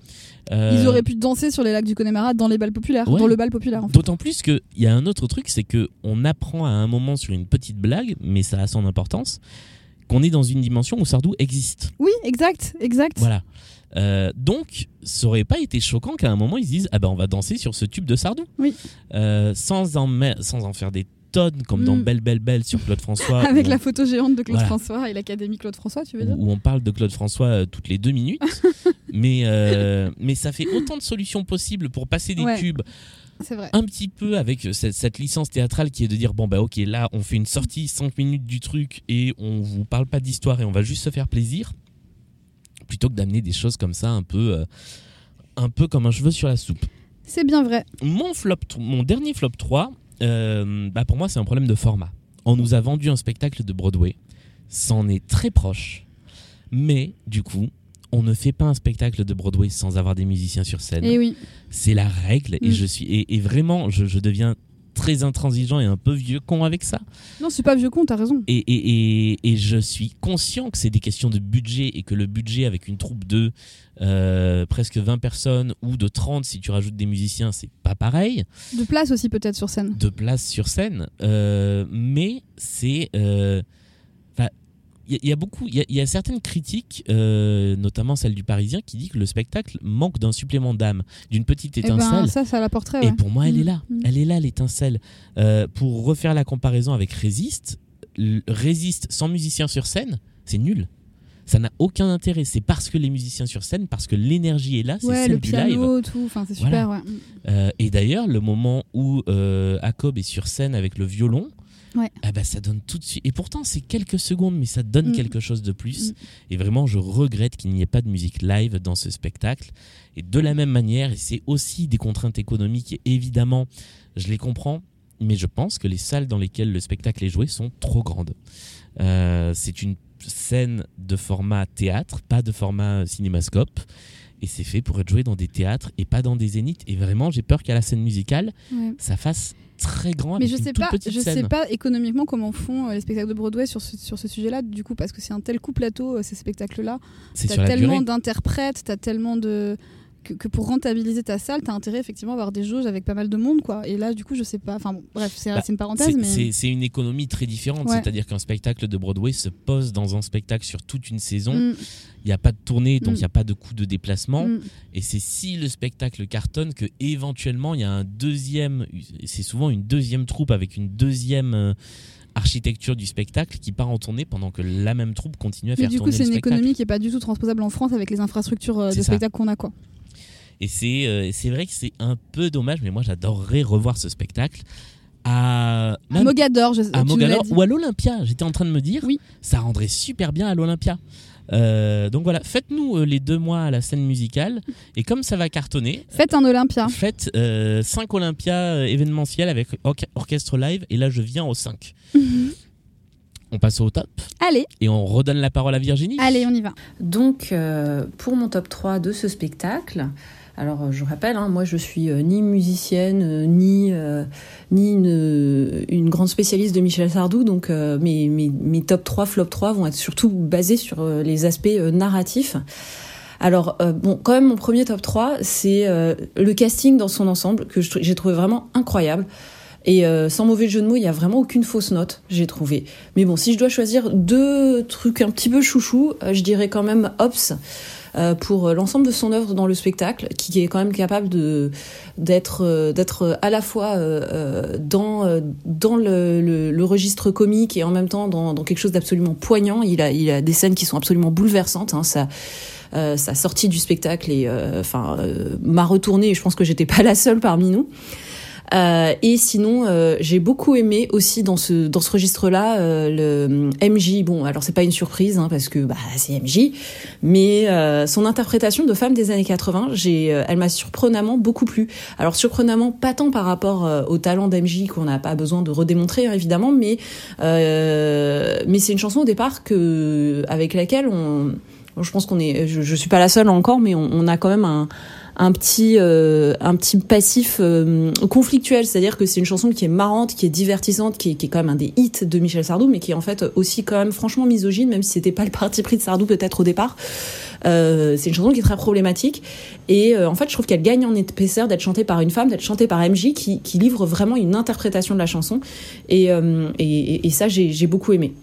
[SPEAKER 1] Euh,
[SPEAKER 2] Ils auraient pu danser sur les lacs du Connemara dans les balles populaires,
[SPEAKER 1] Ouais.
[SPEAKER 2] dans le bal populaire en fait.
[SPEAKER 1] D'autant plus qu'il y a un autre truc, c'est que on apprend à un moment sur une petite blague, mais ça a son importance, qu'on est dans une dimension où Sardou existe.
[SPEAKER 2] Oui, exact, exact.
[SPEAKER 1] Voilà. Euh, donc, ça aurait pas été choquant qu'à un moment ils se disent ah ben on va danser sur ce tube de Sardou,
[SPEAKER 2] Oui.
[SPEAKER 1] Euh, sans en me- sans en faire des tonnes comme dans
[SPEAKER 2] Mm.
[SPEAKER 1] Belle Belle Belle sur Claude François,
[SPEAKER 2] Avec la
[SPEAKER 1] on-
[SPEAKER 2] photo géante de Claude
[SPEAKER 1] Voilà.
[SPEAKER 2] François et l'Académie Claude François, tu veux dire
[SPEAKER 1] où on parle de Claude François euh, toutes les deux minutes, mais mais ça fait autant de solutions possibles pour passer des
[SPEAKER 2] Ouais.
[SPEAKER 1] tubes
[SPEAKER 2] C'est vrai.
[SPEAKER 1] un petit peu avec cette, cette licence théâtrale qui est de dire bon bah ok là on fait une sortie 5 minutes du truc et on vous parle pas d'histoire et on va juste se faire plaisir plutôt que d'amener des choses comme ça un peu euh, un peu comme un cheveu sur la soupe.
[SPEAKER 2] C'est bien vrai.
[SPEAKER 1] Mon flop mon dernier flop 3 euh, bah pour moi c'est un problème de format. On nous a vendu un spectacle de Broadway, c'en est très proche. Mais du coup, on ne fait pas un spectacle de Broadway sans avoir des musiciens sur scène
[SPEAKER 2] Et oui.
[SPEAKER 1] c'est la règle et
[SPEAKER 2] Mm.
[SPEAKER 1] je suis et, et vraiment je, je deviens très intransigeant et un peu vieux con avec ça
[SPEAKER 2] Non, c'est pas vieux con, t'as raison.
[SPEAKER 1] et, et, et, je suis conscient que c'est des questions de budget et que le budget avec une troupe de euh, presque 20 personnes ou de 30 si tu rajoutes des musiciens c'est pas pareil
[SPEAKER 2] De place aussi peut-être sur scène.
[SPEAKER 1] de place sur scène euh, mais c'est euh, il y, a- il y a beaucoup, il y, a- il y a certaines critiques, euh, notamment celle du Parisien, qui dit que le spectacle manque d'un supplément d'âme, d'une petite
[SPEAKER 2] Eh
[SPEAKER 1] étincelle.
[SPEAKER 2] ben, ça, ça l'apporterait.
[SPEAKER 1] Et
[SPEAKER 2] ouais.
[SPEAKER 1] pour moi, elle
[SPEAKER 2] Mm.
[SPEAKER 1] est là.
[SPEAKER 2] Mm.
[SPEAKER 1] Elle est là, l'étincelle. Euh, pour refaire la comparaison avec Résiste, Résiste sans musicien sur scène, c'est nul. Ça n'a aucun intérêt. C'est parce que les musiciens sur scène, parce que l'énergie est là, c'est
[SPEAKER 2] Ouais,
[SPEAKER 1] celle
[SPEAKER 2] le
[SPEAKER 1] du live.
[SPEAKER 2] piano, tout. Enfin, c'est super, ouais. Mm.
[SPEAKER 1] Euh, et d'ailleurs, le moment où Jacob est sur scène avec le violon,
[SPEAKER 2] Ouais.
[SPEAKER 1] ah bah, ça donne tout de suite. Et pourtant, c'est quelques secondes, mais ça donne
[SPEAKER 2] Mm.
[SPEAKER 1] quelque chose de plus.
[SPEAKER 2] Mm.
[SPEAKER 1] Et vraiment, je regrette qu'il n'y ait pas de musique live dans ce spectacle. Et de la même manière, et c'est aussi des contraintes économiques, et évidemment, je les comprends, mais je pense que les salles dans lesquelles le spectacle est joué sont trop grandes. Euh, c'est une scène de format théâtre, pas de format cinémascope. et c'est fait pour être joué dans des théâtres et pas dans des zéniths. Et vraiment, j'ai peur qu'à la scène musicale,
[SPEAKER 2] Ouais.
[SPEAKER 1] ça fasse très grand
[SPEAKER 2] Mais je sais pas, je
[SPEAKER 1] scène.
[SPEAKER 2] sais pas économiquement comment font euh, les spectacles de Broadway sur ce, sur ce sujet-là, du coup, parce que c'est un tel coup plateau, euh, ces spectacles-là.
[SPEAKER 1] C'est
[SPEAKER 2] T'as tellement d'interprètes, t'as tellement de. Que, que pour rentabiliser ta salle, t'as intérêt effectivement à avoir des jauges avec pas mal de monde, quoi. Et là, du coup, je sais pas. Enfin, bon, bref, c'est
[SPEAKER 1] Bah,
[SPEAKER 2] c'est une parenthèse,
[SPEAKER 1] C'est-
[SPEAKER 2] mais.
[SPEAKER 1] Une économie très différente.
[SPEAKER 2] Ouais.
[SPEAKER 1] C'est-à-dire qu'un spectacle de Broadway se pose dans un spectacle sur toute une saison.
[SPEAKER 2] Mm,
[SPEAKER 1] Il n'y a pas de tournée, donc il
[SPEAKER 2] Mm.
[SPEAKER 1] n'y a pas de coût de déplacement.
[SPEAKER 2] mm.
[SPEAKER 1] Et c'est si le spectacle cartonne que éventuellement il y a un deuxième, c'est souvent une deuxième troupe avec une deuxième euh, architecture du spectacle qui part en tournée pendant que la même troupe continue à
[SPEAKER 2] Mais
[SPEAKER 1] faire
[SPEAKER 2] du coup,
[SPEAKER 1] tourner
[SPEAKER 2] c'est
[SPEAKER 1] le
[SPEAKER 2] une
[SPEAKER 1] spectacle.
[SPEAKER 2] économie qui est pas du tout transposable en France avec les infrastructures euh, de
[SPEAKER 1] ça.
[SPEAKER 2] spectacle qu'on a, quoi.
[SPEAKER 1] Et c'est euh, c'est vrai que c'est un peu dommage, mais moi j'adorerais revoir ce spectacle à,
[SPEAKER 2] À Mogador, je,
[SPEAKER 1] à Mogador ou à l'Olympia. J'étais en train de me dire,
[SPEAKER 2] Oui.
[SPEAKER 1] ça rendrait super bien à l'Olympia. Euh, donc voilà, faites-nous euh, les deux mois à la scène musicale et comme ça va cartonner,
[SPEAKER 2] Faites un Olympia.
[SPEAKER 1] faites 5 Olympia euh, événementiels avec orch- orchestre live et là je viens au 5. On passe au top
[SPEAKER 2] Allez,
[SPEAKER 1] et on redonne la parole à Virginie.
[SPEAKER 2] allez, on y va.
[SPEAKER 3] Donc, euh, pour mon top 3 de ce spectacle, alors euh, je rappelle, hein, moi je suis euh, ni musicienne, euh, ni, ni une, grande spécialiste de Michel Sardou, donc mes, mes, mes top 3, flop 3 vont être surtout basés sur les aspects narratifs. Alors, bon, quand même, mon premier top 3, c'est le casting dans son ensemble, que j'ai trouvé vraiment incroyable. Et sans mauvais jeu de mots, il y a vraiment aucune fausse note, j'ai trouvé. Mais bon, si je dois choisir deux trucs un petit peu chouchou, je dirais quand même Ops pour euh, l'ensemble de son œuvre dans le spectacle, qui est quand même capable de d'être euh, d'être à la fois euh, dans dans le, le, le registre comique et en même temps dans, dans quelque chose d'absolument poignant. Il a il a des scènes qui sont absolument bouleversantes. Hein, euh, sa sortie du spectacle et euh, enfin euh, m'a retournée. et Je pense que j'étais pas la seule parmi nous. Euh, et sinon, euh, j'ai beaucoup aimé aussi dans ce dans ce registre-là euh, le MJ. Bon, alors c'est pas une surprise hein, parce que bah c'est MJ, mais euh, son interprétation de femme des années 80, j'ai, euh, elle m'a surprenamment beaucoup plu. Alors surprenamment, pas tant par rapport euh, au talent d'MJ qu'on n'a pas besoin de redémontrer hein, évidemment, mais euh, mais c'est une chanson au départ que avec laquelle on je pense qu'on est, je, je suis pas la seule encore, mais on a quand même un, un petit, euh, un petit passif euh, conflictuel, c'est-à-dire que c'est une chanson qui est marrante, qui est divertissante, qui est, qui est quand même un des hits de Michel Sardou, mais qui est en fait aussi quand même franchement misogyne, même si c'était pas le parti pris de Sardou peut-être au départ. Euh, c'est une chanson qui est très problématique et en fait je trouve qu'elle gagne en épaisseur d'être chantée par une femme, d'être chantée par MJ qui, qui livre vraiment une interprétation de la chanson et, et, et- ça j'ai beaucoup aimé.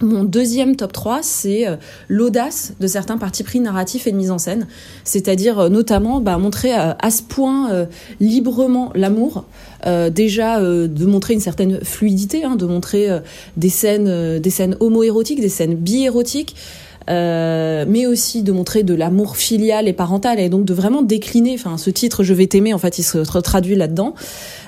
[SPEAKER 3] Mon deuxième top 3, c'est euh, l'audace de certains partis pris narratifs et de mise en scène. C'est-à-dire euh, notamment bah, montrer euh, à ce point librement l'amour. Déjà de montrer une certaine fluidité, hein, de montrer des scènes, des scènes homo-érotiques, des scènes bi-érotiques. Euh, mais aussi de montrer de l'amour filial et parental et donc de vraiment décliner. Enfin ce titre je vais t'aimer en fait il se tra- traduit là-dedans.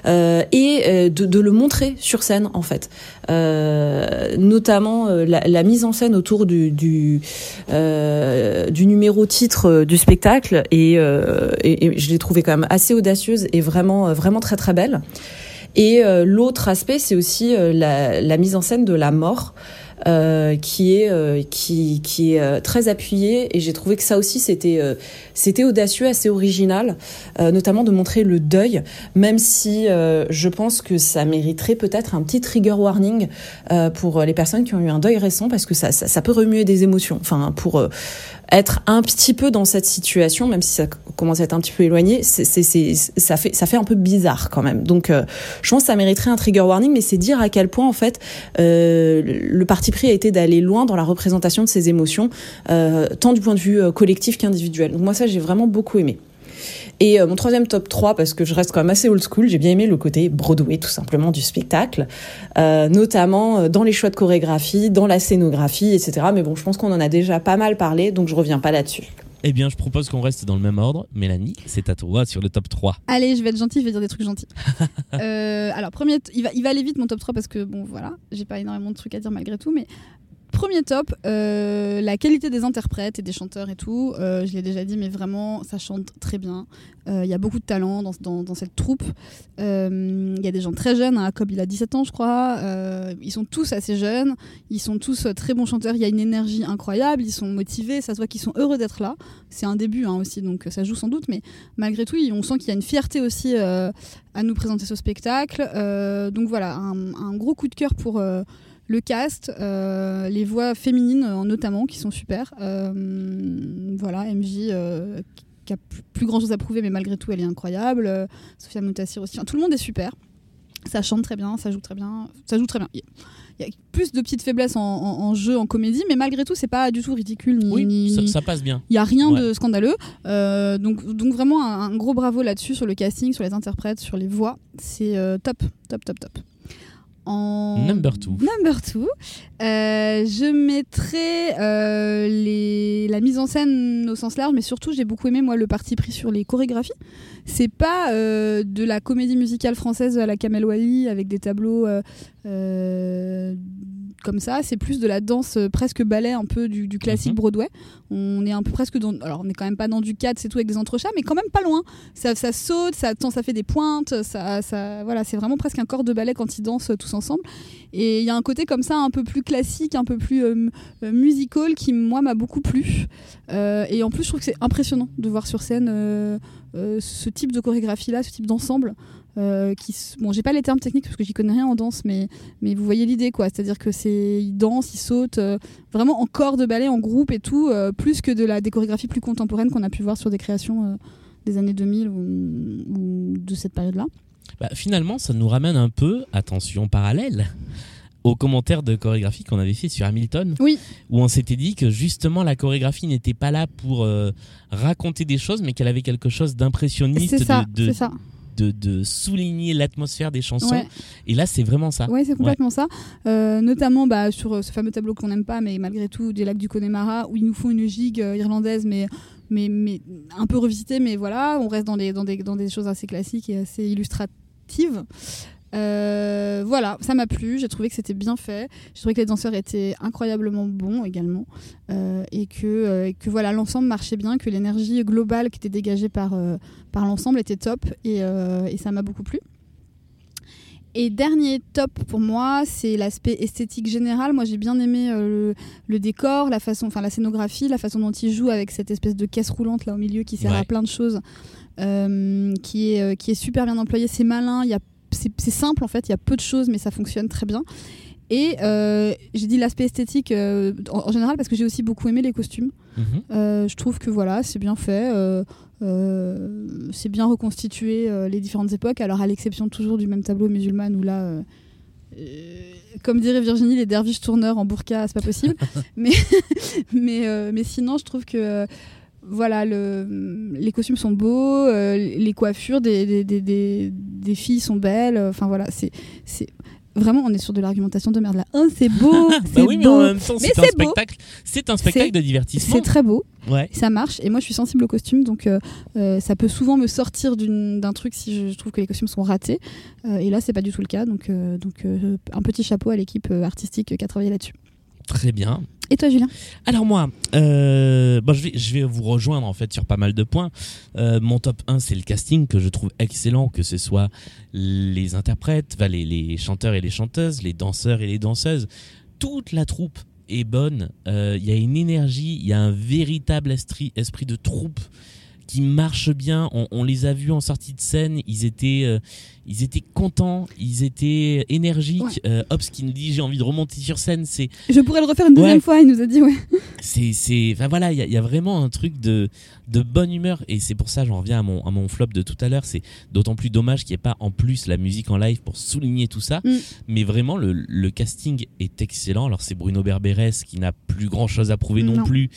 [SPEAKER 3] Euh, et euh, de, de le montrer sur scène en fait. Euh, notamment la, la mise en scène autour du du, du numéro titre du spectacle et, et, et je l'ai trouvé quand même assez audacieuse et vraiment vraiment très très belle. Et euh, l'autre aspect c'est aussi la, la mise en scène de la mort euh, qui est euh, qui qui est euh, très appuyée et j'ai trouvé que ça aussi c'était euh, c'était audacieux assez original euh, notamment de montrer le deuil même si euh, je pense que ça mériterait peut-être un petit trigger warning pour les personnes qui ont eu un deuil récent parce que ça ça, ça peut remuer des émotions. Enfin pour être un petit peu dans cette situation même si ça commence à être un petit peu éloigné c'est ça fait ça fait un peu bizarre quand même. Donc euh, je pense que ça mériterait un trigger warning mais c'est dire à quel point en fait euh, le parti pris a été d'aller loin dans la représentation de ces émotions euh, tant du point de vue collectif qu'individuel. Donc moi ça j'ai vraiment beaucoup aimé et euh, mon troisième top 3, parce que je reste quand même assez old school, j'ai bien aimé le côté Broadway tout simplement du spectacle, euh, notamment euh, dans les choix de chorégraphie, dans la scénographie, etc. Mais bon, je pense qu'on en a déjà pas mal parlé, donc je reviens pas là-dessus.
[SPEAKER 1] Eh bien, je propose qu'on reste dans le même ordre. Mélanie, c'est à toi sur le top 3.
[SPEAKER 2] Allez, je vais être gentille, je vais dire des trucs gentils. Euh, alors, premier, il va, il va aller vite mon top 3 parce que, bon, voilà, j'ai pas énormément de trucs à dire malgré tout, mais premier top, euh, la qualité des interprètes et des chanteurs et tout. euh, je l'ai déjà dit, mais vraiment, ça chante très bien. Euh, Il y a beaucoup de talent dans, cette troupe. Il y a des gens très jeunes. Hein, il a 17 ans, je crois. Ils sont tous assez jeunes. Ils sont tous très bons chanteurs. Il y a une énergie incroyable. Ils sont motivés. Ça se voit qu'ils sont heureux d'être là. C'est un début hein, aussi, donc ça joue sans doute. Mais malgré tout, on sent qu'il y a une fierté aussi à nous présenter ce spectacle. Donc voilà, un, un gros coup de cœur pour le cast, euh, les voix féminines euh, notamment qui sont super. Euh, voilà, MJ euh, qui a plus- grand chose à prouver, mais malgré tout, elle est incroyable. Sophia Moutassir aussi. Enfin, tout le monde est super. Ça chante très bien, ça joue très bien. Ça joue très bien. Il y a plus de petites faiblesses en, en- en jeu, en comédie, mais malgré tout, c'est pas du tout ridicule ni,
[SPEAKER 1] Oui,
[SPEAKER 2] ni-
[SPEAKER 1] ça, passe bien.
[SPEAKER 2] il y a rien
[SPEAKER 1] Ouais.
[SPEAKER 2] de scandaleux. Donc, donc vraiment un, un gros bravo là-dessus sur le casting, sur les interprètes, sur les voix. C'est top, top, top, top. En
[SPEAKER 1] Number two.
[SPEAKER 2] Number two, euh, je mettrai euh, les, la mise en scène au sens large, mais surtout j'ai beaucoup aimé moi le parti pris sur les chorégraphies. C'est pas euh, de la comédie musicale française à la Kamel Wally avec des tableaux comme ça. C'est plus de la danse euh, presque ballet, un peu du, du classique
[SPEAKER 1] Mhm.
[SPEAKER 2] Broadway. On est un peu presque dans. Alors on est quand même pas dans du 4, c'est tout avec des entrechats, mais quand même pas loin. Ça, ça saute, ça, fait des pointes, ça, ça, voilà, c'est vraiment presque un corps de ballet quand ils dansent euh, tous ensemble. Et il y a un côté comme ça un peu plus classique, un peu plus euh, musical qui, moi, m'a beaucoup plu. Euh, et en plus, je trouve que c'est impressionnant de voir sur scène euh, ce type de chorégraphie-là, ce type d'ensemble. Euh, qui bon j'ai pas les termes techniques parce que j'y connais rien en danse mais mais vous voyez l'idée quoi. C'est à dire que c'est ils dansent ils sautent euh, vraiment en corps de ballet en groupe et tout euh, plus que de la des chorégraphies plus contemporaines qu'on a pu voir sur des créations des années 2000 ou, ou de cette période là
[SPEAKER 1] Bah, finalement, ça nous ramène un peu, attention parallèle, aux commentaires de chorégraphie qu'on avait fait sur Hamilton,
[SPEAKER 2] oui.
[SPEAKER 1] où on s'était dit que justement la chorégraphie n'était pas là pour euh, raconter des choses, mais qu'elle avait quelque chose d'impressionniste,
[SPEAKER 2] c'est ça
[SPEAKER 1] de, de,
[SPEAKER 2] c'est ça
[SPEAKER 1] de- de souligner l'atmosphère des chansons.
[SPEAKER 2] Ouais.
[SPEAKER 1] Et là, c'est vraiment ça.
[SPEAKER 2] Ouais, c'est complètement ça. Euh, notamment bah, sur euh, ce fameux tableau qu'on n'aime pas, mais malgré tout, des lacs du Connemara, où ils nous font une gigue euh, irlandaise, mais, mais, mais un peu revisitée, mais voilà, on reste dans des, dans des, dans des choses assez classiques et assez illustratives. Euh, voilà, ça m'a plu, j'ai trouvé que c'était bien fait, j'ai trouvé que les danseurs étaient incroyablement bons également, euh, et que, euh, que voilà, l'ensemble marchait bien, que l'énergie globale qui était dégagée par, par l'ensemble était top, et, et ça m'a beaucoup plu. Et dernier top pour moi, c'est l'aspect esthétique général. Moi, j'ai bien aimé euh, le, le décor, la façon, enfin la scénographie, la façon dont il joue avec cette espèce de caisse roulante là au milieu qui sert
[SPEAKER 1] Ouais.
[SPEAKER 2] à plein de choses, euh, qui est euh, qui est super bien employé. C'est malin. Il y a c'est simple en fait. Il y a peu de choses, mais ça fonctionne très bien. Et euh, j'ai dit l'aspect esthétique euh, en, en général parce que j'ai aussi beaucoup aimé les costumes.
[SPEAKER 1] Mhm.
[SPEAKER 2] Euh, je trouve que voilà, c'est bien fait. c'est bien reconstitué les différentes époques. Alors à l'exception toujours du même tableau musulman où là, comme dirait Virginie, les derviches tourneurs en burqa, c'est pas possible. mais mais mais sinon, je trouve que voilà, le, les costumes sont beaux, euh, les coiffures des, des, des, des, des filles sont belles. Enfin voilà, c'est vraiment on est sur de l'argumentation de merde là. Oh, c'est beau,
[SPEAKER 1] Bah
[SPEAKER 2] c'est
[SPEAKER 1] oui, mais
[SPEAKER 2] beau.
[SPEAKER 1] en même temps,
[SPEAKER 2] Mais
[SPEAKER 1] c'est un spectacle. C'est un spectacle de divertissement.
[SPEAKER 2] C'est très beau
[SPEAKER 1] Ouais.
[SPEAKER 2] ça marche et moi je suis sensible aux costumes donc euh, euh, ça peut souvent me sortir d'un truc si je, trouve que les costumes sont ratés Euh, et là c'est pas du tout le cas donc, euh, donc euh, un petit chapeau à l'équipe euh, artistique qui a travaillé là-dessus
[SPEAKER 1] Très bien.
[SPEAKER 2] et toi Julien?
[SPEAKER 1] Alors moi, euh, bon, je, vais, je vais vous rejoindre en fait sur pas mal de points. Euh, mon top 1, c'est le casting que je trouve excellent, que ce soit les interprètes, enfin, les, les chanteurs et les chanteuses, les danseurs et les danseuses. Toute la troupe est bonne. Euh, Il y a une énergie, il y a un véritable esprit, esprit de troupe qui marche bien. On, on les a vus en sortie de scène, ils étaient, euh, ils étaient contents, ils étaient énergiques. Euh, Hobbs qui nous dit j'ai envie de remonter sur scène, c'est
[SPEAKER 2] je pourrais le refaire une deuxième
[SPEAKER 1] Ouais.
[SPEAKER 2] fois il nous a dit ouais
[SPEAKER 1] c'est c'est enfin voilà il y, y a vraiment un truc de de bonne humeur et c'est pour ça j'en reviens à mon à mon flop de tout à l'heure c'est d'autant plus dommage qu'il n'y ait pas en plus la musique en live pour souligner tout ça
[SPEAKER 2] Mm.
[SPEAKER 1] mais vraiment le, le casting est excellent alors c'est Bruno Berberes qui n'a plus grand chose à prouver non,
[SPEAKER 2] Non.
[SPEAKER 1] plus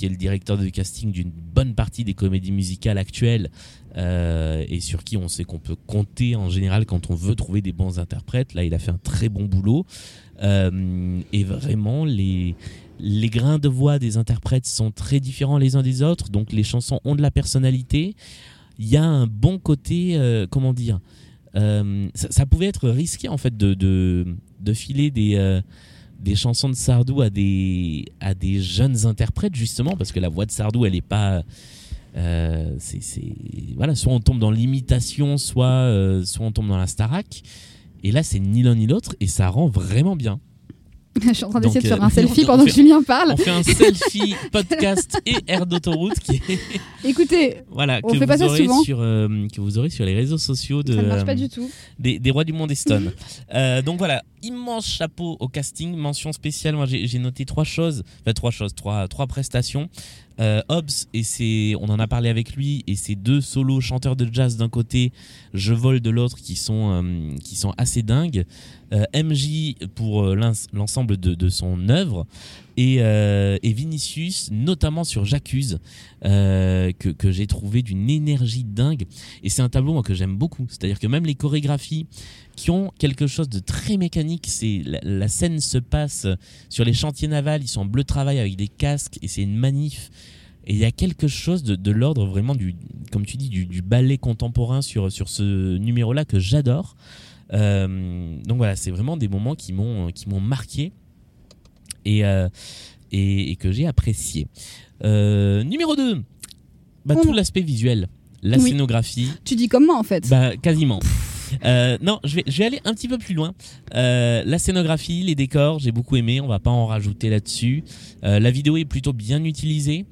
[SPEAKER 1] qui est le directeur de casting d'une bonne partie des comédies musicales actuelles euh, et sur qui on sait qu'on peut compter en général quand on veut trouver des bons interprètes. Là il a fait un très bon boulot. Euh, et vraiment les les grains de voix des interprètes sont très différents les uns des autres, donc les chansons ont de la personnalité. Il y a un bon côté, euh, comment dire, ça, ça pouvait être risqué en fait de, de, de filer des, des chansons de Sardou à des, à des jeunes interprètes, justement, parce que la voix de Sardou, elle n'est pas. euh, c'est, voilà, soit on tombe dans l'imitation, soit, euh, soit on tombe dans la Starac. Et là, c'est ni l'un ni l'autre, et ça rend vraiment bien.
[SPEAKER 2] Je suis en train d'essayer de faire
[SPEAKER 1] euh,
[SPEAKER 2] un selfie pendant que Julien parle.
[SPEAKER 1] On fait un selfie, podcast et air d'autoroute qui est,
[SPEAKER 2] Écoutez,
[SPEAKER 1] voilà,
[SPEAKER 2] On
[SPEAKER 1] que,
[SPEAKER 2] fait pas
[SPEAKER 1] vous
[SPEAKER 2] ça
[SPEAKER 1] aurez
[SPEAKER 2] souvent.
[SPEAKER 1] sur, euh, que vous aurez sur les réseaux sociaux de,
[SPEAKER 2] ça ne marche
[SPEAKER 1] euh,
[SPEAKER 2] pas du tout.
[SPEAKER 1] des, des rois du monde Stone. Euh, donc voilà, immense chapeau au casting, mention spéciale. Moi j'ai noté trois choses, enfin trois choses, trois, trois prestations. Euh, Hobbs et c'est, on en a parlé avec lui et ses deux solos chanteurs de jazz d'un côté, Je vole de l'autre, qui sont euh, qui sont assez dingues. Euh, MJ pour euh, l'ensemble de, de son œuvre et, euh, et Vinicius notamment sur J'accuse que, que j'ai trouvé d'une énergie dingue. Et c'est un tableau que j'aime beaucoup. C'est-à-dire que même les chorégraphies qui ont quelque chose de très mécanique c'est la, la scène se passe sur les chantiers navals ils sont en bleu travail avec des casques et c'est une manif. Et il y a quelque chose de, de l'ordre vraiment du comme tu dis du, du ballet contemporain sur, sur ce numéro là que j'adore donc voilà, c'est vraiment des moments qui m'ont qui m'ont marqué et, euh, et, et que j'ai apprécié. Euh, numéro 2, bah,
[SPEAKER 2] Oh
[SPEAKER 1] tout l'aspect visuel, la
[SPEAKER 2] Oui.
[SPEAKER 1] scénographie.
[SPEAKER 2] Tu dis comme moi en fait.
[SPEAKER 1] Bah, quasiment. Euh, non, je vais, je vais aller un petit peu plus loin. Euh, la scénographie, les décors, j'ai beaucoup aimé. On va pas en rajouter là-dessus. Euh, la vidéo est plutôt bien utilisée,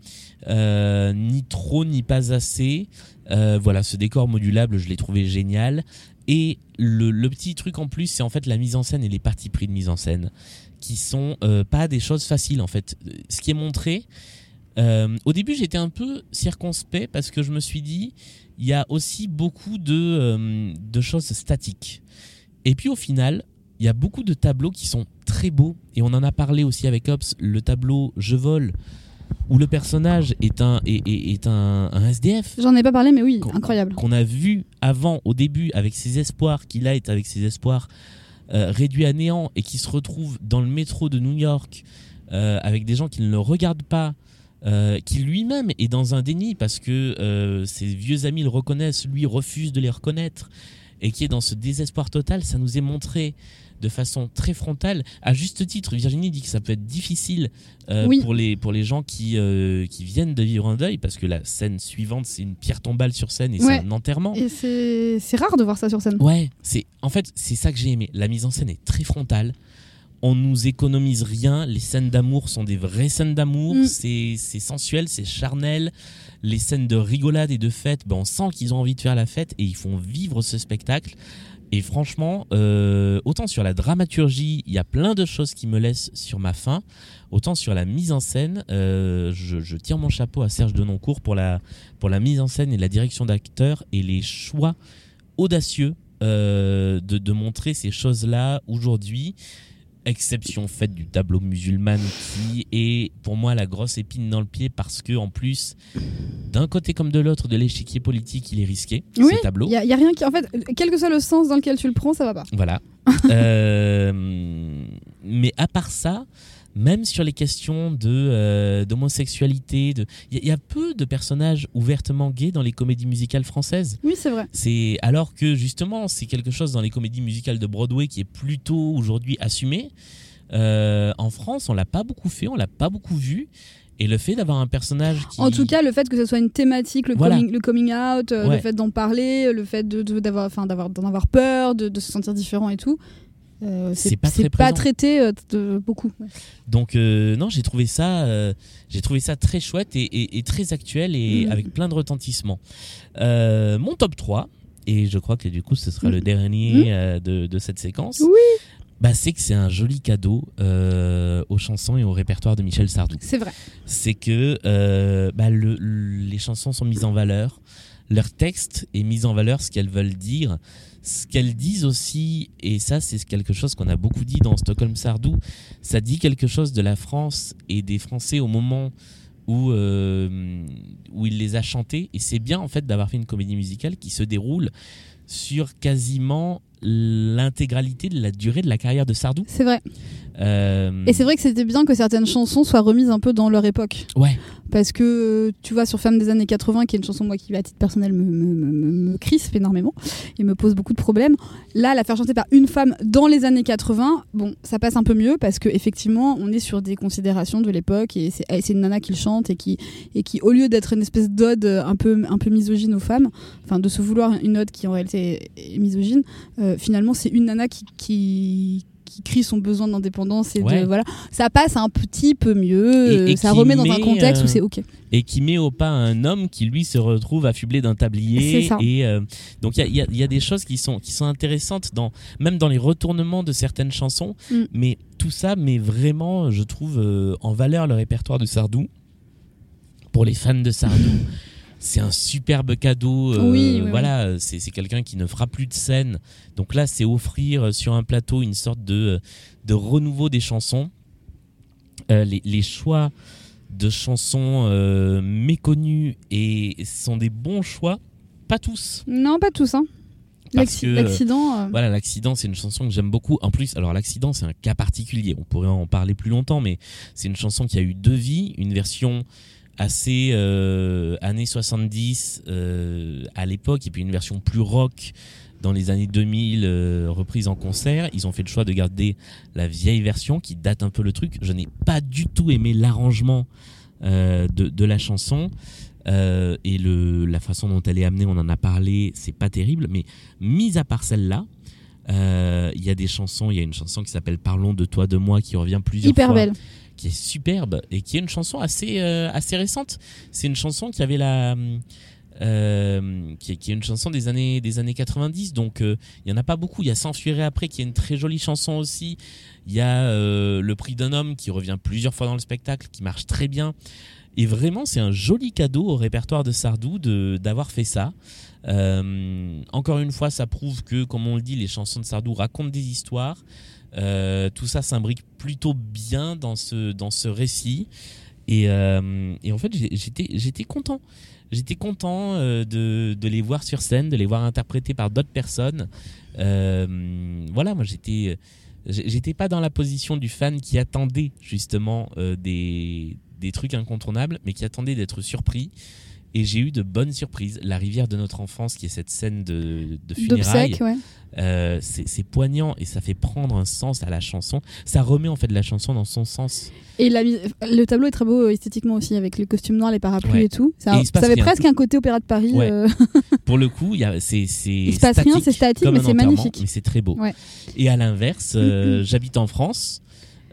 [SPEAKER 1] euh, ni trop ni pas assez. Euh, voilà, ce décor modulable, je l'ai trouvé génial. Et le, petit truc en plus, c'est en fait la mise en scène et les parties pris de mise en scène, qui sont euh, pas des choses faciles en fait. Ce qui est montré, euh, au début j'étais un peu circonspect parce que je me suis dit, il y a aussi beaucoup de, euh, de choses statiques. Et puis au final, il y a beaucoup de tableaux qui sont très beaux. Et on en a parlé aussi avec Ops, le tableau Je vole, où le personnage est un, est, est- est un, un SDF
[SPEAKER 2] J'en ai pas parlé, mais oui, incroyable.
[SPEAKER 1] qu'on a vu avant, au début, avec ses espoirs, qu'il a est avec ses espoirs euh, réduits à néant et qui se retrouve dans le métro de New York euh, avec des gens qui ne le regardent pas, euh, qui lui-même est dans un déni parce que euh, ses vieux amis le reconnaissent, lui refuse de les reconnaître et qui est dans ce désespoir total, ça nous est montré de façon très frontale. À juste titre, Virginie dit que ça peut être difficile euh,
[SPEAKER 2] Oui.
[SPEAKER 1] pour, les, pour les gens qui, euh, qui viennent de vivre un deuil, parce que la scène suivante, c'est une pierre tombale sur scène et
[SPEAKER 2] Ouais.
[SPEAKER 1] c'est un enterrement.
[SPEAKER 2] Et c'est rare de voir ça sur scène.
[SPEAKER 1] Ouais, c'est en fait c'est ça que j'ai aimé. La mise en scène est très frontale. On nous économise rien. Les scènes d'amour sont des vraies scènes d'amour.
[SPEAKER 2] Mm.
[SPEAKER 1] C'est c'est sensuel, c'est charnel. Les scènes de rigolade et de fête, ben on sent qu'ils ont envie de faire la fête et ils font vivre ce spectacle. Et franchement, euh, autant sur la dramaturgie, il y a plein de choses qui me laissent sur ma faim. Autant sur la mise en scène, euh, je, tire mon chapeau à Serge Denoncourt pour la, pour la mise en scène et la direction d'acteurs et les choix audacieux euh, de montrer ces choses-là aujourd'hui. Exception faite du tableau musulman qui est pour moi la grosse épine dans le pied parce que en plus d'un côté comme de l'autre de l'échiquier politique il est risqué
[SPEAKER 2] Oui,
[SPEAKER 1] ce tableau.
[SPEAKER 2] Il y, a- y a rien qui. En fait, quel que soit le sens dans lequel tu le prends, ça va pas.
[SPEAKER 1] Voilà. Euh, mais à part ça, même sur les questions de euh, d'homosexualité, de, il y, a- il y a peu de personnages ouvertement gays dans les comédies musicales françaises.
[SPEAKER 2] Oui, c'est vrai.
[SPEAKER 1] C'est alors que justement, c'est quelque chose dans les comédies musicales de Broadway qui est plutôt aujourd'hui assumé. Euh, en France, on l'a pas beaucoup fait, on l'a pas beaucoup vu. Et le fait d'avoir un personnage qui
[SPEAKER 2] En tout cas, le fait que ce soit une thématique, le,
[SPEAKER 1] Voilà.
[SPEAKER 2] coming, le coming out, euh,
[SPEAKER 1] Ouais.
[SPEAKER 2] le fait d'en parler, le fait de- de- d'avoir, enfin, d'avoir, d'en avoir peur, de, de se sentir différent et tout, euh,
[SPEAKER 1] C'est pas très
[SPEAKER 2] pas traité euh, de beaucoup. ouais.
[SPEAKER 1] Donc euh, non, j'ai trouvé ça, j'ai trouvé ça très chouette et, et- et très actuel et
[SPEAKER 2] Mhm.
[SPEAKER 1] avec plein de retentissement. Mon top 3, et je crois que du coup ce sera le
[SPEAKER 2] Mhm.
[SPEAKER 1] dernier euh, de, de cette séquence,
[SPEAKER 2] Oui.
[SPEAKER 1] bah, c'est que c'est un joli cadeau aux chansons et au répertoire de Michel Sardou.
[SPEAKER 2] C'est vrai.
[SPEAKER 1] C'est que bah, le- le- les chansons sont mises en valeur, leur texte est mis en valeur, ce qu'elles veulent dire, ce qu'elles disent aussi, et ça c'est quelque chose qu'on a beaucoup dit dans Stockholm Sardou, ça dit quelque chose de la France et des Français au moment où, euh, où il les a chantés, et c'est bien en fait d'avoir fait une comédie musicale qui se déroule sur quasiment l'intégralité de la durée de la carrière de Sardou.
[SPEAKER 2] C'est vrai.
[SPEAKER 1] Euh,
[SPEAKER 2] Et c'est vrai que c'était bien que certaines chansons soient remises un peu dans leur époque.
[SPEAKER 1] Ouais.
[SPEAKER 2] Parce que euh, tu vois sur Femmes des années 80 qui est une chanson moi qui à titre personnel me, me, crispe énormément et me pose beaucoup de problèmes là la faire chanter par une femme dans les années 80 bon ça passe un peu mieux parce que effectivement on est sur des considérations de l'époque et c'est une nana qui le chante et qui et qui au lieu d'être une espèce d'ode un peu un peu misogyne aux femmes enfin de se vouloir une ode qui en réalité est misogyne euh, finalement c'est une nana qui qui crie son besoin d'indépendance et
[SPEAKER 1] Ouais.
[SPEAKER 2] de voilà ça passe un petit peu mieux
[SPEAKER 1] Et-
[SPEAKER 2] euh,
[SPEAKER 1] et
[SPEAKER 2] ça remet dans un contexte
[SPEAKER 1] euh,
[SPEAKER 2] où c'est ok
[SPEAKER 1] et qui met au pas un homme qui lui se retrouve affublé d'un
[SPEAKER 2] C'est
[SPEAKER 1] tablier
[SPEAKER 2] ça.
[SPEAKER 1] et euh, donc il y a, y a- y a des choses qui sont qui sont intéressantes dans même dans les retournements de certaines chansons
[SPEAKER 2] Mm.
[SPEAKER 1] mais tout ça met vraiment je trouve euh, en valeur le répertoire de Sardou pour les fans de Sardou c'est un superbe cadeau euh,
[SPEAKER 2] Oui, oui,
[SPEAKER 1] voilà c'est c'est quelqu'un qui ne fera plus de scène donc là c'est offrir sur un plateau une sorte de de renouveau des chansons Euh, les, les choix de chansons euh, méconnues et sont des bons choix. Pas tous.
[SPEAKER 2] non pas tous hein
[SPEAKER 1] Parce
[SPEAKER 2] L'acci-
[SPEAKER 1] que,
[SPEAKER 2] l'accident euh,
[SPEAKER 1] Voilà, l'accident, c'est une chanson que j'aime beaucoup. En plus, alors l'accident, c'est un cas particulier. On pourrait en parler plus longtemps, mais c'est une chanson qui a eu deux vies. Une version assez euh, années 70 euh, à l'époque, et puis une version plus rock dans les années 2000, euh, reprise en concert. Ils ont fait le choix de garder la vieille version qui date un peu le truc. Je n'ai pas du tout aimé l'arrangement euh, de, de la chanson. Euh, et le, la façon dont elle est amenée, on en a parlé, c'est pas terrible. Mais mis à part celle-là, euh, il y a des chansons. Il y a une chanson qui s'appelle Parlons de toi, de moi, qui revient plusieurs
[SPEAKER 2] hyper
[SPEAKER 1] fois,
[SPEAKER 2] belle
[SPEAKER 1] qui est superbe et qui est une chanson assez euh, assez récente. C'est une chanson qui avait la euh, qui, est, qui est une chanson des années des années 90 donc euh, il y en a pas beaucoup. Il y a S'enfuirait après qui est une très jolie chanson aussi. Il y a euh, le prix d'un homme qui revient plusieurs fois dans le spectacle qui marche très bien. Et vraiment c'est un joli cadeau au répertoire de Sardou de d'avoir fait ça. Euh, encore une fois ça prouve que comme on le dit les chansons de Sardou racontent des histoires euh, tout ça s'imbrique plutôt bien dans ce, dans ce récit. Et, euh, et en fait, j'étais content. J'étais content euh, de, de les voir sur scène, de les voir interprétés par d'autres personnes. Voilà, moi j'étais j'étais pas dans la position du fan qui attendait justement des, des trucs incontournables, mais qui attendait d'être surpris. Et j'ai eu de bonnes surprises. La rivière de notre enfance, qui est cette scène de, de funérailles,
[SPEAKER 2] ouais
[SPEAKER 1] euh, c'est poignant et ça fait prendre un sens à la chanson. Ça remet en fait la chanson dans son sens.
[SPEAKER 2] et la, le tableau est très beau euh, esthétiquement aussi avec les costumes noirs les parapluies
[SPEAKER 1] Ouais.
[SPEAKER 2] et tout ça,
[SPEAKER 1] Et
[SPEAKER 2] avait
[SPEAKER 1] rien.
[SPEAKER 2] presque un côté opéra de Paris
[SPEAKER 1] Ouais.
[SPEAKER 2] euh,
[SPEAKER 1] Pour le coup, c'est
[SPEAKER 2] Il se passe rien, c'est statique, mais c'est magnifique.
[SPEAKER 1] Mais c'est très beau. Et à l'inverse, euh, j'habite en France.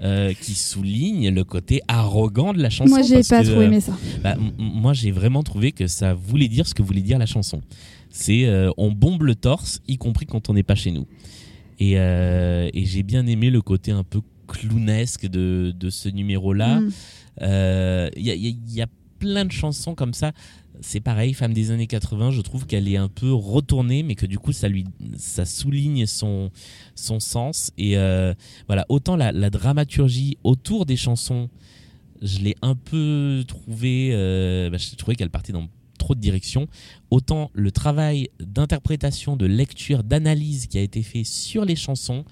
[SPEAKER 1] Euh, qui souligne le côté arrogant de la chanson.
[SPEAKER 2] moi j'ai pas
[SPEAKER 1] que,
[SPEAKER 2] trop
[SPEAKER 1] euh,
[SPEAKER 2] aimé ça
[SPEAKER 1] bah, moi, j'ai vraiment trouvé que ça voulait dire ce que voulait dire la chanson. C'est euh, on bombe le torse, y compris quand on n'est pas chez nous. Et, euh, et j'ai bien aimé le côté un peu clownesque de, de ce numéro-là.
[SPEAKER 2] Mm.
[SPEAKER 1] Euh, Il y, a, il y a- il y a plein de chansons comme ça. C'est pareil, Femme des années 80, je trouve qu'elle est un peu retournée, mais que du coup, ça lui, ça souligne son, son sens. Et euh, voilà, autant la, dramaturgie autour des chansons, je l'ai un peu trouvé, euh, bah, je trouvais qu'elle partait dans trop de directions. Autant le travail d'interprétation, de lecture, d'analyse qui a été fait sur les chansons.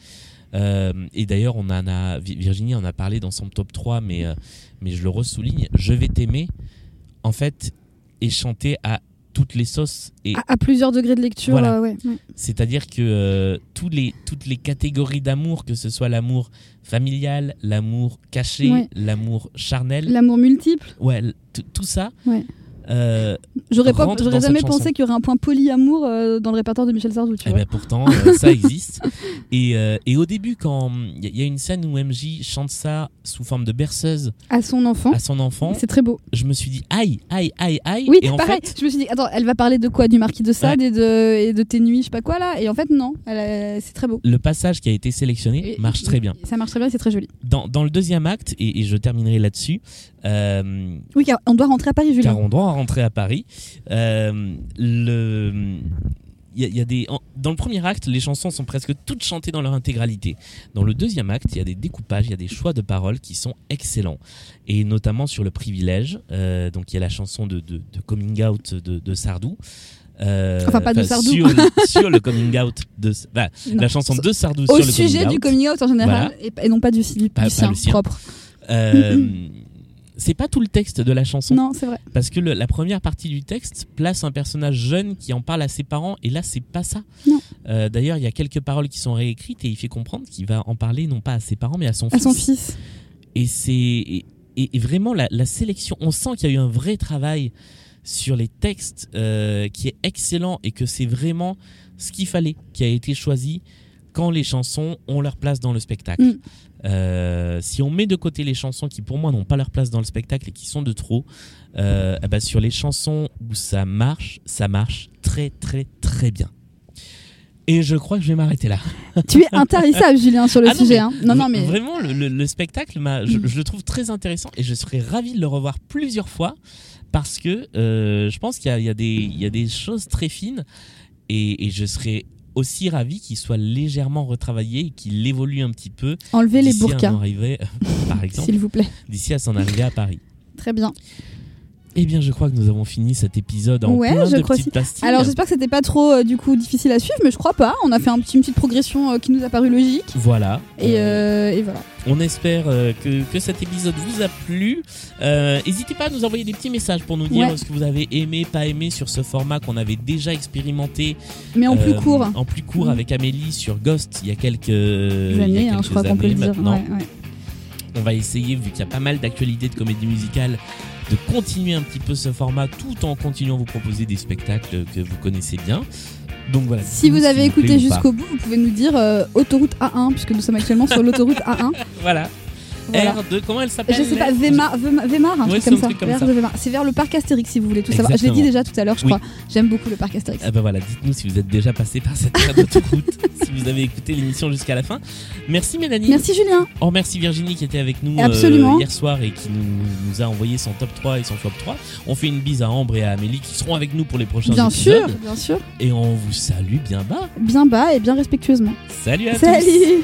[SPEAKER 1] euh, et d'ailleurs, on a, Vi- Virginie en a parlé dans son top 3, mais, euh, mais je le ressouligne. Je vais t'aimer, en fait, est chanté à toutes les sauces. Et
[SPEAKER 2] à, à plusieurs degrés de lecture
[SPEAKER 1] Voilà.
[SPEAKER 2] euh, ouais
[SPEAKER 1] c'est-à-dire que euh, tous les, toutes les catégories d'amour, que ce soit l'amour familial, l'amour caché,
[SPEAKER 2] Ouais.
[SPEAKER 1] l'amour charnel,
[SPEAKER 2] l'amour multiple
[SPEAKER 1] ouais, tout ça,
[SPEAKER 2] Ouais.
[SPEAKER 1] Euh,
[SPEAKER 2] J'aurais pas, jamais pensé qu'il y aurait un point polyamour euh, dans le répertoire de Michel Sardou, tu
[SPEAKER 1] Eh ben pourtant, euh, ça existe. Et, euh, et au début, quand il y, a- il y a une scène où MJ chante ça sous forme de berceuse
[SPEAKER 2] À son enfant.
[SPEAKER 1] à son enfant,
[SPEAKER 2] C'est très beau.
[SPEAKER 1] je me suis dit aïe, aïe, aïe, aïe.
[SPEAKER 2] Oui,
[SPEAKER 1] et en
[SPEAKER 2] pareil.
[SPEAKER 1] fait,
[SPEAKER 2] Je me suis dit, attends, elle va parler de quoi? Du marquis de Sade et, de, et de tes nuits, je sais pas quoi là? Et en fait, non. C'est très beau.
[SPEAKER 1] le passage qui a été sélectionné
[SPEAKER 2] Et-
[SPEAKER 1] marche très bien.
[SPEAKER 2] Ça marche très bien, c'est très joli.
[SPEAKER 1] Dans, dans le deuxième acte, et je terminerai là-dessus, euh,
[SPEAKER 2] Oui, car on doit rentrer à Paris, Julien.
[SPEAKER 1] car on doit rentrer à Paris. Euh, le il y a- il y a des, dans le premier acte, les chansons sont presque toutes chantées dans leur intégralité. Dans le deuxième acte, il y a des découpages, il y a des choix de paroles qui sont excellents. Et notamment sur le privilège. euh, donc il y a la chanson de, de- de Coming Out de, de Sardou. Euh,
[SPEAKER 2] Enfin, pas de Sardou.
[SPEAKER 1] Sur, le- sur le coming out de bah, la chanson de Sardou
[SPEAKER 2] Au
[SPEAKER 1] sur le
[SPEAKER 2] sujet
[SPEAKER 1] coming
[SPEAKER 2] du coming out en général,
[SPEAKER 1] Voilà.
[SPEAKER 2] et, et non pas du, du, sien propre.
[SPEAKER 1] Euh, c'est pas tout le texte de la chanson.
[SPEAKER 2] Non, c'est vrai.
[SPEAKER 1] Parce que le- la première partie du texte place un personnage jeune qui en parle à ses parents, et là, c'est pas ça.
[SPEAKER 2] Non.
[SPEAKER 1] Euh, D'ailleurs, il y a quelques paroles qui sont réécrites et il fait comprendre qu'il va en parler non pas à ses parents, mais à son
[SPEAKER 2] À
[SPEAKER 1] fils.
[SPEAKER 2] son fils.
[SPEAKER 1] Et c'est et, et- et vraiment la, la sélection. On sent qu'il y a eu un vrai travail sur les textes euh, qui est excellent et que c'est vraiment ce qu'il fallait qui a été choisi quand les chansons ont leur place dans le spectacle.
[SPEAKER 2] Mm.
[SPEAKER 1] Euh, si on met de côté les chansons qui pour moi n'ont pas leur place dans le spectacle et qui sont de trop, euh, eh ben, sur les chansons où ça marche, ça marche très très très bien. Et je crois que je vais m'arrêter là.
[SPEAKER 2] Tu es intarissable, Julien, sur le
[SPEAKER 1] Ah non,
[SPEAKER 2] sujet.
[SPEAKER 1] mais
[SPEAKER 2] hein. Non, non, mais. Mm.
[SPEAKER 1] Vraiment, le, le- le spectacle, m'a- je, je le trouve très intéressant et je serais ravi de le revoir plusieurs fois parce que euh, je pense qu'il y a, y des- il y a des choses très fines et, et je serais aussi ravi qu'il soit légèrement retravaillé et qu'il évolue un petit peu.
[SPEAKER 2] Enlevez les
[SPEAKER 1] d'ici à
[SPEAKER 2] burkas,
[SPEAKER 1] en arriver, par exemple,
[SPEAKER 2] s'il vous plaît.
[SPEAKER 1] d'ici à s'en arriver à Paris.
[SPEAKER 2] Très bien.
[SPEAKER 1] Eh bien, je crois que nous avons fini cet épisode en
[SPEAKER 2] Ouais,
[SPEAKER 1] plein
[SPEAKER 2] je
[SPEAKER 1] de
[SPEAKER 2] crois
[SPEAKER 1] petites pastilles.
[SPEAKER 2] Alors, j'espère que c'était pas trop, euh, du coup, difficile à suivre, mais je crois pas. On a fait un petit, une petite progression euh, qui nous a paru logique.
[SPEAKER 1] Voilà.
[SPEAKER 2] Et, euh, et voilà.
[SPEAKER 1] On espère que, que cet épisode vous a plu. N'hésitez pas à nous envoyer des petits messages pour nous dire
[SPEAKER 2] Ouais.
[SPEAKER 1] ce que vous avez aimé, pas aimé sur ce format qu'on avait déjà expérimenté.
[SPEAKER 2] Mais en plus court.
[SPEAKER 1] En plus court avec Amélie sur Ghost il y a quelques, il y a
[SPEAKER 2] années, hein, je crois qu'on peut
[SPEAKER 1] années
[SPEAKER 2] le dire.
[SPEAKER 1] maintenant.
[SPEAKER 2] Ouais.
[SPEAKER 1] On va essayer, vu qu'il y a pas mal d'actualités de comédie musicale, de continuer un petit peu ce format tout en continuant à vous proposer des spectacles que vous connaissez bien. Donc voilà.
[SPEAKER 2] Si vous avez écouté jusqu'au bout, vous pouvez nous dire euh, autoroute A1, puisque nous sommes actuellement sur l'autoroute A1.
[SPEAKER 1] Voilà.
[SPEAKER 2] Voilà.
[SPEAKER 1] R2, comment elle s'appelle
[SPEAKER 2] Je sais pas, Weimar, un
[SPEAKER 1] Ouais,
[SPEAKER 2] truc
[SPEAKER 1] c'est
[SPEAKER 2] comme ça.
[SPEAKER 1] comme
[SPEAKER 2] de. C'est vers le parc Astérix si vous voulez tout savoir. Je l'ai dit déjà tout à l'heure, je
[SPEAKER 1] Oui.
[SPEAKER 2] crois. J'aime beaucoup le parc Astérix.
[SPEAKER 1] Ah bah voilà, dites-nous si vous êtes déjà passé par cette aire d'autoroute, si vous avez écouté l'émission jusqu'à la fin. Merci Mélanie.
[SPEAKER 2] Merci Julien.
[SPEAKER 1] On remercie Virginie qui était avec nous euh, hier soir et qui nous, nous a envoyé son top 3 et son flop 3. On fait une bise à Ambre et à Amélie qui seront avec nous pour les prochains
[SPEAKER 2] Bien
[SPEAKER 1] épisodes.
[SPEAKER 2] sûr, bien sûr.
[SPEAKER 1] Et on vous salue bien bas.
[SPEAKER 2] Bien bas et bien respectueusement.
[SPEAKER 1] Salut à tous.
[SPEAKER 2] Salut